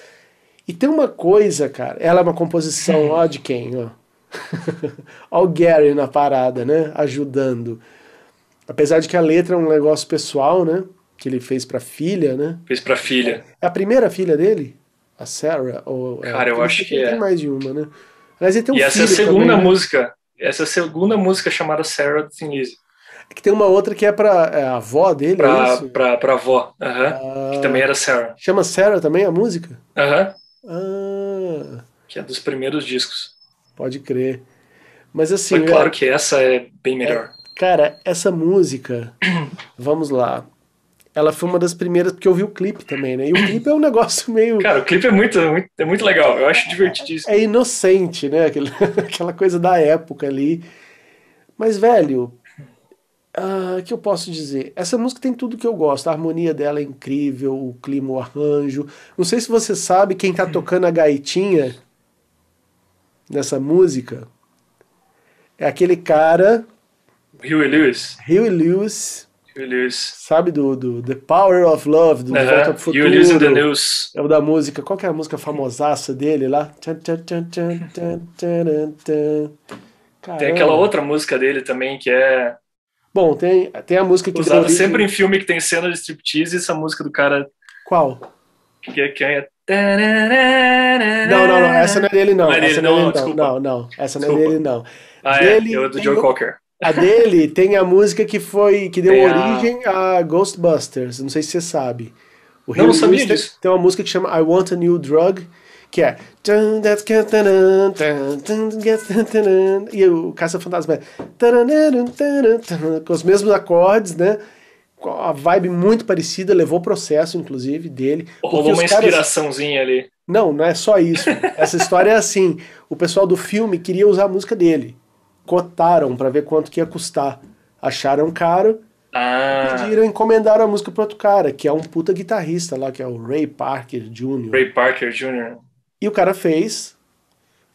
E tem uma coisa, cara, ela é uma composição, ó, de quem, ó. ó o Gary na parada, né, ajudando. Apesar de que a letra é um negócio pessoal, né, que ele fez pra filha, né. Fez pra filha. É a primeira filha dele? A Sarah? Ou, é, Cara, eu porque acho que é. Tem mais de uma, né. Aliás, ele tem um e essa é a segunda também, né? música. Essa é a segunda música chamada Sarah do Lizzy. Pra, isso? pra, pra avó. Aham. Ah, Que também era Sarah. Chama Sarah também a música? Aham. Ah, Que é dos primeiros discos. pode crer. Mas assim, Mas claro é, que essa é bem melhor. cara, essa música, vamos lá. Ela foi uma das primeiras, porque eu vi o clipe também, né? E o clipe é um negócio meio. Cara, o clipe é muito, muito, é muito legal. Eu acho divertidíssimo. É inocente, né? Aquela coisa da época ali. Mas, velho, o que eu posso dizer? Essa música tem tudo que eu gosto. A harmonia dela é incrível, o clima, o arranjo. Não sei se você sabe quem tá tocando a gaitinha nessa música. É aquele cara, Huey Lewis. Huey Lewis, Huey Lewis. sabe do, do The Power of Love, do De Volta Aham. pro Futuro. Huey Lewis the News. É o da música. Qual que é a música famosaça dele lá? Tchan. Tem Caramba. aquela outra música dele também que é Bom, tem, tem a música que usada sempre em filme que tem cena de striptease essa música do cara Qual? que é. Que é... Não, não, não. Essa não é dele, não. Não é dele, essa não, não, é dele, não. Não, não. Essa não é Desculpa. dele, não. Ah, Dele é do Joe o- Cocker. A dele tem a música que foi que deu Tem a- origem a Ghostbusters. Não sei se você sabe. O Não, não Huey sabia disso. Tem uma música que chama I Want a New Drug, que é. E o Caça-Fantasma é. Com os mesmos acordes, né? Com a vibe muito parecida, levou processo, inclusive, dele. Rolou uma caras- inspiraçãozinha ali. Não, não é só isso. Essa história é assim: o pessoal do filme queria usar a música dele. Cotaram pra ver quanto que ia custar. Acharam caro, Ah, pediram, encomendaram a música pro outro cara, que é um puta guitarrista lá, que é o Ray Parker Jr. Ray Parker Jr. E o cara fez.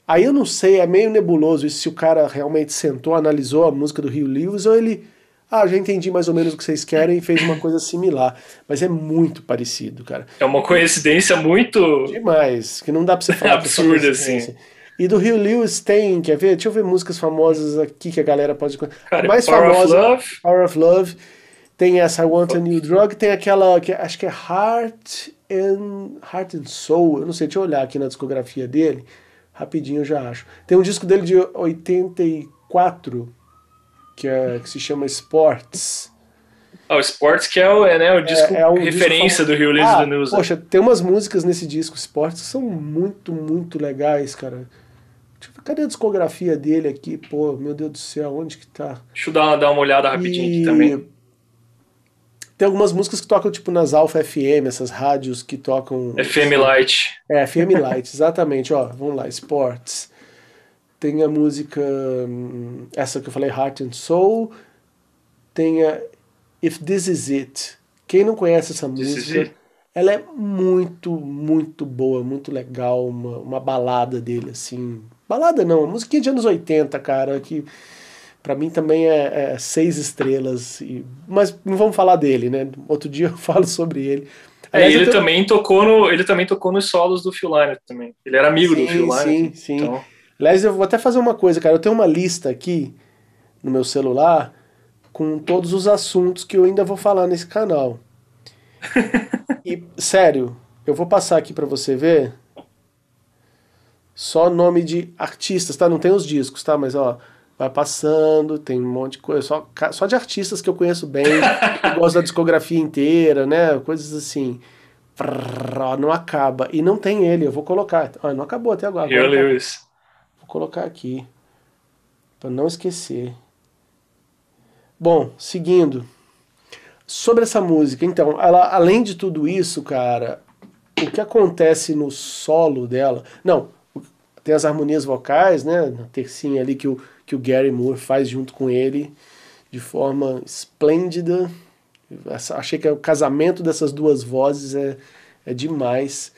Aí eu não sei, é meio nebuloso isso, se o cara realmente sentou, analisou a música do Rio Lewis ou ele. Ah, já entendi mais ou menos o que vocês querem e fez uma coisa similar. Mas é muito parecido, cara. É uma coincidência muito. Demais, que não dá pra você falar. É absurda, assim. E do Rio Lewis tem, quer ver? Deixa eu ver músicas famosas aqui que a galera pode. Cara, mais Power famosa. Of Love. Power of Love. Tem essa I Want a New Drug, tem aquela que acho que é Heart and, Heart and Soul. Eu não sei, deixa eu olhar aqui na discografia dele. Rapidinho eu já acho. Tem um disco dele de 84 que, é, que se chama Sports. Ah, o Sports que é o, é, né, o disco é, é um referência disco do Rio Lewis ah, do News. Poxa, tem umas músicas nesse disco Sports que são muito, muito legais, cara. Cadê a discografia dele aqui? Pô, meu Deus do céu, onde que tá? Deixa eu dar uma, dar uma olhada rapidinho e... aqui também. Tem algumas músicas que tocam tipo nas Alpha FM, essas rádios que tocam. FM Light. É, FM Light, exatamente. Ó, vamos lá, Sports. Tem a música. Hum, essa que eu falei, Heart and Soul. Tem a If This Is It. Quem não conhece essa música, ela é muito, muito boa, muito legal. Uma, uma balada dele, assim. Balada não, uma musiquinha de anos 80, cara, que para mim também é, é, seis estrelas. E, mas não vamos falar dele, né? Outro dia eu falo sobre ele. É, Aliás, é, ele tenho... também tocou no, ele também tocou nos solos do Phil Lynott também. Ele era amigo sim, do Phil Lynott. Sim, sim. Então... Aliás, eu vou até fazer uma coisa, cara. Eu tenho uma lista aqui no meu celular com todos os assuntos que eu ainda vou falar nesse canal. e sério, eu vou passar aqui para você ver. Só nome de artistas, tá? Não tem os discos, tá? Mas ó, vai passando, tem um monte de coisa, só, só de artistas que eu conheço bem, eu gosto da discografia inteira, né? Coisas assim. Não acaba. E não tem ele, eu vou colocar. Ah, não acabou até agora. Eu, Lewis. Vou colocar aqui. para não esquecer. Bom, seguindo. Sobre essa música, então, ela, além de tudo isso, cara, o que acontece no solo dela. Não, tem as harmonias vocais, né? Na tercinha ali que o que o Gary Moore faz junto com ele de forma esplêndida. Achei que o casamento dessas duas vozes é, é demais.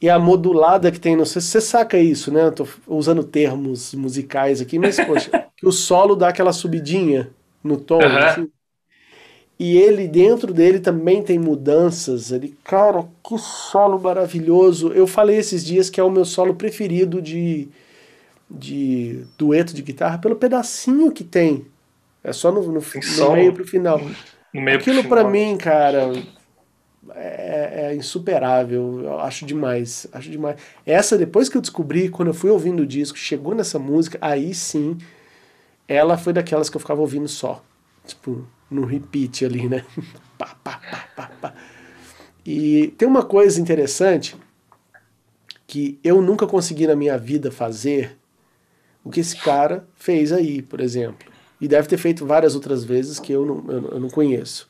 E a modulada que tem, não sei se você saca isso, né? Eu tô usando termos musicais aqui, mas, poxa, que o solo dá aquela subidinha no tom. Uhum. Assim. E ele, dentro dele, também tem mudanças. Ele, cara, que solo maravilhoso. Eu falei esses dias que é o meu solo preferido de, de dueto de guitarra pelo pedacinho que tem. É só no, no, no meio pro final. Meio Aquilo para mim, cara, é, é, insuperável. Eu acho demais. Acho demais. Essa, depois que eu descobri, quando eu fui ouvindo o disco, chegou nessa música, aí sim, ela foi daquelas que eu ficava ouvindo só. Tipo, no repeat ali, né? pá, pá, pá, pá, pá. E tem uma coisa interessante que eu nunca consegui na minha vida fazer o que esse cara fez aí, por exemplo. E deve ter feito várias outras vezes que eu não, eu, não conheço.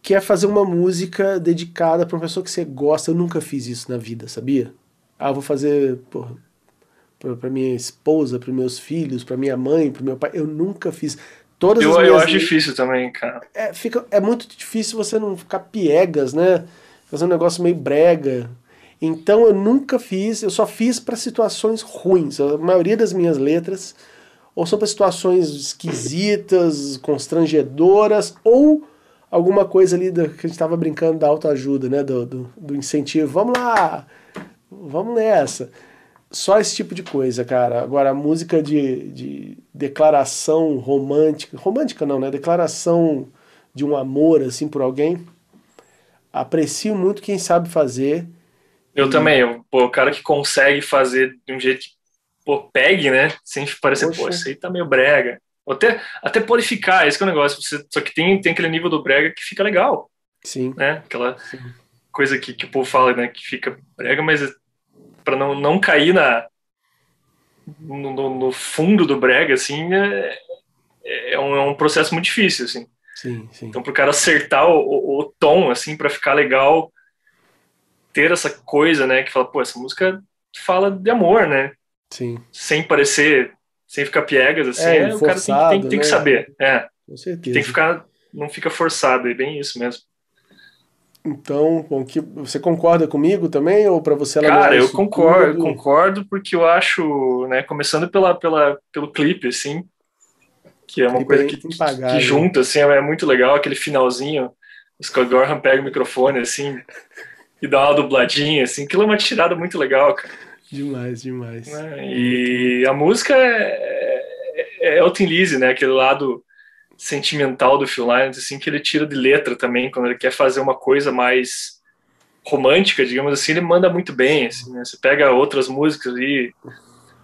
Que é fazer uma música dedicada para uma pessoa que você gosta. Eu nunca fiz isso na vida, sabia? Ah, eu vou fazer para minha esposa, para meus filhos, para minha mãe, para meu pai. Eu nunca fiz. Todas eu, as minhas eu acho difícil também, cara. É, fica, é muito difícil você não ficar piegas, né? Fazer um negócio meio brega. Então eu nunca fiz, eu só fiz para situações ruins. A maioria das minhas letras ou são para situações esquisitas, constrangedoras, ou alguma coisa ali da, que a gente estava brincando da autoajuda, né? Do, do, do, incentivo. Vamos lá! Vamos nessa. Só esse tipo de coisa, cara. Agora, a música de, de declaração romântica. Romântica não, né? Declaração de um amor, assim, por alguém. Aprecio muito quem sabe fazer eu também, eu, pô, o cara que consegue fazer de um jeito que pô, pegue, né? Sem parecer, Poxa. pô, isso aí tá meio brega. Ou até, até purificar, esse que é o negócio. Você, só que tem, tem aquele nível do brega que fica legal. Sim. Né? Aquela Sim. coisa que, que o povo fala, né? Que fica brega, mas para não, não cair na, no, no, no, fundo do brega, assim, é, é, um, é um processo muito difícil, assim. Sim, sim. Então, pro cara acertar o, o, o tom, assim, para ficar legal, ter essa coisa, né, que fala, pô, essa música fala de amor, né? Sim. Sem parecer, sem ficar piegas, assim, é, é, o cara tem, tem, tem né? que saber. É. Com certeza. Tem que ficar, não fica forçado, é bem isso mesmo. Então, bom, que, você concorda comigo também ou para você ela Cara, é eu concordo, tudo? concordo porque eu acho, né, começando pela, pela, pelo clipe, assim, que é uma coisa que, que, pagar, que né? junta, assim, é muito legal, aquele finalzinho, o Scott Gorham pega o microfone, assim, e dá uma dubladinha, assim, aquilo é uma tirada muito legal, cara. Demais, demais. Né? E a música é, é, é Elton Lise, né, aquele lado sentimental do Phil Lynott, assim, que ele tira de letra também, quando ele quer fazer uma coisa mais romântica, digamos assim, ele manda muito bem, assim, né? Você pega outras músicas ali,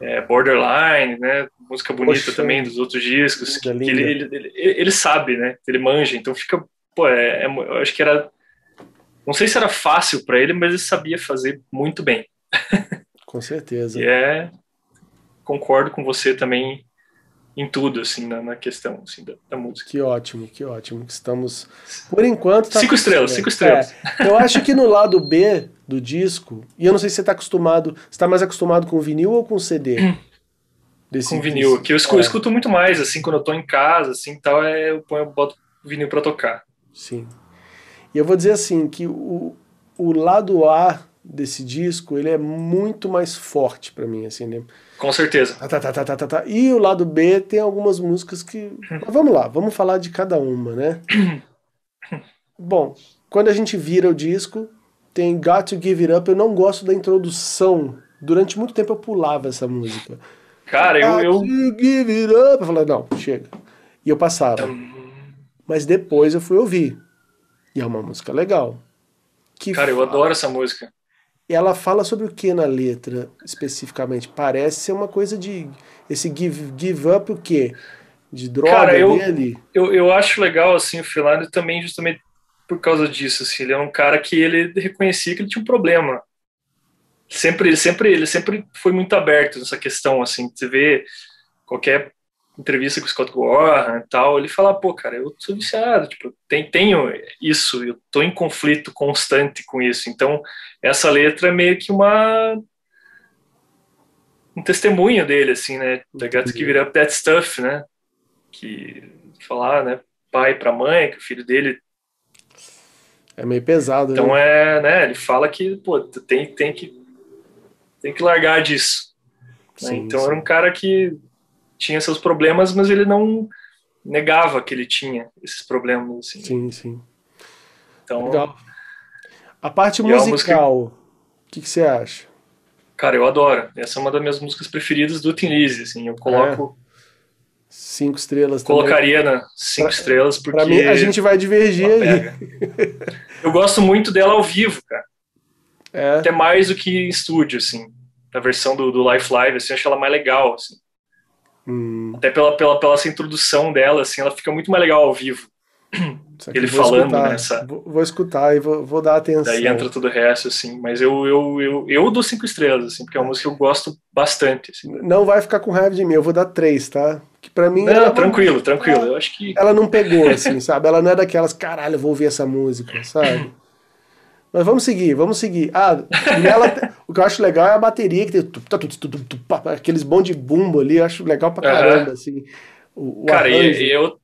é, Borderline, né? Música bonita Poxa, também dos outros discos, que ele, ele, ele, ele, sabe, né? Ele manja, então fica, pô, é, é, eu acho que era, não sei se era fácil para ele, mas ele sabia fazer muito bem. Com certeza. e é, concordo com você também em tudo, assim, na, na questão assim, da, da, música. Que ótimo, que ótimo. Estamos, por enquanto... Tá cinco estrelas, cinco estrelas. É, eu acho que no lado B do disco, e eu não sei se você está acostumado, você está mais acostumado com vinil ou com CD? Desse com vinil, que eu escuto, é. escuto, muito mais, assim, quando eu estou em casa, assim, tal, é, eu ponho, eu boto vinil para tocar. Sim. E eu vou dizer assim, que o, o lado A desse disco, ele é muito mais forte para mim, assim, né? Com certeza. Tá, tá, tá, tá, tá, tá. E o lado B tem algumas músicas que. Mas vamos lá, vamos falar de cada uma, né? Bom, quando a gente vira o disco, tem Got to Give It Up. Eu não gosto da introdução. Durante muito tempo eu pulava essa música. Cara, eu. eu... To give it up. Eu falei, não, chega. E eu passava. Mas depois eu fui ouvir. E é uma música legal. Que Cara, fala... eu adoro essa música ela fala sobre o que na letra, especificamente? Parece ser uma coisa de. Esse give, give up o quê? De droga Cara, eu, dele? Eu, eu acho legal, assim, o Philando também justamente por causa disso, assim, ele é um cara que ele reconhecia que ele tinha um problema. Sempre, sempre, ele sempre foi muito aberto nessa questão, assim, você vê qualquer entrevista com o Scott Gorham e tal, ele fala, pô, cara, eu sou viciado, tipo, tem, tenho isso, eu tô em conflito constante com isso. Então, essa letra é meio que uma um testemunho dele, assim, né? The Got to Give It Up That Stuff, né? Que falar, né? Pai para mãe, que o filho dele é meio pesado. Então né? é, né? Ele fala que pô, tem tem que tem que largar disso. Né? Sim, então sim. era um cara que tinha seus problemas, mas ele não negava que ele tinha esses problemas. Assim. Sim, sim. Então, Legal. A parte musical, o que, que, você acha? Cara, eu adoro. Essa é uma das minhas músicas preferidas do Tim Lizzy, assim. Eu coloco... É. Cinco estrelas Colocaria também. na cinco pra, estrelas, porque... Pra mim, a gente vai divergir aí. eu gosto muito dela ao vivo, cara. É. Até mais do que em estúdio, assim. A versão do, do Life Live, assim, eu acho ela mais legal, assim. Hum. Até pela, pela, pela essa introdução dela, assim, ela fica muito mais legal ao vivo. Ele falando escutar, nessa. Vou, vou, escutar e vou, vou dar atenção. Daí entra tudo o resto, assim. Mas eu, eu, eu, eu dou cinco estrelas, assim, porque é uma música que eu gosto bastante. Assim. Não vai ficar com raiva de mim, eu vou dar três, tá? Que pra mim. Não, tranquilo, não, tranquilo. Ela, eu acho que. Ela não pegou, assim, sabe? Ela não é daquelas, caralho, eu vou ouvir essa música, sabe? Mas vamos seguir, vamos seguir. Ah, nela, o que eu acho legal é a bateria, que tem aqueles bons de bumbo ali, eu acho legal pra caramba, assim. O, o Cara, e, e, eu,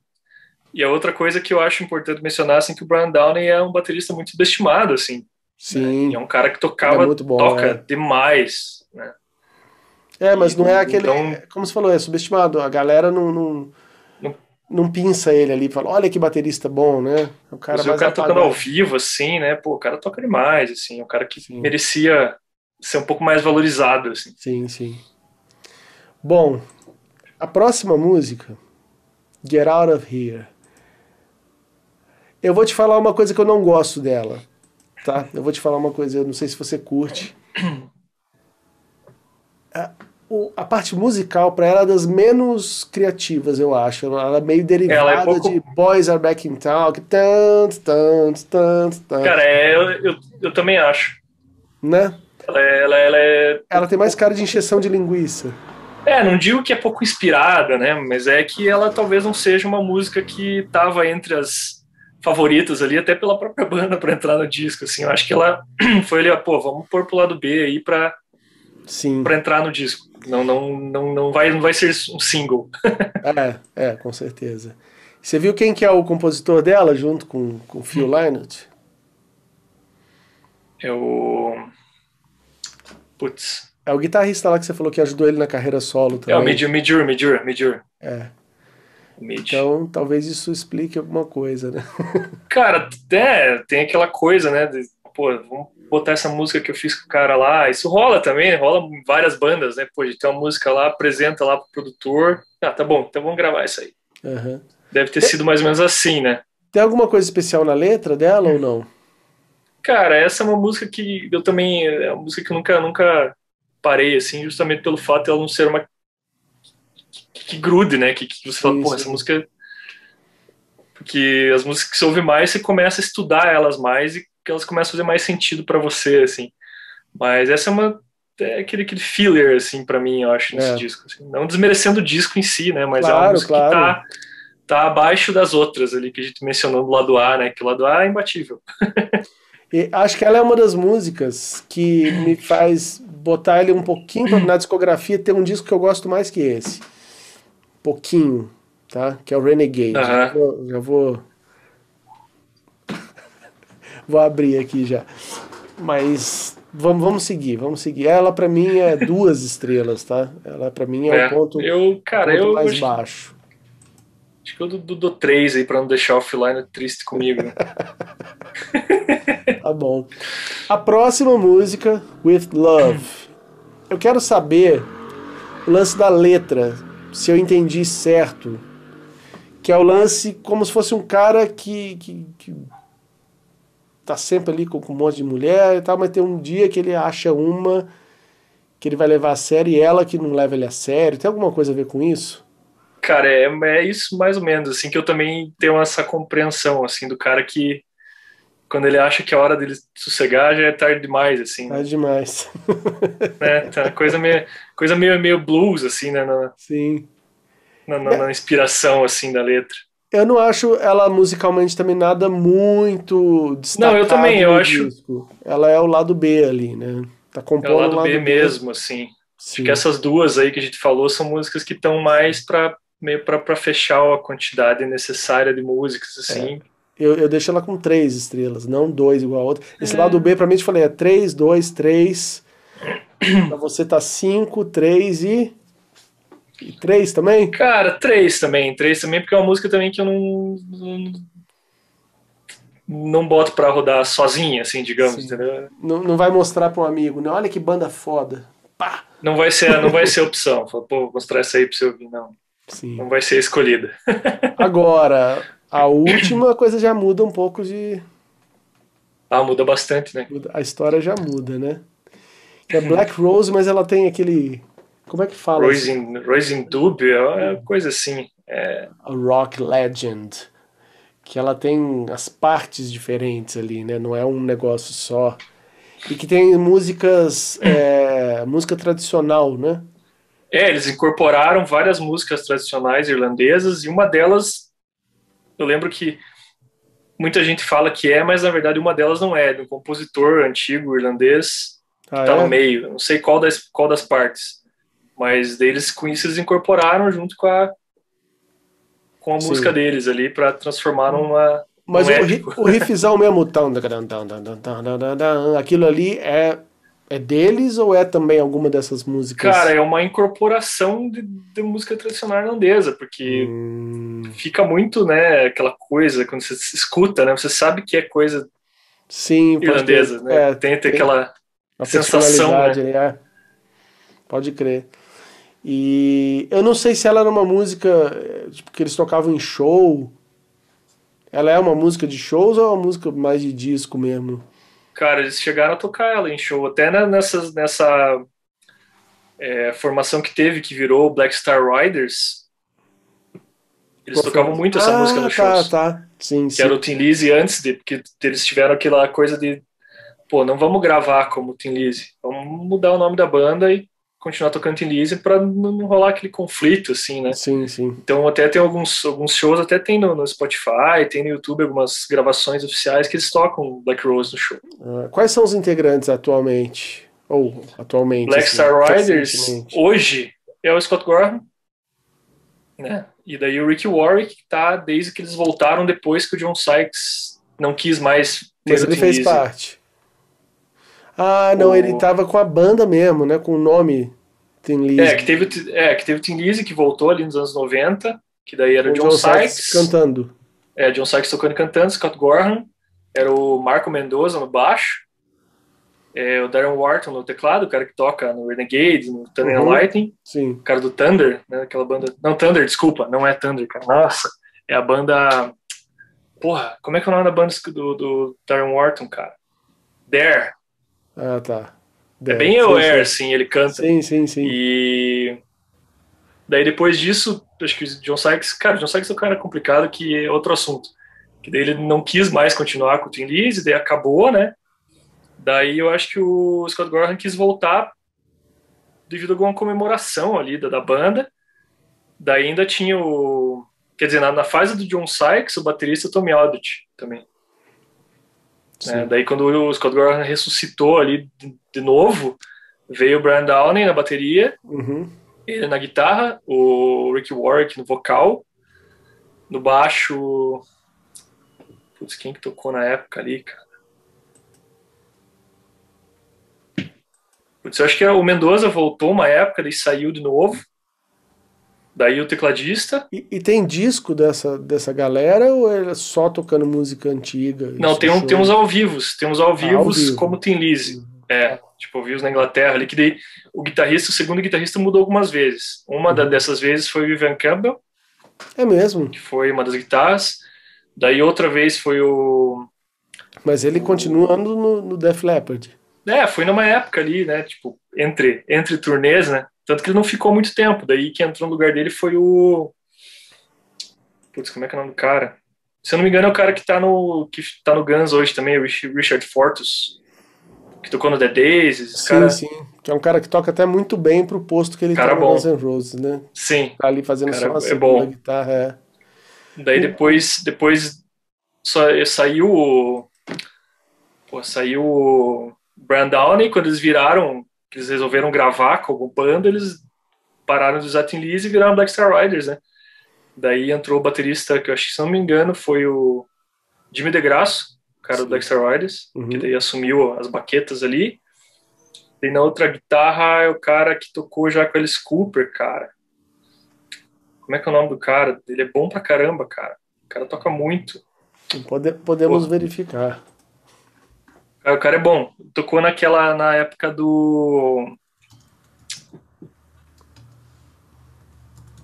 e a outra coisa que eu acho importante mencionar, assim, que o Brian Downey é um baterista muito subestimado, assim. Sim. Né? É um cara que tocava, é bom, toca é. demais, né? É, mas e, não é aquele, então, como você falou, é subestimado. A galera não, não não pinça ele ali e fala, olha que baterista bom, né? O cara, o cara tocando ao vivo, assim, né? Pô, o cara toca demais, assim, é um cara que sim. merecia ser um pouco mais valorizado, assim. Sim, sim. Bom, a próxima música, Get Out of Here. Eu vou te falar uma coisa que eu não gosto dela, tá? Eu vou te falar uma coisa, eu não sei se você curte. a parte musical para ela é das menos criativas, eu acho. Ela é meio derivada é pouco... de Boys Are Back in Town. Tant, tant, tant, tant. Cara, é, eu, eu, eu, também acho. Né? Ela, é, ela, ela, é... ela tem mais cara de encheção de linguiça. É, não digo que é pouco inspirada, né? Mas é que ela talvez não seja uma música que tava entre as favoritas ali, até pela própria banda para entrar no disco. Assim, eu acho que ela foi ali, pô, vamos pôr pro lado B aí para para entrar no disco. Não, não, não, não, vai, não vai ser um single. é, é, com certeza. Você viu quem que é o compositor dela junto com, com Phil hum. Lynott? É o. Putz. É o guitarrista lá que você falou que ajudou ele na carreira solo também. É o Midjur, Midjur, Midjur, Midjur. É. Mid. Então, talvez isso explique alguma coisa, né? Cara, é, tem aquela coisa, né? De, pô, vamos botar essa música que eu fiz com o cara lá. Isso rola também, rola em várias bandas, né? Pô, de ter uma música lá, apresenta lá pro produtor. Ah, tá bom, então vamos gravar isso aí. Uhum. Deve ter sido mais ou menos assim, né? Tem alguma coisa especial na letra dela ou não? Cara, essa é uma música que eu também. É uma música que eu nunca, nunca parei, assim, justamente pelo fato de ela não ser uma. que, que grude, né? Que, que você fala, pô, essa música. Porque as músicas que você ouve mais, você começa a estudar elas mais e que elas começam a fazer mais sentido para você, assim. Mas essa é uma. É aquele, aquele filler, assim, para mim, eu acho, nesse é. disco. Assim. Não desmerecendo o disco em si, né? Mas claro, é uma música claro. que tá tá abaixo das outras ali que a gente mencionou do lado A, né? Que o lado A é imbatível. e acho que ela é uma das músicas que me faz botar ele um pouquinho na discografia ter um disco que eu gosto mais que esse. Pouquinho, tá? Que é o Renegade. Uh -huh. vou, já vou. Vou abrir aqui já. Mas vamos, vamos seguir, vamos seguir. Ela para mim é duas estrelas, tá? Ela para mim é, é, o ponto, eu, cara, ponto eu mais baixo. Acho que eu dou, três aí pra não deixar o offline triste comigo. tá bom. A próxima música, With Love. Eu quero saber o lance da letra, se eu entendi certo. Que é o lance como se fosse um cara que, que, que tá sempre ali com, com um monte de mulher e tal, mas tem um dia que ele acha uma que ele vai levar a sério e ela que não leva ele a sério. Tem alguma coisa a ver com isso? Cara, é, é isso mais ou menos, assim, que eu também tenho essa compreensão, assim, do cara que quando ele acha que é hora dele sossegar, já é tarde demais, assim. Tarde demais. né? Tá, coisa meio, coisa meio, meio blues, assim, né? Na, Sim. Na, na, na, inspiração, assim, da letra. Eu não acho ela musicalmente também nada muito destacado. Não, eu também, eu acho. Disco. Ela é o lado B ali, né? Tá compondo é o lado, lado B, B mesmo, assim. Sim. Acho que essas duas aí que a gente falou são músicas que estão mais para meio para fechar a quantidade necessária de músicas, assim. É. Eu, eu deixo ela com três estrelas, não dois igual a outra. Esse é. lado B, pra mim, eu falei, é três, dois, três. pra você tá cinco, três e... e. três também? Cara, três também. Três também, porque é uma música também que eu não. não, não boto pra rodar sozinha, assim, digamos, entendeu? Não, não vai mostrar pra um amigo, né? Olha que banda foda. Pá! Não vai ser, não vai ser opção. Fala, pô, vou mostrar essa aí pra você ouvir, não. Sim. não vai ser escolhida. Agora, a última coisa já muda um pouco de. Ah, muda bastante, né? A história já muda, né? É Black Rose, mas ela tem aquele. Como é que fala? Rose in, Rose in Dub, é coisa assim. É... A Rock Legend. Que ela tem as partes diferentes ali, né? Não é um negócio só. E que tem músicas. É, música tradicional, né? É, eles incorporaram várias músicas tradicionais irlandesas e uma delas, eu lembro que muita gente fala que é, mas na verdade uma delas não é, de um compositor antigo irlandês que ah, tá é? no meio. Não sei qual das, qual das partes, mas deles com isso eles incorporaram junto com a com a Sim. música deles ali para transformar numa mas o, o riffzão mesmo, aquilo ali é é deles ou é também alguma dessas músicas? Cara, é uma incorporação de, de música tradicional irlandesa, porque hum. fica muito, né, aquela coisa, quando você escuta, né, você sabe que é coisa Sim, irlandesa, ter, né? É, tem, tem aquela sensação, né? Ali, é. Pode crer. E eu não sei se ela era uma música tipo, que eles tocavam em show. Ela é uma música de shows ou é uma música mais de disco mesmo? Cara, eles chegaram a tocar ela em show, até nessa, nessa é, formação que teve, que virou Black Star Riders. Eles Pô, tocavam muito essa ah, música no shows. Tá, tá. Sim, que sim. era o Tim Lizzy antes, de, porque eles tiveram aquela coisa de, pô, não vamos gravar como Tim Lizzy, vamos mudar o nome da banda e continuar tocando Tim Lizzy para não rolar aquele conflito, assim, né? Sim, sim. Então até tem alguns, alguns shows, até tem no, no Spotify, tem no YouTube algumas gravações oficiais que eles tocam Black Rose no show. Ah, quais são os integrantes atualmente? Ou atualmente? Black assim, Star Riders, hoje, é o Scott Gorham, né? E daí o Ricky Warwick, que tá desde que eles voltaram depois que o John Sykes não quis mais ter Mas ele fez parte. Ah, não, o... ele tava com a banda mesmo, né? Com o nome Tim Lizzy. É, que teve, é, que teve o Tim Lizzy, que voltou ali nos anos 90, que daí era o John, John Sykes, Sykes. Cantando. É, John Sykes tocando e cantando, Scott Gorham, era o Marco Mendoza no baixo, é, o Darren Wharton no teclado, o cara que toca no Renegade, no Thunder uhum, Lightning, sim. o cara do Thunder, né, aquela banda... Não, Thunder, desculpa, não é Thunder, cara, nossa, é a banda... Porra, como é que é o nome da banda do, do Darren Wharton, cara? Dare. Ah, tá. É bem aware, assim, ele canta. Sim, sim, sim. E daí depois disso, acho que o John Sykes, cara, o John Sykes é um cara complicado que é outro assunto. Que daí ele não quis mais continuar com o Twin Lizzy, daí acabou, né? Daí eu acho que o Scott Gorham quis voltar devido a alguma comemoração ali da, da banda. Daí ainda tinha o. Quer dizer, na, na fase do John Sykes, o baterista Tommy Aldrich também. Né? Daí quando o Scott Gorham ressuscitou ali de, novo, veio o Brian Downey na bateria, uhum. ele na guitarra, o Ricky Warwick no vocal, no baixo. Putz, quem que tocou na época ali, cara? Putz, eu acho que o Mendoza voltou uma época, ele saiu de novo. Daí o tecladista. E, e, tem disco dessa, dessa galera ou é só tocando música antiga? Não, tem, um, tem uns ao vivos. Tem uns ao vivos, ah, ao vivo. como tem Lizzy. É, tipo, ao vivos na Inglaterra, ali que daí o guitarrista, o segundo guitarrista mudou algumas vezes. Uma uhum. dessas vezes foi o Vivian Campbell. É mesmo? Que foi uma das guitarras. Daí outra vez foi o. Mas ele continuando no, no Def Leppard. É, foi numa época ali, né? Tipo, entre, entre turnês, né? Tanto que ele não ficou muito tempo. Daí quem entrou no lugar dele foi o. Putz, como é que é o nome do cara? Se eu não me engano, é o cara que tá no, que tá no Guns hoje também, o Richard Fortus. Que tocou no The Days. Sim, cara... sim. Que é um cara que toca até muito bem pro posto que ele cara tá no Guns N' Roses, né? Sim. Tá ali fazendo cara, só é bom. guitarra. É. Daí depois, depois só, saiu o. Pô, saiu o Brian Downey, quando eles viraram que eles resolveram gravar como banda, eles pararam de usar Tim Lizzy e viraram Black Star Riders, né? Daí entrou o baterista, que eu acho que, se não me engano, foi o Jimmy DeGrasso, cara Sim. do Black Star Riders, uhum. que daí assumiu as baquetas ali. E na outra guitarra é o cara que tocou já com Alice Cooper, cara. Como é que é o nome do cara? Ele é bom pra caramba, cara. O cara toca muito. Pode, podemos Pô. verificar. O cara é bom. Tocou naquela, na época do.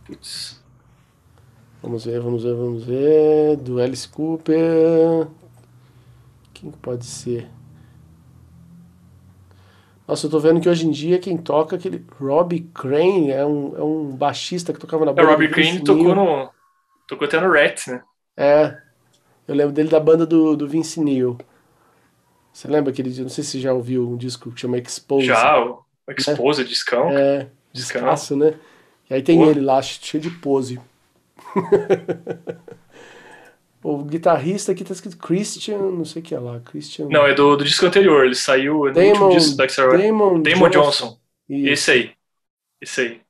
Putz. Vamos ver, vamos ver, vamos ver. Do Alice Cooper. Quem pode ser? Nossa, eu tô vendo que hoje em dia quem toca é aquele Robbie Crane é um, é um baixista que tocava na banda. É, Robbie Crane tocou no. Tocou até no Rat, né? É. Eu lembro dele da banda do, do Vince Neil. Você lembra aquele dia? Não sei se você já ouviu um disco que chama Expose. Já, o Expose, né? discão. É, descasso, né? E aí tem Pô. ele lá, cheio de pose. o guitarrista aqui tá escrito Christian, não sei o que é lá. Christian. Não, é do, do disco anterior. Ele saiu no Damon, último disco da Damon, Damon Johnson. Johnson. Esse aí. Esse aí.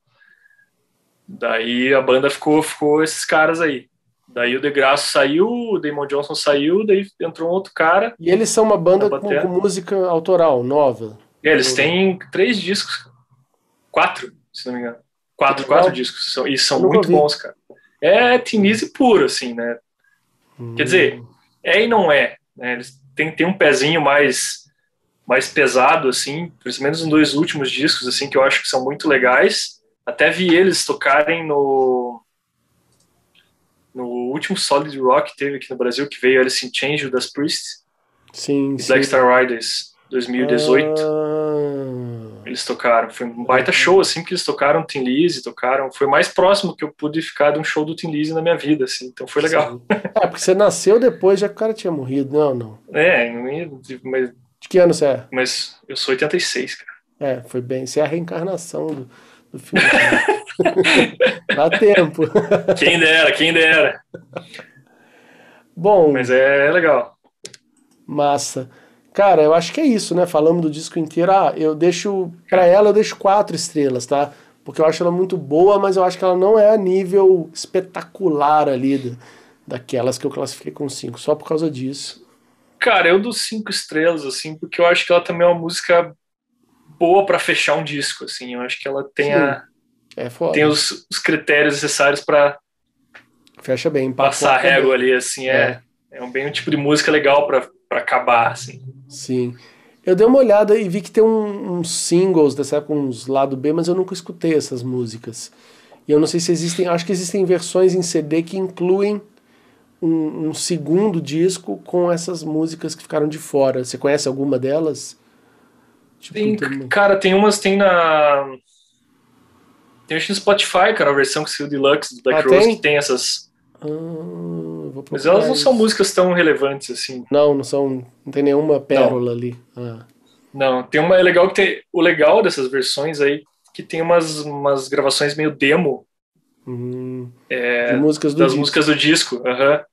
Daí a banda ficou, ficou esses caras aí. Daí o DeGrasso saiu, o Damon Johnson saiu, daí entrou um outro cara. E eles são uma banda com, com, música autoral, nova. É, eles têm três discos. Quatro, se não me engano. Quatro, quatro discos. São, e são muito bons, cara. É Tinise puro, assim, né? Hum. Quer dizer, é e não é. Né? Eles têm, têm um pezinho mais, mais pesado, assim, pelo menos nos dois últimos discos, assim, que eu acho que são muito legais. Até vi eles tocarem no no último Solid Rock que teve aqui no Brasil, que veio Alice in Change das Priest. Sim, e Black Star Riders 2018. Ah. Eles tocaram. Foi um baita show, assim, que eles tocaram Tim Lizzy, tocaram. Foi mais próximo que eu pude ficar de um show do Tim Lizzy na minha vida, assim. Então foi legal. É, porque você nasceu depois, já que o cara tinha morrido. Não, não. É, mas... De que ano você é? Mas eu sou 86, cara. É, foi bem. Você é a reencarnação do, do filme. Dá tempo. Quem dera, quem dera. Bom. Mas é, é legal. Massa. Cara, eu acho que é isso, né? Falamos do disco inteiro. Ah, eu deixo. Pra ela, eu deixo quatro estrelas, tá? Porque eu acho ela muito boa, mas eu acho que ela não é a nível espetacular ali daquelas que eu classifiquei com cinco, só por causa disso. Cara, eu dou cinco estrelas, assim, porque eu acho que ela também é uma música boa para fechar um disco, assim. Eu acho que ela tem, a, É tem os, os critérios necessários para Fecha bem. passar a régua ali, assim. É, é. um, bem um tipo de música legal para acabar, assim. Sim. Eu dei uma olhada e vi que tem um- uns singles dessa época, uns lado B, mas eu nunca escutei essas músicas. E eu não sei se existem, acho que existem versões em CD que incluem um, um segundo disco com essas músicas que ficaram de fora. Você conhece alguma delas? Tipo, Tem, tem cara, tem umas, tem na. Tem acho que no Spotify, cara, a versão que saiu Deluxe do Black Ah, Rose, tem? que tem essas. Ah, vou Mas elas não são isso. músicas tão relevantes assim. Não, não são. Não tem nenhuma pérola ali. Ah, Não, tem uma. É legal que tem. O legal dessas versões aí, que tem umas, umas gravações meio demo hum, é, de músicas das disco. músicas do disco.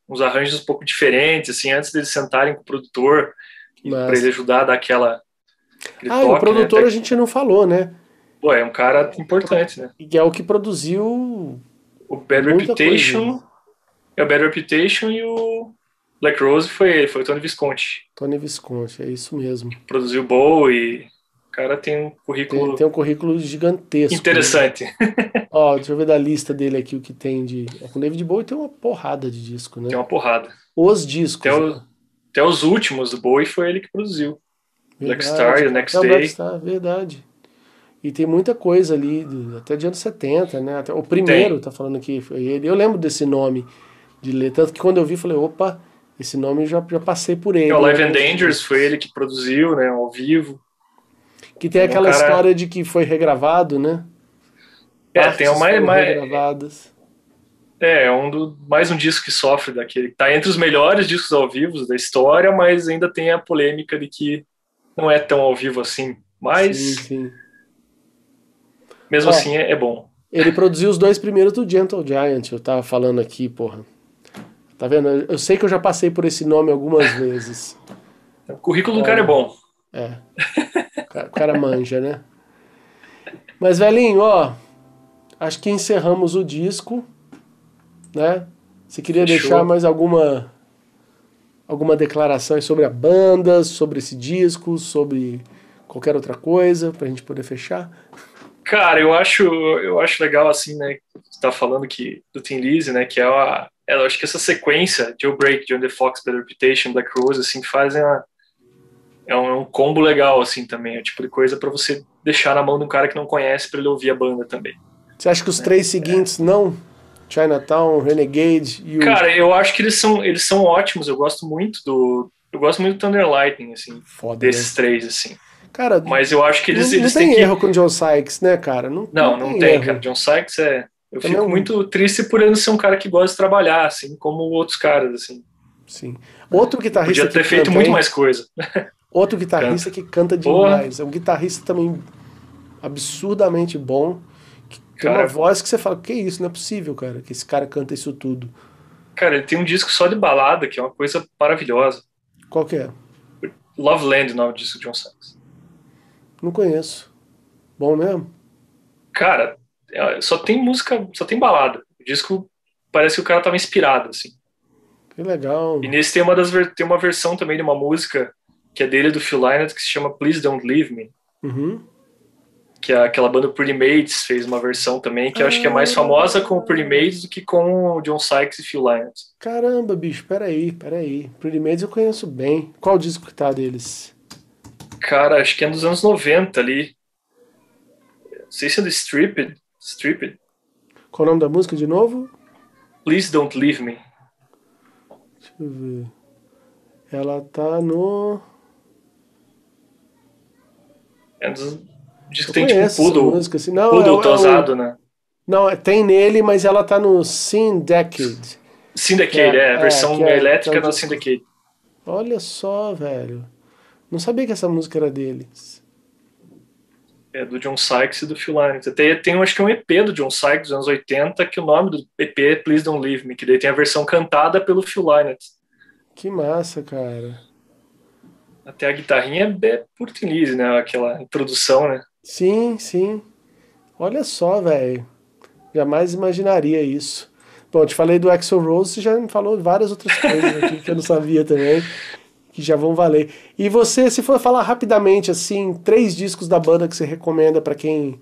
Uns arranjos um pouco diferentes, assim, antes deles sentarem com o produtor, para ele ajudar a dar aquela. Ah, e o toque, produtor né? a gente não falou, né? Pô, é um cara importante, né? Que é o que produziu. O Bad Reputation. coisa. É o Bad Reputation e o Black Rose foi ele, foi o Tony Visconti. Tony Visconti, é isso mesmo. Produziu Bowie. O cara tem um currículo Tem, tem um currículo gigantesco. interessante. né? Ó, deixa eu ver da lista dele aqui o que tem de. É, com David Bowie tem uma porrada de disco, né? Tem uma porrada. Os discos. Até, o- né? até os últimos do Bowie foi ele que produziu. Black Verdade. Star e o Next É, o Day. Black Star, verdade. E tem muita coisa ali, até de anos 70, né? Até, o primeiro, tá falando aqui, foi ele. Eu lembro desse nome de ler. Tanto que quando eu vi, falei, opa, esse nome eu já, já passei por ele. É, o Live and Dangerous foi ele que produziu, né? Ao vivo. Que tem Um aquela cara- história de que foi regravado, né? É, Partes tem o mais, foram mais, regravadas. é, é um do, mais um disco que sofre daquele. Tá entre os melhores discos ao vivo da história, mas ainda tem a polêmica de que não é tão ao vivo assim. Mas Sim, sim. Mesmo Ó. assim é, é bom. Ele produziu os dois primeiros do Gentle Giant, eu tava falando aqui, porra. Tá vendo? Eu sei que eu já passei por esse nome algumas vezes. O currículo do cara é bom. É. O cara- manja, né? Mas, velhinho, ó. Acho que encerramos o disco, né? Você queria Fechou. deixar mais alguma alguma declaração sobre a banda, sobre esse disco, sobre qualquer outra coisa pra gente poder fechar? Cara, eu acho, eu acho legal assim, né? Você tá falando que do Tim Lizzy, né? Que é a, eu acho que essa sequência, Joe Break, John the Fox, Bad Reputation, Black Rose, assim, fazem uma, é um, é um combo legal assim também, é o tipo de coisa pra você deixar na mão de um cara que não conhece pra ele ouvir a banda também. Você acha que os três seguintes não? Chinatown, Renegade e o. Cara, eu acho que eles são, eles são ótimos. Eu gosto muito do, eu gosto muito do Thunder Lightning, assim, Foda, desses né? três, assim. Cara, Mas eu acho que eles, não, não eles tem têm que erro com o John Sykes, né, cara? Não, Não, não tem, erro. cara. John Sykes é. Eu Também fico é um- muito triste por ele não ser um cara que gosta de trabalhar, assim, como outros caras, assim. Sim. Outro guitarrista Podia ter que feito canta, muito mais coisa. Outro guitarrista que canta Porra. demais. É um guitarrista também absurdamente bom. Que tem Cara- uma voz que você fala, que isso, não é possível, cara, que esse cara canta isso tudo. Cara, ele tem um disco só de balada, que é uma coisa maravilhosa. Qual que é? Love Land, o nome disso, John Sykes. Não conheço. Bom mesmo? Cara, é- só tem música, só tem balada. O disco parece que o cara tava inspirado, assim. Que legal. E nesse tem uma, das, tem uma versão também de uma música que é dele, do Phil Lynott, que se chama Please Don't Leave Me. Uhum. que é aquela banda Pretty Maids fez uma versão também, que eu acho que é mais Ah. famosa com o Pretty Maids do que com o John Sykes e Phil Lynott. Caramba, bicho, peraí, peraí. Pretty Maids eu conheço bem. Qual disco que tá deles? Cara, acho que é dos anos 90 ali. Não sei se é do Stripped. Stripped. Qual o nome da música de novo? Please Don't Leave Me. Deixa eu ver. Ela tá no. É dos... Diz que tem tipo um poodle, música, assim. Não, poodle é o- é o- tosado, né? Não, é- tem nele, mas ela tá no Syndicate. Syndicate, É, é, a é, versão é- elétrica que o da disco. Syndicate. Olha só, velho. Não sabia que essa música era deles. É do John Sykes e do Phil Lynott. Até tem, acho que é um EP do John Sykes dos anos 80, que o nome do EP é Please Don't Leave Me, que daí tem a versão cantada pelo Phil Lynott. Que massa, cara. Até a guitarrinha é por Tinise, né? Aquela introdução, né? Sim, sim. Olha só, velho. Jamais imaginaria isso. Bom, eu te falei do Axel Rose, você já me falou várias outras coisas aqui que eu não sabia também. que já vão valer. E você, se for falar rapidamente, assim, três discos da banda que você recomenda para quem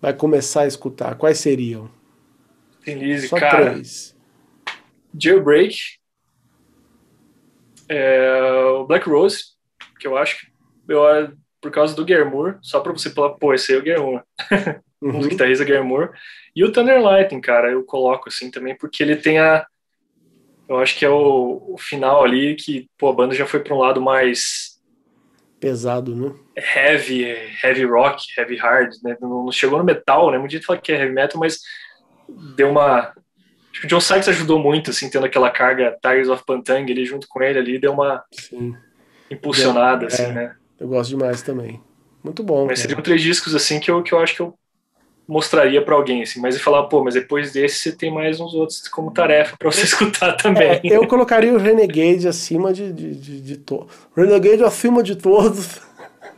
vai começar a escutar, quais seriam? Tem Lizzy, cara. Três. Jailbreak, é, o Black Rose, que eu acho que eu, por causa do Guermour, só pra você falar, pô, esse aí é o. Uhum. um dos guitarristas Guermour. E o Thunder Lightning, cara, eu coloco assim também, porque ele tem a eu acho que é o, o final ali que pô, a banda já foi para um lado mais pesado, né? Heavy, heavy rock, heavy hard, né? Não, chegou no metal, né? Muita gente fala que é heavy metal, mas deu uma Acho que o John Sykes ajudou muito, assim, tendo aquela carga Tigers of Pantang ali junto com ele ali, deu uma Sim. impulsionada, assim, é, né? Eu gosto demais também. Muito bom. Mas cara. seriam três discos, assim, que eu, que eu acho que eu mostraria para alguém, assim, mas e falar, pô, mas depois desse você tem mais uns outros como tarefa para você escutar também. É, eu colocaria o Renegade acima de, de, de, de todos. Renegade acima de todos.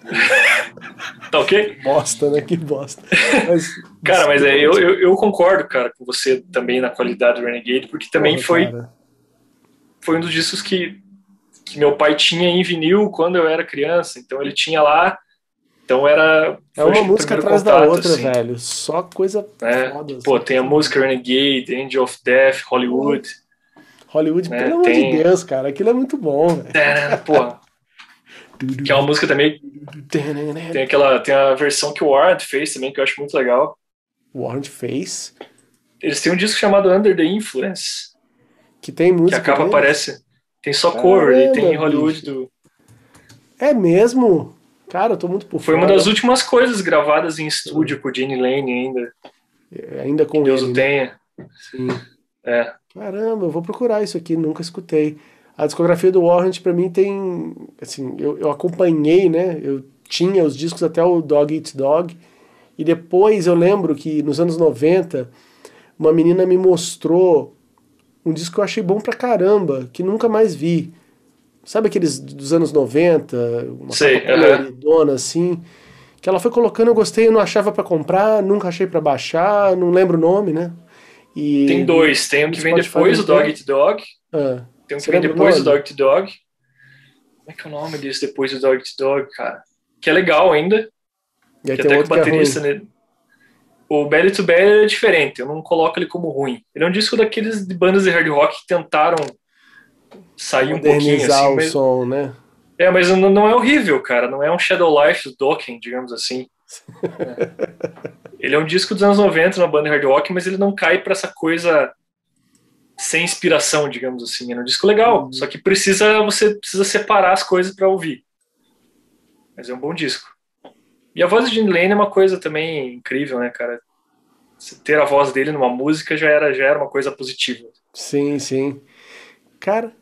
tá ok? Bosta, né? Que bosta. Mas, cara, mas é, eu, eu, eu, concordo, cara, com você também na qualidade do Renegade, porque também Porra, foi, foi um dos discos que, que meu pai tinha em vinil quando eu era criança, então ele tinha lá então era. É uma música atrás contato, da outra, assim. velho. Só coisa é. foda. Pô, assim. tem a música Renegade, Angel of Death, Hollywood. Hollywood, né? pelo amor tem... de Deus, cara. Aquilo é muito bom, velho. É, porra. que é uma música também. Tem aquela. Tem a versão que o Warrant fez também, que eu acho muito legal. Warrant fez? Eles têm um disco chamado Under the Influence. Que tem música. Que a capa aparece. Tem só cover e tem Hollywood do. É mesmo? Cara, eu tô muito por Foi uma das últimas coisas gravadas em estúdio por Gene Lane ainda. É, ainda com Deus ele, o tenha. Sim. É. Caramba, eu vou procurar isso aqui, nunca escutei. A discografia do Warrant para mim tem, assim, eu, eu acompanhei, né? Eu tinha os discos até o Dog Eat Dog. E depois eu lembro que nos anos 90, uma menina me mostrou um disco que eu achei bom pra caramba, que nunca mais vi. Sabe aqueles dos anos 90, uma Sei, coloridona uh -huh. assim, que ela foi colocando, eu gostei, eu não achava para comprar, nunca achei para baixar, não lembro o nome, né? E, tem dois, tem um que vem depois, o Dog Eat Dog. Ah, tem um que vem depois, o Dog Eat Dog. Como é que é o nome desse depois do Dog Eat Dog, cara? Que é legal ainda. E aí que tem até outro que o é baterista é O Belly to Belly é diferente, eu não coloco ele como ruim. Ele é um disco daqueles de bandas de hard rock que tentaram sair um pouquinho assim. o mas... som, né? É, mas não, não é horrível, cara. Não é um Shadow Life do Dokken, digamos assim. É. Ele é um disco dos anos 90 na banda hard rock, mas ele não cai para essa coisa sem inspiração, digamos assim. É um disco legal, uhum. só que precisa você precisa separar as coisas para ouvir. Mas é um bom disco. E a voz de Jim Lane é uma coisa também incrível, né, cara? ter a voz dele numa música já era já era uma coisa positiva. Sim, sim. Cara,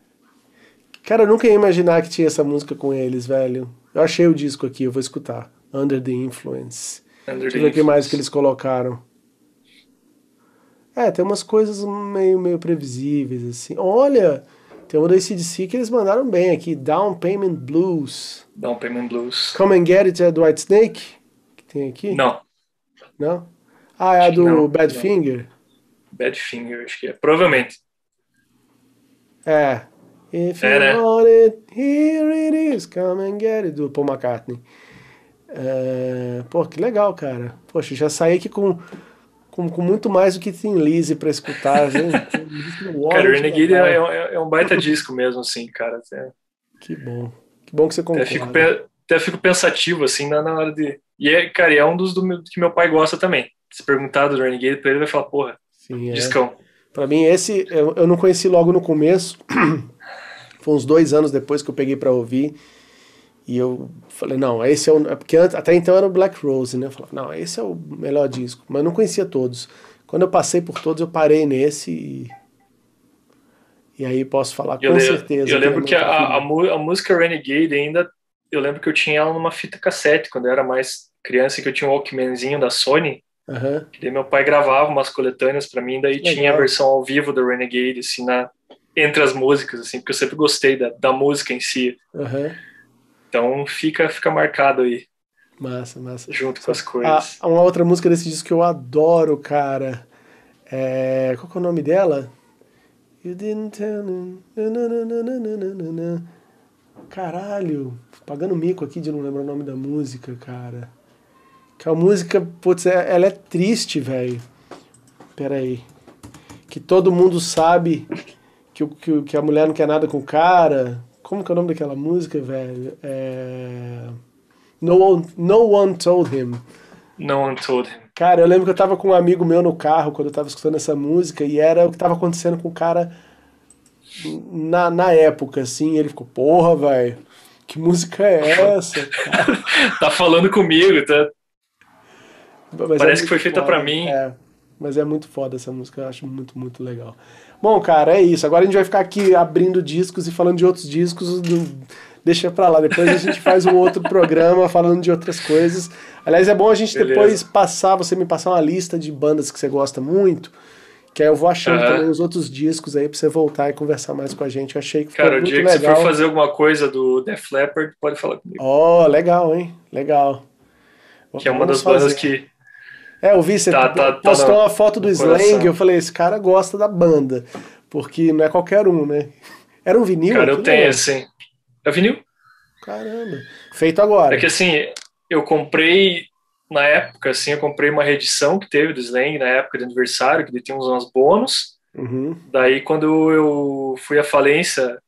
cara, eu nunca ia imaginar que tinha essa música com eles, velho. Eu achei o disco aqui, eu vou escutar. Under the Influence. Under Deixa eu ver o que mais que eles colocaram. É, tem umas coisas meio, meio previsíveis, assim. Olha, tem uma da ACDC que eles mandaram bem aqui. Down Payment Blues. Down Payment Blues. Come and Get It é do White Snake? Que tem aqui? Não. Não? Ah, é a do não, Badfinger? Não. Badfinger, acho que é. Provavelmente. É. If é, you né? want it, here it is, come and get it, do Paul McCartney. É, pô, que legal, cara. Poxa, já saí aqui com, com, com muito mais do que tem Lizzy pra escutar, gente. cara, o Renegade é, é, é, um baita disco mesmo, assim, cara. É. Que bom. Que bom que você concorda. Até fico, até fico pensativo, assim, na, na hora de... E, é, cara, é um dos do meu, que meu pai gosta também. Se perguntar do Renegade pra ele, vai falar, porra, Sim, é. discão. Para mim, esse eu, eu não conheci logo no começo. Foi uns dois anos depois que eu peguei para ouvir. E eu falei, não, esse é o. É porque até então era o Black Rose, né? Eu falava, não, esse é o melhor disco. Mas eu não conhecia todos. Quando eu passei por todos, eu parei nesse e. E aí posso falar com certeza. Eu lembro que, a, a, a, música Renegade ainda. Eu lembro que eu tinha ela numa fita cassete quando eu era mais criança, que eu tinha um Walkmanzinho da Sony. Uhum. daí meu pai gravava umas coletâneas para mim, daí Legal. tinha a versão ao vivo do Renegade, assim, na, entre as músicas, assim, porque eu sempre gostei da, da música em si. Uhum. Então fica, fica marcado aí. Massa, massa. Junto com as coisas. Ah, uma outra música desse disco que eu adoro, cara. É... Qual que é o nome dela? You didn't tell me. Caralho, pagando mico aqui de não lembrar o nome da música, cara. Que a música, putz, é, ela é triste, velho. Pera aí. Que todo mundo sabe que, que, que a mulher não quer nada com o cara. Como que é o nome daquela música, velho? É... No, one, no One Told Him. No One Told Him. Cara, eu lembro que eu tava com um amigo meu no carro quando eu tava escutando essa música e era o que tava acontecendo com o cara na, na época, assim. Ele ficou, porra, velho, que música é essa? Tá falando comigo, tá? Mas Parece é que foi feita para mim. É, mas é muito foda essa música, eu acho muito, muito legal. Bom, cara, é isso. Agora a gente vai ficar aqui abrindo discos e falando de outros discos. Deixa pra lá. Depois a gente faz um outro programa falando de outras coisas. Aliás, é bom a gente Beleza. depois passar, você me passar uma lista de bandas que você gosta muito. Que aí eu vou achando uhum. também os outros discos aí pra você voltar e conversar mais com a gente. Eu achei que ficou Cara, o dia que legal. você for fazer alguma coisa do Def Leppard, pode falar comigo. Oh, legal, hein? Legal. Que é uma das fazer. bandas que é, eu vi, você tá, tá, tá postou tá uma foto do Slang, eu falei, esse cara gosta da banda, porque não é qualquer um, né? Era um vinil? Cara, eu tenho, assim. É vinil? Caramba. Feito agora. É que assim, eu comprei, na época, assim, eu comprei uma reedição que teve do Slang na época de aniversário, que tinha uns, uns bônus. Uhum. Daí, quando eu fui à falência,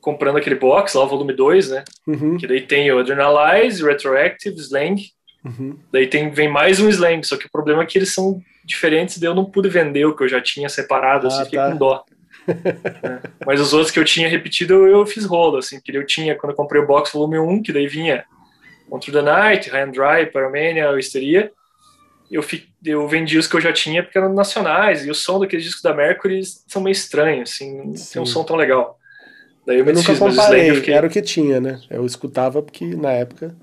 comprando aquele box, lá o volume 2, né? Uhum. Que daí tem o Adrenalize, Retroactive, Slang Uhum. Daí tem, vem mais um slang, só que o problema é que eles são diferentes, daí eu não pude vender o que eu já tinha separado, assim, ah, assim, fiquei tá. com dó. é. Mas os outros que eu tinha repetido, eu, eu fiz rolo, assim, porque eu tinha, quando eu comprei o box volume 1, que daí vinha Contra the Night, High and Dry, Paramania, Histeria, eu, fi, eu vendi os que eu já tinha porque eram nacionais, e o som daqueles discos da Mercury são meio estranhos, assim, não Sim. tem um som tão legal. Daí eu, eu nunca comparei, fiquei... era o que tinha, né? Eu escutava porque na época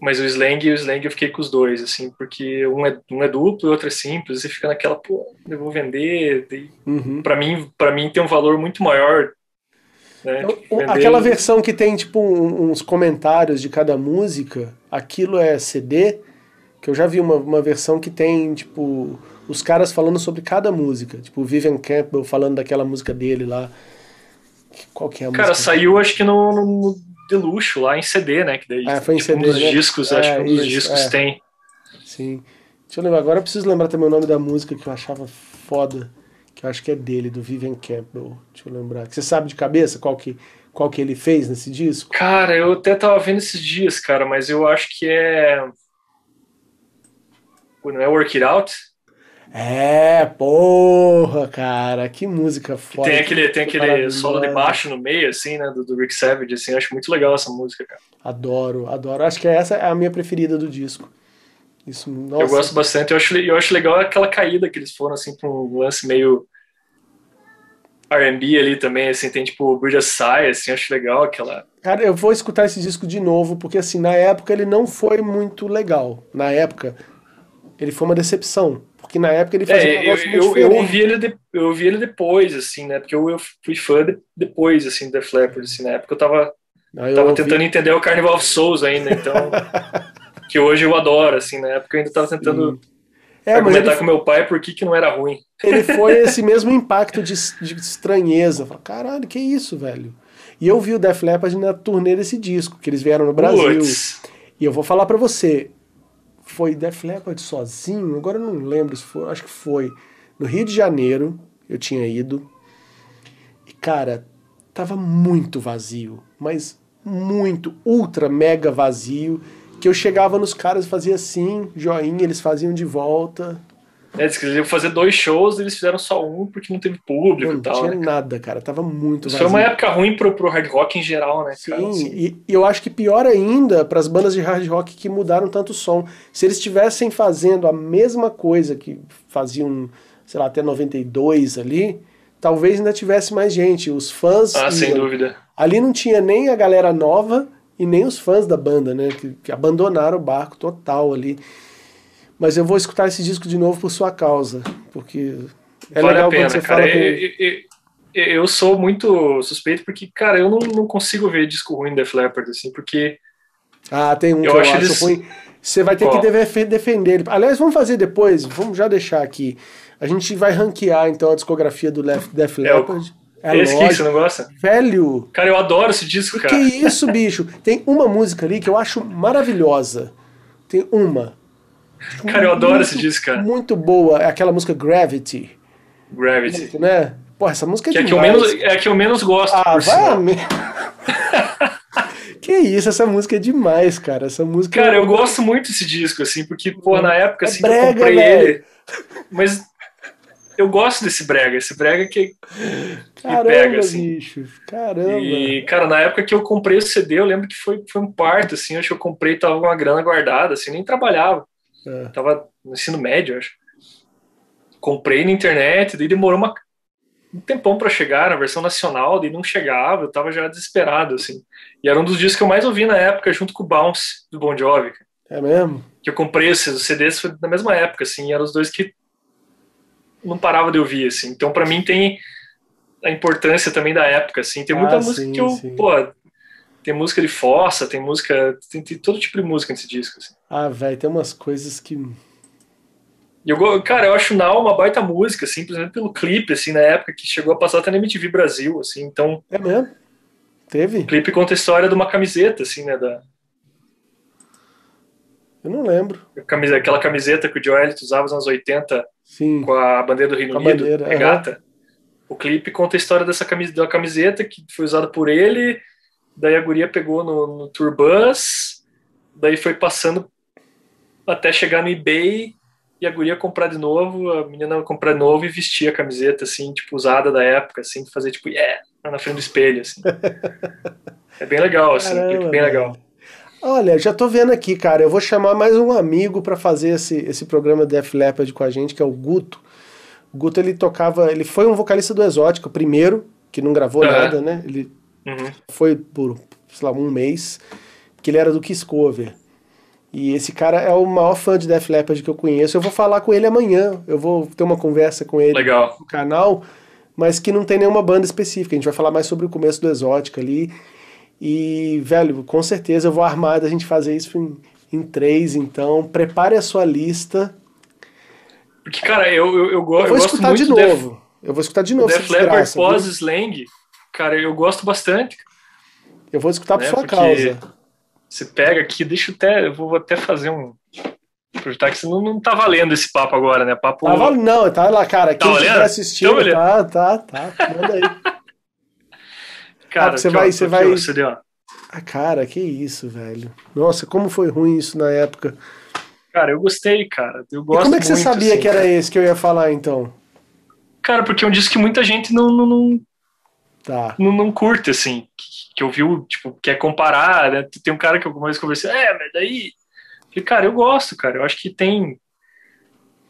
mas o slang e o slang eu fiquei com os dois, assim, porque um é, um é duplo e o outro é simples, e fica naquela, pô, eu vou vender. Uhum. Para mim, para mim tem um valor muito maior. Né, vender... Aquela versão que tem, tipo, uns comentários de cada música, aquilo é CD, que eu já vi uma, uma versão que tem, tipo, os caras falando sobre cada música, tipo, o Vivian Campbell falando daquela música dele lá. Qual que é a Cara, música? saiu acho que no, no de luxo lá em CD, né? Que daí é, foi em tipo, CD, um dos né? discos, é, acho que um dos discos é. tem. Sim. Deixa eu lembrar, agora eu preciso lembrar também o nome da música que eu achava foda, que eu acho que é dele, do Vivian Campbell. Deixa eu lembrar. Você sabe de cabeça qual que, qual que ele fez nesse disco? Cara, eu até tava vendo esses dias, cara, mas eu acho que é. Não é Work It Out? É, porra, cara, que música foda. Tem aquele, tem aquele solo de baixo no meio, assim, né, do, do, Rick Savage, assim, eu acho muito legal essa música, cara. Adoro, adoro. Acho que essa é a minha preferida do disco. Isso, nossa. Eu gosto bastante, eu acho, eu acho legal aquela caída que eles foram, assim, pra um lance meio R&B ali também, assim, tem tipo Bridge Sigh, assim, acho legal aquela... Cara, eu vou escutar esse disco de novo, porque assim, na época ele não foi muito legal. Na época, ele foi uma decepção. Porque na época ele fazia é, um negócio eu, muito eu. Eu ouvi, ele de, eu ouvi ele depois, assim, né? Porque eu, eu fui fã de, depois, assim, da Flappers, assim, na época eu tava, eu tava ouvi... tentando entender o Carnival of Souls ainda, então... que hoje eu adoro, assim, na época eu ainda tava tentando é, argumentar ele... com meu pai por que, que não era ruim. Ele foi esse mesmo impacto de, de estranheza. Falei, caralho, que isso, velho? E eu vi o Def Leppard na turnê desse disco, que eles vieram no Brasil. Puts. E eu vou falar para você, foi Def Leppard sozinho, agora eu não lembro se foi, acho que foi. No Rio de Janeiro, eu tinha ido. E, cara, tava muito vazio, mas muito, ultra, mega vazio. Que eu chegava nos caras fazia assim, joinha, eles faziam de volta. É, eles queriam fazer dois shows, eles fizeram só um porque não teve público não, e tal. Não tinha né? nada, cara. Tava muito Isso foi uma época ruim pro, pro hard rock em geral, né? Sim, cara, assim. e, e, eu acho que pior ainda para as bandas de hard rock que mudaram tanto o som. Se eles estivessem fazendo a mesma coisa que faziam, sei lá, até 92 ali, talvez ainda tivesse mais gente. Os fãs. Ah, sem dúvida. Ali não tinha nem a galera nova e nem os fãs da banda, né? Que, que abandonaram o barco total ali. Mas eu vou escutar esse disco de novo por sua causa, porque é vale legal pena, quando você cara. fala com... eu, eu, eu, sou muito suspeito porque, cara, eu não, não consigo ver disco ruim da Leppard, assim, porque... Ah, tem um eu que eu acho, acho eles... ruim. Você vai ter Qual? que defender ele. Aliás, vamos fazer depois, vamos já deixar aqui. A gente vai ranquear, então, a discografia do Def Leppard. É, É esse que você não gosta? Velho. Cara, eu adoro esse disco, cara. Que isso, bicho? Tem uma música ali que eu acho maravilhosa. Tem uma. Cara, eu adoro esse disco, cara. Muito boa. É aquela música Gravity. Gravity. Né? Porra, essa música é que demais. É que, eu menos, é que eu menos gosto. Ah, vai a me... Que isso, essa música é demais, cara. Essa música. Cara, eu gosto muito desse disco, assim, porque, pô, na época, é assim, brega, eu comprei velho. ele. Mas eu gosto desse brega, esse brega que, que Caramba, pega, assim. bicho. Caramba. E, cara, na época que eu comprei o CD, eu lembro que foi, foi um parto, assim, acho que eu comprei e tava com uma grana guardada, assim, nem trabalhava. É. Tava no ensino médio, acho. Comprei na internet, daí demorou uma, um tempão para chegar na versão nacional, daí não chegava, eu tava já desesperado, assim. E era um dos discos que eu mais ouvi na época, junto com o Bounce, do Bon Jovi. cara. É mesmo? Que eu comprei esses os CDs foi na mesma época, assim, e eram os dois que não parava de ouvir, assim. Então, para mim, tem a importância também da época, assim. Tem muita Ah, música sim, que eu, sim. pô, tem música de fossa, tem música, tem, tem todo tipo de música nesse disco, assim. Ah, velho, tem umas coisas que. Eu, cara, eu acho Now uma baita música, assim, simplesmente pelo clipe, assim, na época que chegou a passar até na MTV Brasil, assim, então É mesmo? Teve? o clipe conta a história de uma camiseta, assim, né, da Eu não lembro. aquela camiseta que o Joe Elliott usava nos anos 80 Sim. com a bandeira do Reino Com Unido, bandeira, regata. O clipe conta a história dessa camisa, da camiseta que foi usada por ele, daí a guria pegou no, no Tour Bus, daí foi passando até chegar no eBay e a guria comprar de novo, a menina comprar de novo e vestir a camiseta, assim, tipo, usada da época, assim, fazer tipo, yeah, na frente do espelho, assim. é bem legal, assim, Caramba, bem legal. Olha, já tô vendo aqui, cara. Eu vou chamar mais um amigo pra fazer esse, esse programa Def Leppard com a gente, que é o Guto. O Guto, ele tocava... Ele foi um vocalista do Exótica, o primeiro, que não gravou Aham. nada, né? Ele Uhum. foi por, sei lá, um mês, que ele era do Kiss Cover. E esse cara é o maior fã de Def Leppard que eu conheço. Eu vou falar com ele amanhã. Eu vou ter uma conversa com ele Legal. no canal, mas que não tem nenhuma banda específica. A gente vai falar mais sobre o começo do Exótica ali. E, velho, com certeza eu vou armar da gente fazer isso em, em três. Então, prepare a sua lista. Porque, cara, eu, eu, eu, Eu eu vou gosto escutar de do Def- novo. Eu vou escutar de novo Def Leppard pós-slang, cara, eu gosto bastante. Eu vou escutar por né, sua porque causa. Você pega aqui, deixa eu até, eu vou até fazer um. Aproveitar que senão não tá valendo esse papo agora, né? Papo. Tá valendo, não, tá lá, cara. Quem olhando? estiver assistindo, Tá olhando? tá, tá, tá. Manda aí. Cara, Ah, você vai- você vai- ó. Ah, cara, que isso, velho. Nossa, como foi ruim isso na época. Cara, eu gostei, cara. Eu E gosto como é que você sabia assim, que era cara. esse que eu ia falar, então? Cara, porque é um disco que muita gente não, não, não, Tá. não, não curte, assim. Que, que ouviu, tipo, quer comparar, né? Tem um cara que alguma vez conversei, é, mas daí. Falei, cara, eu gosto, cara. Eu acho que tem.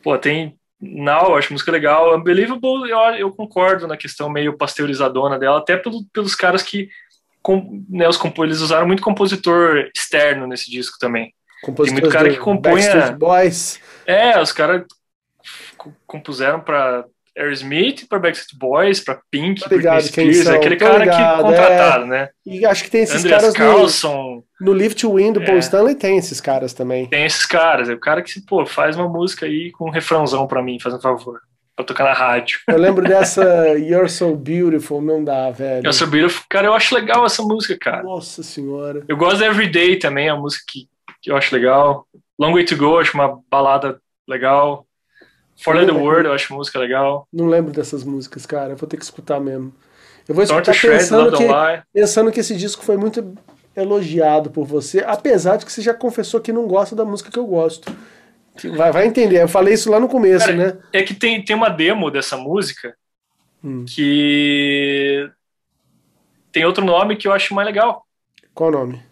Pô, tem. Now, eu acho música legal. Unbelievable, eu, eu concordo na questão meio pasteurizadona dela, até pelo, pelos caras que. Com, né, os eles usaram muito compositor externo nesse disco também. Compositores muito cara que compõe Boys. É, os caras co- compuseram pra Aerosmith, pra Backstreet Boys, pra Pink, Tô Britney ligado quem Spears, são, aquele tô cara ligado, que contratado, né? E acho que tem esses Andreas caras no, Carlson, no Live to Win do Paul É. Stanley, tem esses caras também. tem esses caras. É o cara que, pô, faz uma música aí com um refrãozão pra mim, fazendo favor, pra tocar na rádio. Eu lembro dessa You're So Beautiful, não dá, velho. Eu sou Beautiful, cara, eu acho legal essa música, cara. Nossa senhora. Eu gosto da Everyday também, é uma música que, que eu acho legal. Long Way to Go, acho uma balada legal. For the World, eu acho música legal. Não lembro dessas músicas, cara. Eu vou ter que escutar mesmo. Eu vou escutar Shreds, pensando que, pensando que esse disco foi muito elogiado por você, apesar de que você já confessou que não gosta da música que eu gosto. Vai, vai entender. Eu falei isso lá no começo, Cara, né? É que tem, tem uma demo dessa música Hum. que tem outro nome que eu acho mais legal, Qual o nome?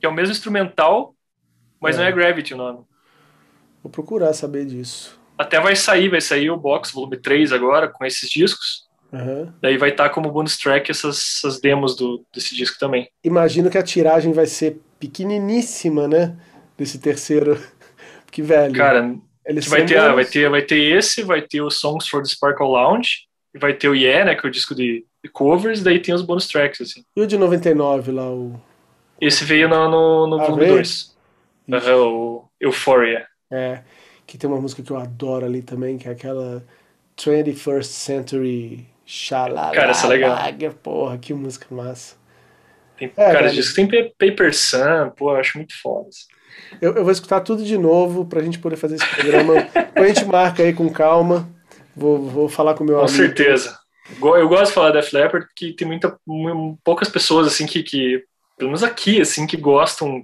que é o mesmo instrumental, mas É. não é Gravity o nome. Vou procurar saber disso. Até vai sair, vai sair o box volume 3 agora com esses discos. Aham. Daí vai estar como bonus track essas, essas demos do, desse disco também. Imagino que a tiragem vai ser pequeniníssima, né? Desse terceiro. Porque, velho. Cara, vai ter, ah, vai, ter, vai ter esse, vai ter o Songs for the Sparkle Lounge, e vai ter o Yeah, né, que é o disco de, de covers, daí tem os bonus tracks, assim. E o de 99 lá, o. Esse veio no, no, no Ah, volume veio? 2. o Euphoria. É. Que tem uma música que eu adoro ali também, que é aquela 21st Century Xalala, Cara, essa é legal. Porra, que música massa. Tem, é, cara, disso tem Paper Sun, pô, eu acho muito foda. Assim. Eu, eu, vou escutar tudo de novo pra gente poder fazer esse programa. Depois a gente marca aí com calma. Vou, vou falar com o meu com amigo. Com certeza. Eu gosto de falar Def Leppard porque tem muita, poucas pessoas assim que, que, pelo menos aqui, assim, que gostam,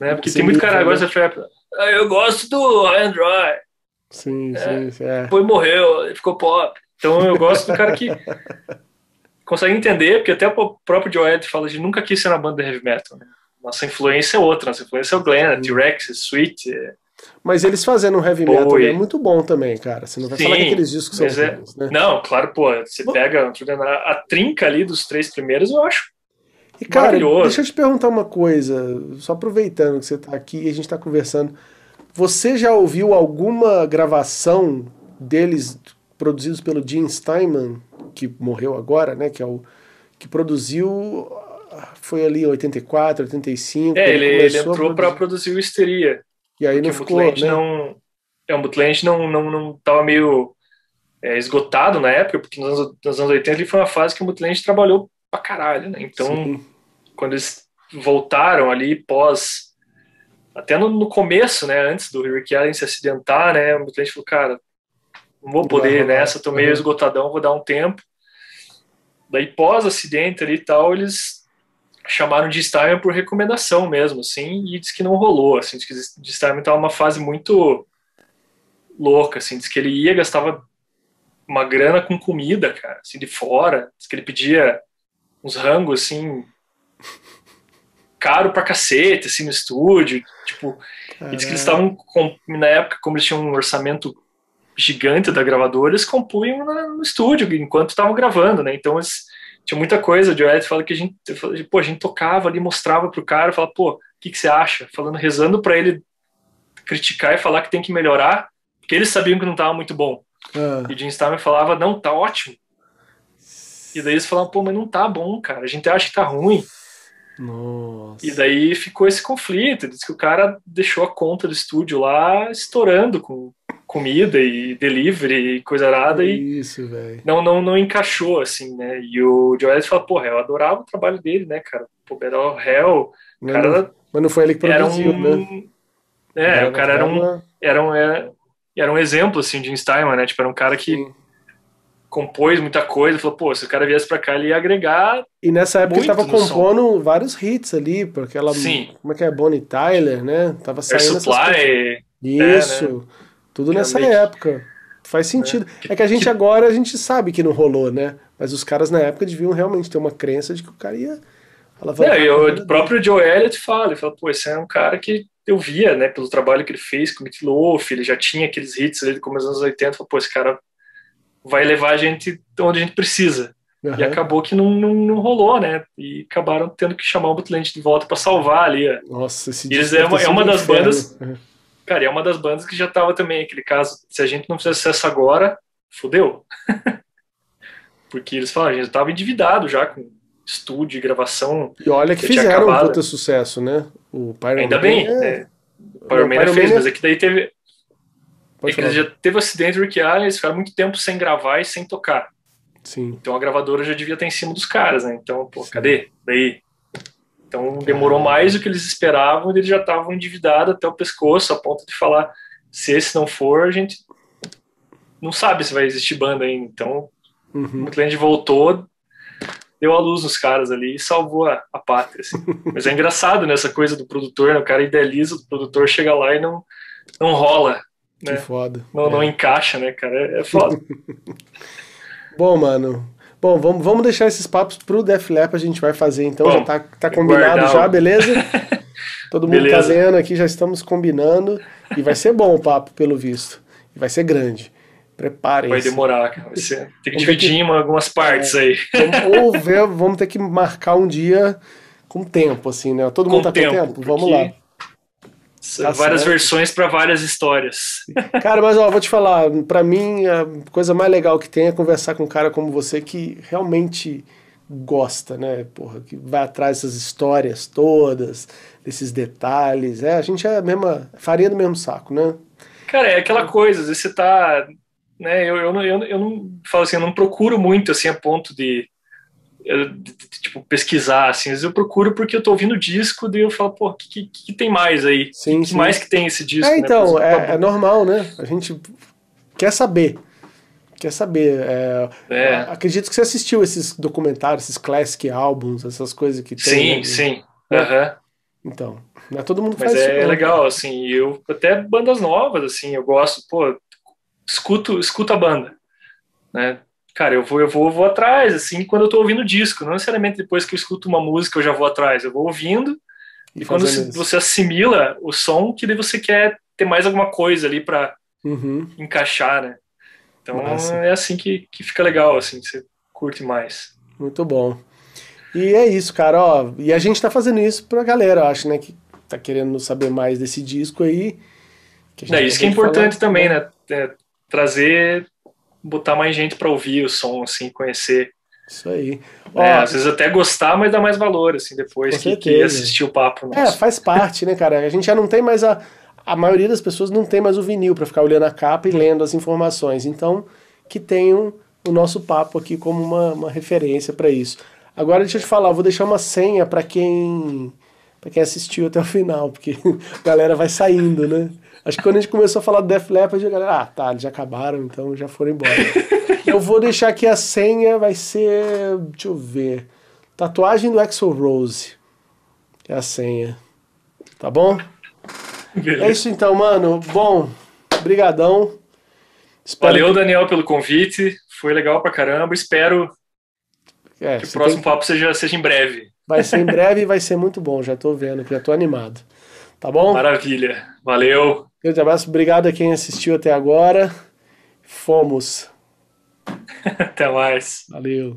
né? Porque Sim, tem muito cara que gosta de. Ah, eu gosto do High and Dry. Sim, é, sim, é. Depois morreu, ficou pop. Então eu gosto do cara que consegue entender, porque até o próprio Joe fala de nunca quis ser na banda de heavy metal. Né? Nossa influência é outra, nossa influência é o Glenn, T-Rex, Sweet. Mas eles fazendo um heavy metal Boy. é muito bom também, cara. Você não vai Sim, falar que aqueles discos são é... né? Não, claro, pô, você pega a trinca ali dos três primeiros, eu acho e, cara, deixa eu te perguntar uma coisa, só aproveitando que você está aqui e a gente está conversando. Você já ouviu alguma gravação deles produzidos pelo Gene Steinman, que morreu agora, né? Que é o que produziu. Foi ali em 84, 85. É, ele, ele entrou para produzir o Histeria. E aí não ficou. né? não, é, o Mutland não, não, não tava meio é, esgotado na época, porque nos anos, nos anos 80 ele foi uma fase que o Mutland trabalhou pra caralho, né? Então, Sim. quando eles voltaram ali pós. Até no, no, começo, né? Antes do Rick Allen se acidentar, né? O Mutland falou, cara, não vou poder uhum. nessa, tô meio uhum. esgotadão, vou dar um tempo. Daí, pós-acidente ali e tal, eles chamaram de Steinman por recomendação mesmo, assim, e disse que não rolou, assim, disse que de estava uma fase muito louca, assim, disse que ele ia, gastava uma grana com comida, cara, assim, de fora, disse que ele pedia uns rangos, assim, caro pra cacete, assim, no estúdio, tipo, e disse que eles estavam, na época, como eles tinham um orçamento gigante da gravadora, eles compunham no estúdio enquanto estavam gravando, né? Então eles, tinha muita coisa. O Joel fala que a gente, pô, a gente tocava ali, mostrava pro cara, falava, pô, o que, que você acha? Falando, rezando para ele criticar e falar que tem que melhorar, porque eles sabiam que não estava muito bom. Ah. E o Jim Starmer falava, não, tá ótimo. E daí eles falavam, pô, mas não tá bom, cara. A gente acha que tá ruim. Nossa. E daí ficou esse conflito. Diz que o cara deixou a conta do estúdio lá estourando com comida e delivery e coisa arada e Isso, velho. não, não, não encaixou, assim, né? E o Joel fala, porra, eu adorava o trabalho dele, né, cara? Pô, era o réu, mas, cara, não, mas não foi ele que produziu, um, né? É, era o cara era um, era um, era, era um exemplo, assim, de Steinman, né? Tipo, era um cara que Sim. Compôs muita coisa, falou, pô, se o cara viesse pra cá, ele ia agregar E nessa época ele tava compondo som. vários hits ali, porque ela, Sim. como é que é, Bonnie Tyler, né? Tava saindo Air Supply... Isso... É, né? Tudo nessa época. Faz sentido. É. é que a gente agora, a gente sabe que não rolou, né? Mas os caras na época deviam realmente ter uma crença de que o cara ia. É, o próprio Joe Elliott fala, ele fala, pô, esse é um cara que eu via, né, pelo trabalho que ele fez com o Meat Loaf, ele já tinha aqueles hits ali do começo dos anos 80, falou, pô, esse cara vai levar a gente onde a gente precisa. Uhum. E acabou que não, não, não, rolou, né? E acabaram tendo que chamar o Butland de volta para salvar ali. Nossa, esse Eles é uma, é uma das bandas. Uhum. Cara, é uma das bandas que já tava também aquele caso, se a gente não fizer sucesso agora, fodeu. Porque eles falaram, a gente tava endividado já com estúdio e gravação. E olha que fizeram um puta sucesso, né? O Pyro Ainda bem, é... né? O Pyro Man fez, mas é que daí teve. Pode é que já teve acidente do Rick Allen, eles ficaram muito tempo sem gravar e sem tocar. Sim. Então a gravadora já devia estar em cima dos caras, né? Então, pô, Sim. cadê? Daí então demorou mais do que eles esperavam e eles já estavam endividados até o pescoço, a ponto de falar: se esse não for, a gente não sabe se vai existir banda ainda. Então uhum. o cliente voltou, deu a luz nos caras ali e salvou a, a pátria. Assim. Mas é engraçado nessa né, coisa do produtor, né? o cara idealiza, o produtor chega lá e não, não rola. Né? Que foda. Não, é. não encaixa, né, cara? É, é foda. Bom, mano, Bom, vamos, vamos deixar esses papos pro Def Lap, a gente vai fazer então, Bom, já tá, tá combinado já, beleza? Todo mundo tá beleza. tá vendo aqui, já estamos combinando e vai ser bom o papo, pelo visto. E vai ser grande. Preparem-se. Vai demorar, cara. Vai ser, tem que dividir em algumas partes é, aí. Vamos, ou ver, vamos ter que marcar um dia com tempo, assim, né? Todo mundo com tá tempo, com tempo? Vamos lá. Tá várias certo. versões para várias histórias. Cara, mas ó, vou te falar, para mim a coisa mais legal que tem é conversar com um cara como você que realmente gosta, né? Porra, que vai atrás dessas histórias todas, desses detalhes. É, a gente é a mesma farinha do mesmo saco, né? Cara, é aquela coisa, às vezes você tá né, eu, eu, não, eu, eu não falo assim, eu não procuro muito assim a ponto de, tipo pesquisar assim, às vezes eu procuro porque eu tô ouvindo o disco e eu falo, pô, o que, que, que, tem mais aí? Sim, que, sim. mais que tem esse disco? É, né? então, Por exemplo, é, é normal, né? A gente quer saber. Quer saber. é, É. Acredito que você assistiu esses documentários, esses classic albums, essas coisas que tem. Sim, né? sim. É. aham. Então, não é todo mundo Mas faz é isso. não. legal, assim, eu até bandas novas, assim, eu gosto, pô, escuto, escuto a banda, né? Cara, eu vou, eu vou, vou atrás, assim, quando eu tô ouvindo o disco, não necessariamente depois que eu escuto uma música eu já vou atrás, eu vou ouvindo e, quando fazendo se- isso. você assimila o som, que daí você quer ter mais alguma coisa ali para Uhum. encaixar, né? Então Massa. é assim que, que fica legal, assim, que você curte mais. Muito bom. E é isso, cara, ó. E a gente tá fazendo isso pra galera, eu acho, né? Que tá querendo saber mais desse disco aí. É isso que é importante falar, também, né? É, trazer, botar mais gente para ouvir o som, assim, conhecer. Isso aí. Ó, É, às vezes até gostar, mas dá mais valor, assim, depois que, que assistir o papo É, nosso. faz parte, né, cara? A gente já não tem mais a. A maioria das pessoas não tem mais o vinil pra ficar olhando a capa e lendo as informações. Então, que tenham o nosso papo aqui como uma, uma referência pra isso. Agora, deixa eu te falar, eu vou deixar uma senha pra quem para quem assistiu até o final, porque a galera vai saindo, né? Acho que quando a gente começou a falar do Def Leppard, a galera, ah, tá, eles já acabaram, então já foram embora. eu vou deixar aqui a senha, vai ser, deixa eu ver, tatuagem do Axel Rose. É a senha. Tá bom? É Beleza. isso então, mano. Bom, brigadão. Espero Valeu, Daniel, pelo convite. Foi legal pra caramba. Espero que, é, que o próximo tem- papo seja, seja em breve. vai ser em breve e vai ser muito bom. Já tô vendo, já tô animado. Tá bom? Maravilha. Valeu. Grande abraço, obrigado a quem assistiu até agora. Fomos. Até mais. Valeu.